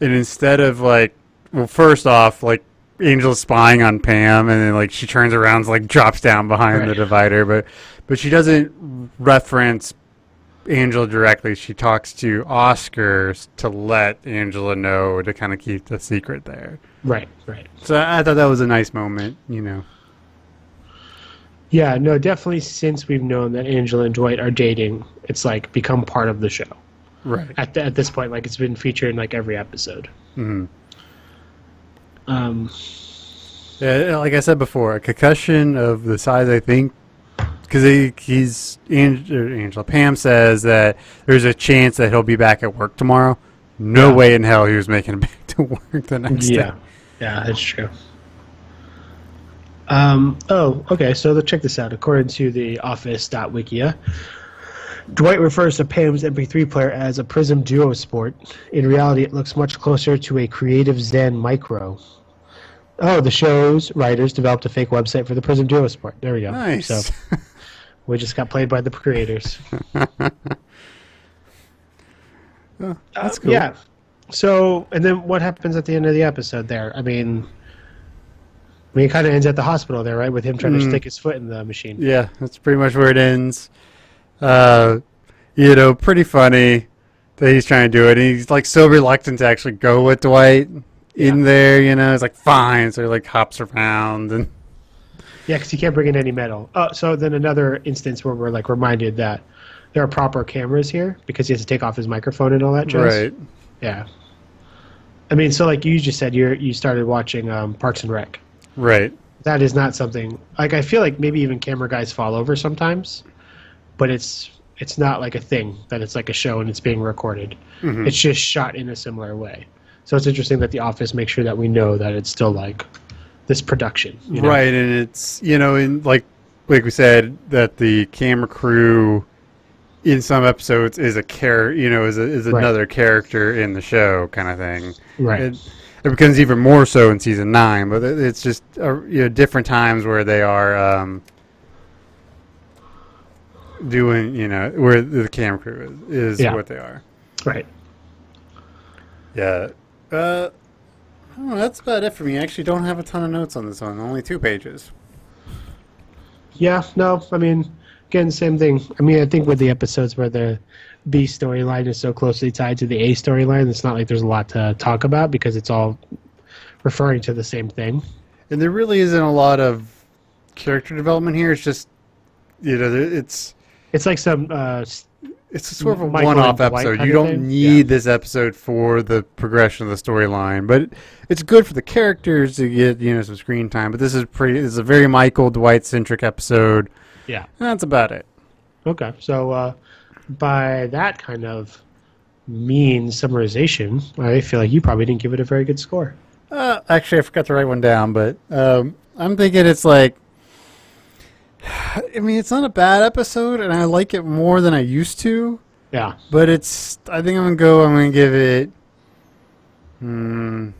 Speaker 7: And instead of like, well, first off, like Angela's spying on Pam, and then like she turns around, and, like drops down behind the divider, but but she doesn't reference Angela directly. She talks to Oscar to let Angela know to kind of keep the secret there.
Speaker 6: Right, right.
Speaker 7: So I thought that was a nice moment, you know.
Speaker 6: Yeah, no, definitely since we've known that Angela and Dwight are dating, it's like become part of the show.
Speaker 7: Right.
Speaker 6: At, at this point, like it's been featured in like every episode.
Speaker 7: hmm
Speaker 6: Um,
Speaker 7: Yeah, like I said before, a concussion of the size I think, because he, he's Ang- Angela Pam says that there's a chance that he'll be back at work tomorrow. No
Speaker 6: Yeah.
Speaker 7: way in hell he was making it back to work the next
Speaker 6: yeah,
Speaker 7: day.
Speaker 6: yeah, that's true. Um, oh, okay. So let's check this out. According to the Office.wikia, Dwight refers to Pam's MP3 player as a Prism Duo Sport. In reality, it looks much closer to a Creative Zen Micro. Oh, the show's writers developed a fake website for the Prism Duo Sport. There we go.
Speaker 7: Nice.
Speaker 6: So we just got played by the creators.
Speaker 7: That's
Speaker 6: Uh,
Speaker 7: cool.
Speaker 6: Yeah. So, and then what happens at the end of the episode there? I mean, I mean, it kind of ends at the hospital there, right? With him trying to
Speaker 7: Mm.
Speaker 6: stick his foot in the machine.
Speaker 7: Yeah, that's pretty much where it ends. Uh, you know, pretty funny that he's trying to do it. And he's like so reluctant to actually go with Dwight in
Speaker 6: Yeah.
Speaker 7: there. You know, it's like fine. So he like hops around and
Speaker 6: Yeah, because he can't bring in any metal. Oh, so then another instance where we're like reminded that there are proper cameras here because he has to take off his microphone and all that jazz.
Speaker 7: right.
Speaker 6: Yeah. I mean, so like you just said, you you started watching um, Parks and Rec.
Speaker 7: Right.
Speaker 6: That is not something like I feel like maybe even camera guys fall over sometimes, but it's it's not like a thing that it's like a show and it's being recorded.
Speaker 7: Mhm.
Speaker 6: It's just shot in a similar way. So it's interesting that the office makes sure that we know that it's still like this production. you know?
Speaker 7: Right, and it's you know, in like like we said that the camera crew in some episodes is a char you know is a, is
Speaker 6: Right.
Speaker 7: another character in the show kind of thing.
Speaker 6: Right.
Speaker 7: It, it becomes even more so in season nine, but it- it's just uh, you know different times where they are um, doing you know where the camera crew is, is
Speaker 6: Yeah.
Speaker 7: what they are.
Speaker 6: Right.
Speaker 7: Yeah. Uh, I that's about it for me. I actually don't have a ton of notes on this one. Only two pages.
Speaker 6: Yeah, no, I mean, again, same thing. I mean, I think with the episodes where the B storyline is so closely tied to the A storyline, it's not like there's a lot to talk about because it's all referring to the same thing.
Speaker 7: And there really isn't a lot of character development here. It's just, you know, it's
Speaker 6: It's like some, uh,
Speaker 7: it's a sort of a
Speaker 6: Michael
Speaker 7: one-off episode. You don't need
Speaker 6: Yeah.
Speaker 7: this episode for the progression of the storyline, but it's good for the characters to get you know some screen time. But this is pretty. This is a very Michael Dwight centric episode.
Speaker 6: yeah.
Speaker 7: And that's about it.
Speaker 6: Okay, so uh, by that kind of mean summarization, I feel like you probably didn't give it a very good score.
Speaker 7: Uh, actually, I forgot to write one down, but um, I'm thinking it's like. I mean, it's not a bad episode, and I like it more than I used to.
Speaker 6: Yeah.
Speaker 7: But it's. I think I'm gonna go. I'm gonna give it. Hmm.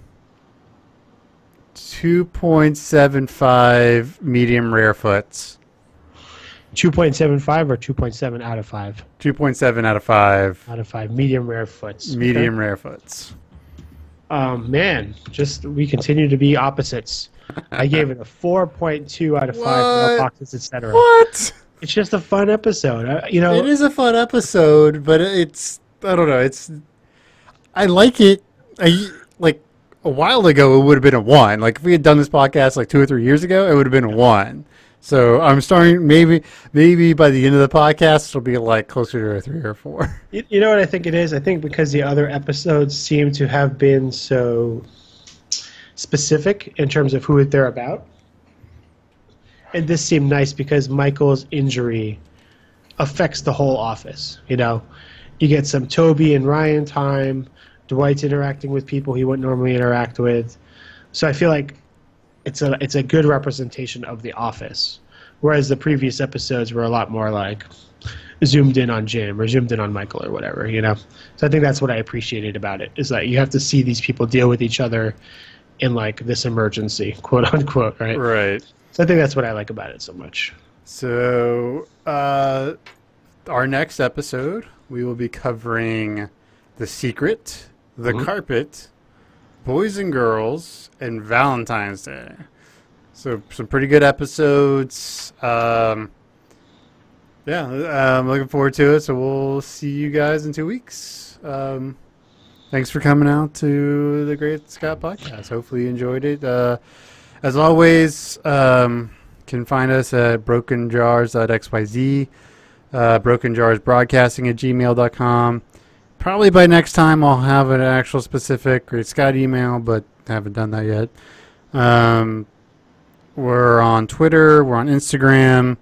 Speaker 7: Two point seven five medium rare foots.
Speaker 6: 2.75 or 2.7 out of 5?
Speaker 7: Two point seven out of five.
Speaker 6: Out of 5. Medium rare foots. Okay.
Speaker 7: Medium rare foots.
Speaker 6: Um, man, just we continue to be opposites. I gave it a 4.2 out of 5
Speaker 7: What?
Speaker 6: mailboxes, etc.
Speaker 7: What?
Speaker 6: It's just a fun episode. You know,
Speaker 7: It is a fun episode, but it's. I don't know. It's. I like it. I like a while ago. It would have been a one. Like if we had done this podcast like two or three years ago, it would have been a one. So I'm starting. Maybe maybe by the end of the podcast, it'll be like closer to a three or four.
Speaker 6: You, you know what I think it is? I think because the other episodes seem to have been so specific in terms of who they're about. And this seemed nice because Michael's injury affects the whole office. You know, you get some Toby and Ryan time. Dwight's interacting with people he wouldn't normally interact with. So I feel like it's a it's a good representation of the office. Whereas the previous episodes were a lot more like zoomed in on Jim or zoomed in on Michael or whatever, you know. So I think that's what I appreciated about it is that you have to see these people deal with each other in like this emergency, quote unquote, right?
Speaker 7: Right.
Speaker 6: So I think that's what I like about it so much.
Speaker 7: So uh, our next episode, we will be covering the secret, the carpet, boys and girls, and Valentine's Day. So some pretty good episodes. Um, yeah, I'm looking forward to it. So we'll see you guys in two weeks. Um, thanks for coming out to the Great Scott podcast. Hopefully you enjoyed it. Uh, as always, um, can find us at brokenjars.xyz, uh, brokenjarsbroadcasting at gmail.com. Probably by next time I'll have an actual specific Great Scott email, but haven't done that yet. Um, we're on Twitter, we're on Instagram,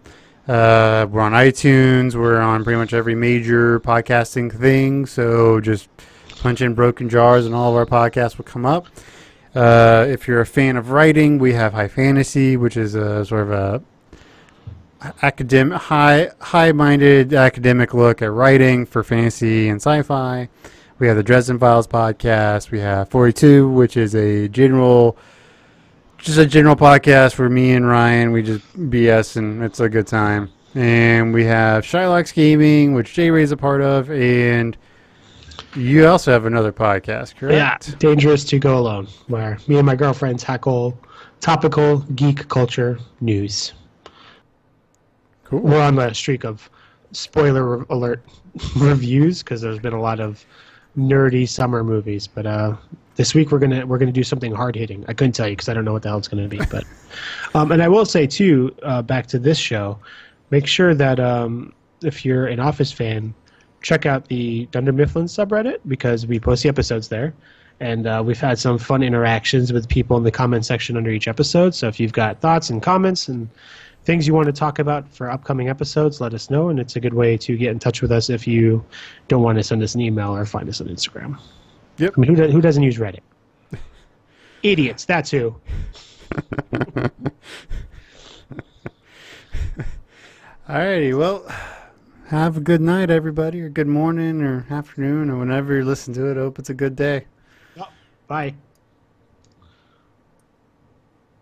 Speaker 7: uh, we're on iTunes, we're on pretty much every major podcasting thing. So just punch in Broken Jars and all of our podcasts will come up. Uh, if you're a fan of writing, we have High Fantasy, which is a sort of a academic, high, high-minded academic look at writing for fantasy and sci-fi. We have the Dresden Files podcast. We have 42, which is a general, just a general podcast for me and Ryan we just BS and it's a good time. And we have Shylock's Gaming, which Jay Ray's a part of, and you also have another podcast, correct?
Speaker 6: Yeah, dangerous to go alone, where me and my girlfriend tackle topical geek culture news.
Speaker 7: Cool.
Speaker 6: We're on the streak of spoiler alert reviews because there's been a lot of nerdy summer movies, but uh, this week we're gonna we're gonna do something hard hitting. I couldn't tell you because I don't know what the hell it's gonna be, but um, and I will say too, uh, back to this show, make sure that um, if you're an Office fan, check out the Dunder Mifflin subreddit because we post the episodes there. And uh, we've had some fun interactions with people in the comment section under each episode. So if you've got thoughts and comments and things you want to talk about for upcoming episodes, let us know. And it's a good way to get in touch with us if you don't want to send us an email or find us on Instagram.
Speaker 7: Yep.
Speaker 6: I mean, who, do, who doesn't use Reddit? Idiots, that's who.
Speaker 7: Alrighty, well, Have a good night, everybody, or good morning, or afternoon, or whenever you listen to it. Hope it's a good day.
Speaker 6: Bye.